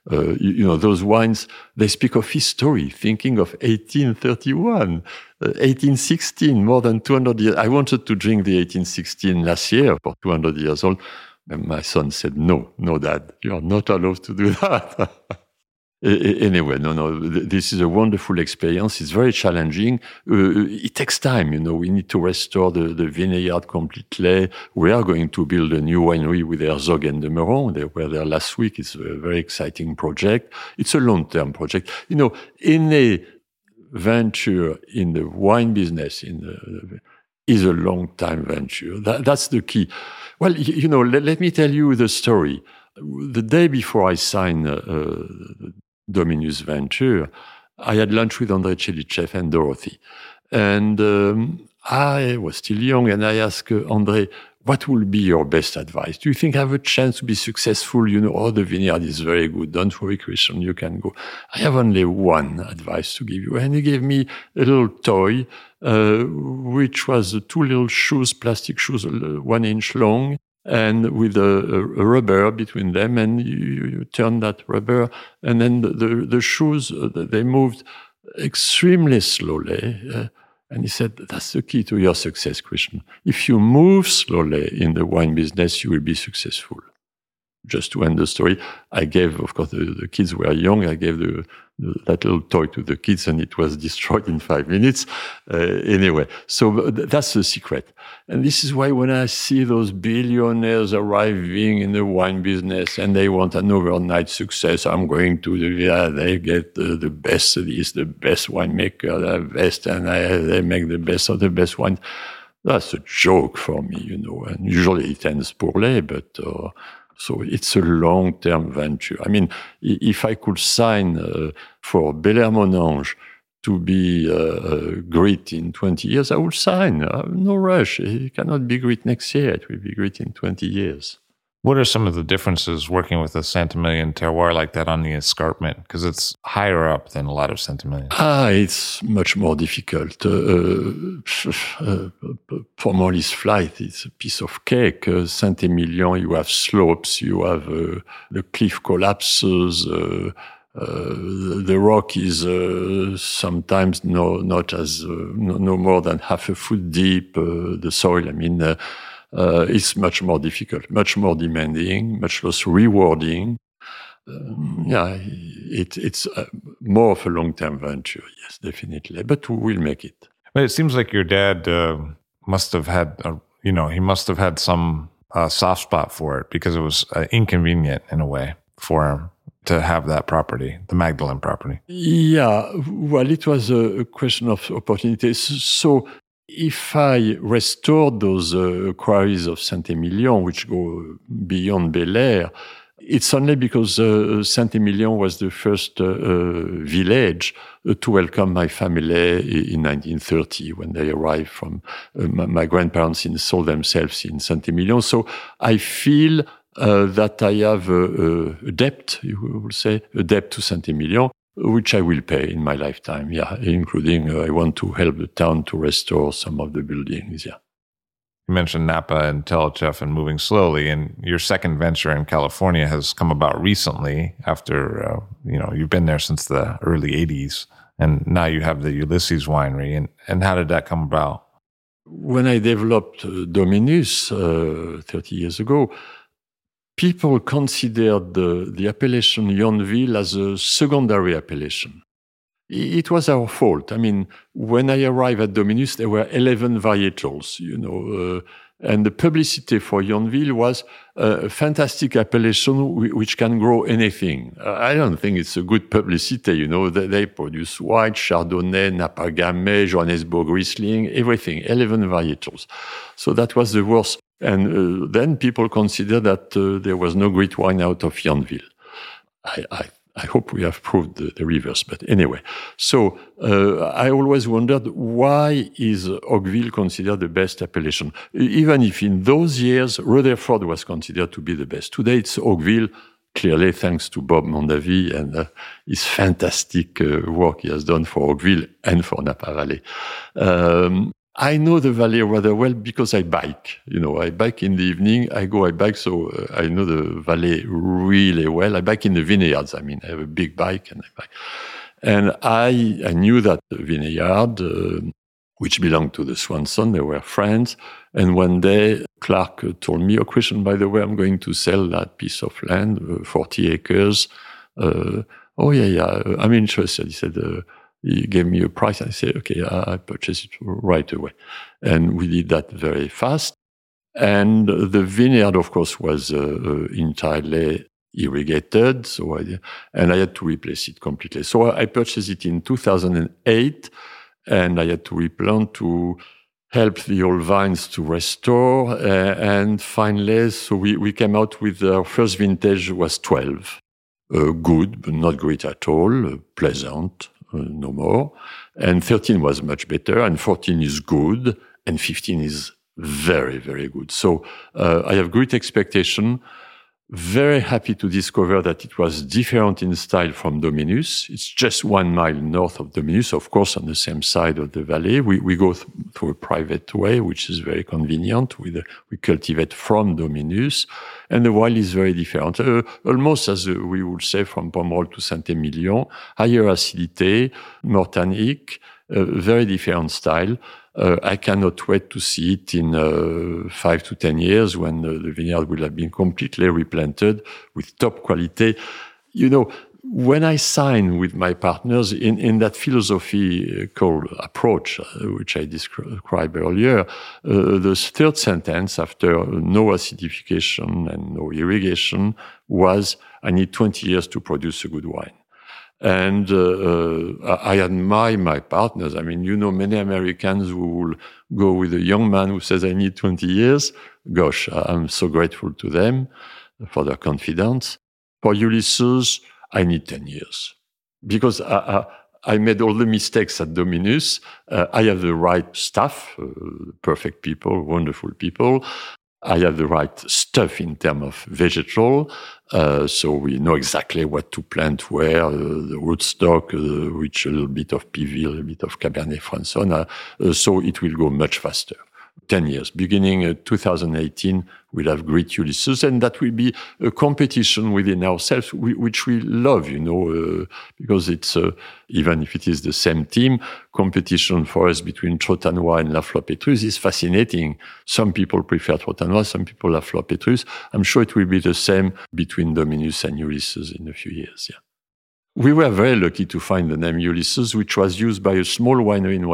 Uh, you, you, know, those wines, they speak of history, thinking of 1831. 1816, more than 200 years. I wanted to drink the 1816 last year for 200 years old. And my son said, no, no, dad, you are not allowed to do that. anyway, no, no, this is a wonderful experience. It's very challenging. Uh, it takes time, you know. We need to restore the, the vineyard completely. We are going to build a new winery with Herzog and de Meuron. They were there last week. It's a very exciting project. It's a long-term project. You know, any venture in the wine business in the, is a long time venture. That, that's the key. Well, you, you know, let, let, me tell you the story. The day before I signed uh, Dominus Venture, I had lunch with Andrei Tchelistcheff and Dorothy. And um, I was still young, and I asked uh, Andrei, what will be your best advice? Do you think I have a chance to be successful? You know, oh, the vineyard is very good. Don't worry, Christian, you can go. I have only one advice to give you. And he gave me a little toy, uh, which was two little shoes, plastic shoes, uh, one inch long, and with a, a rubber between them. And you, you, turn that rubber, and then the, the, the shoes, uh, they moved extremely slowly. Uh, and he said, that's the key to your success, Christian. If you move slowly in the wine business, you will be successful. Just to end the story, I gave, of course, the, the kids were young. I gave the, the, that little toy to the kids and it was destroyed in five minutes. Uh, anyway, so that's the secret. And this is why when I see those billionaires arriving in the wine business and they want an overnight success, I'm going to the villa, they get the, the best, is the best winemaker, the best, and I, they make the best of the best wine. That's a joke for me, you know, and usually it ends poorly, but, uh, so it's a long-term venture. I mean, if I could sign uh, for Belair Monange to be uh, uh, great in 20 years, I would sign. Uh, no rush. It cannot be great next year. It will be great in 20 years. What are some of the differences working with a Saint-Emilion terroir like that on the escarpment? Because it's higher up than a lot of Saint-Emilion. Ah, it's much more difficult. Uh, uh, for Molly's flight, it's a piece of cake. Uh, Saint-Emilion, you have slopes, you have uh, the cliff collapses, uh, uh, the rock is uh, sometimes no not as uh, no, no, more than half a foot deep. the soil, I mean, uh, it's much more difficult, much more demanding, much less rewarding. Um, yeah, it, it's uh, more of a long-term venture. Yes, definitely, but we'll make it. But it seems like your dad uh, must have had, a, you know, he must have had some uh, soft spot for it because it was uh, inconvenient in a way for him to have that property, the Magdelaine property. Yeah, well, it was a question of opportunities. So if I restore those uh, quarries of Saint-Emilion, which go beyond Belair, it's only because uh, Saint-Emilion was the first uh, uh village uh, to welcome my family in 1930 when they arrived from uh, my, my, grandparents installed themselves in Saint-Emilion. So I feel that I have a, a debt, you will say, a debt to Saint-Emilion which I will pay in my lifetime. Yeah, including uh, I want to help the town to restore some of the buildings. Yeah. You mentioned Napa and Tchelistcheff and moving slowly, and your second venture in California has come about recently. After uh, you know you've been there since the early '80s, and now you have the Ulysses Winery. And and how did that come about? When I developed uh, Dominus uh, 30 years ago, people considered the, the appellation Yountville as a secondary appellation. It was our fault. I mean, when I arrived at Dominus, there were 11 varietals, you know, uh, and the publicity for Yountville was a fantastic appellation which can grow anything. I don't think it's a good publicity, you know, they, produce white, Chardonnay, Napa Gamay, Johannisberg Riesling, everything, 11 varietals. So that was the worst and uh, then people consider that uh, there was no great wine out of Yountville. I, I, I hope we have proved the, the reverse, but anyway. So uh, I always wondered why is Oakville considered the best appellation, even if in those years Rutherford was considered to be the best. Today it's Oakville, clearly thanks to Bob Mondavi and uh, his fantastic uh, work he has done for Oakville and for Napa Valley. Um, I know the valley rather well because I bike. You know, I bike in the evening. I go, I bike, so uh, I know the valley really well. I bike in the vineyards. I mean, I have a big bike and I bike. And I, I knew that vineyard, uh, which belonged to the Swanson, they were friends. And one day, Clark told me, "Oh, Christian, by the way, I'm going to sell that piece of land, uh, 40 acres. Uh, oh, yeah, yeah, I'm interested. He said, uh, he gave me a price. I said, okay, I purchase it right away. And we did that very fast. And the vineyard, of course, was uh, uh, entirely irrigated. So I, and I had to replace it completely. So I purchased it in 2008 and I had to replant to help the old vines to restore. Uh, and finally, so we, we came out with our first vintage was 12. Uh, good, but not great at all, uh, pleasant, uh, no more. And 13 was much better, and 14 is good, and 15 is very, very good. So uh, I have great expectation very happy to discover that it was different in style from Dominus. It's just one mile north of Dominus, of course, on the same side of the valley. We, we go th- through a private way, which is very convenient. We, we cultivate from Dominus, and the wine is very different, uh, almost as uh, we would say from Pomerol to Saint-Emilion, higher acidity, more tannic, uh, very different style. Uh, I cannot wait to see it in uh, five to 10 years when uh, the vineyard will have been completely replanted with top quality. You know, when I sign with my partners in, in that philosophy uh, called approach, uh, which I described earlier, uh, the third sentence after no acidification and no irrigation was, I need 20 years to produce a good wine. And uh, uh, I admire my partners. I mean, you know, many Americans who will go with a young man who says, I need 20 years. Gosh, I'm so grateful to them for their confidence. For Ulysses, I need 10 years because I, I, I made all the mistakes at Dominus. Uh, I have the right staff, uh, perfect people, wonderful people. I have the right stuff in terms of vegetable. Uh, so we know exactly what to plant where, uh, the rootstock, uh, which a little bit of PV, a little bit of Cabernet Franc, uh, so it will go much faster. 10 years. Beginning uh, 2018, we'll have Great Ulysses, and that will be a competition within ourselves, which we love, you know, uh, because it's, uh, even if it is the same team, competition for us between Trotanoy and La Petrus is fascinating. Some people prefer Trotanoy, some people La Petrus. I'm sure it will be the same between Dominus and Ulysses in a few years, yeah. We were very lucky to find the name Ulysses, which was used by a small winery in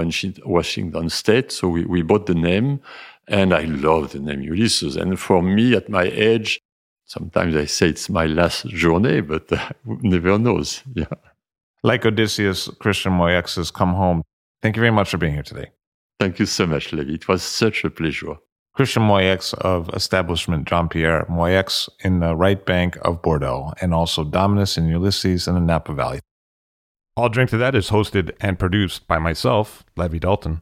Washington state. So we, we bought the name and I love the name Ulysses. And for me, at my age, sometimes I say it's my last journey, but uh, never knows. Yeah. Like Odysseus, Christian Moueix has come home. Thank you very much for being here today. Thank you so much, Levi. It was such a pleasure. Christian Moueix of establishment Jean Pierre Moueix in the right bank of Bordeaux, and also Dominus and Ulysses in the Napa Valley. I'll Drink to That is hosted and produced by myself, Levi Dalton.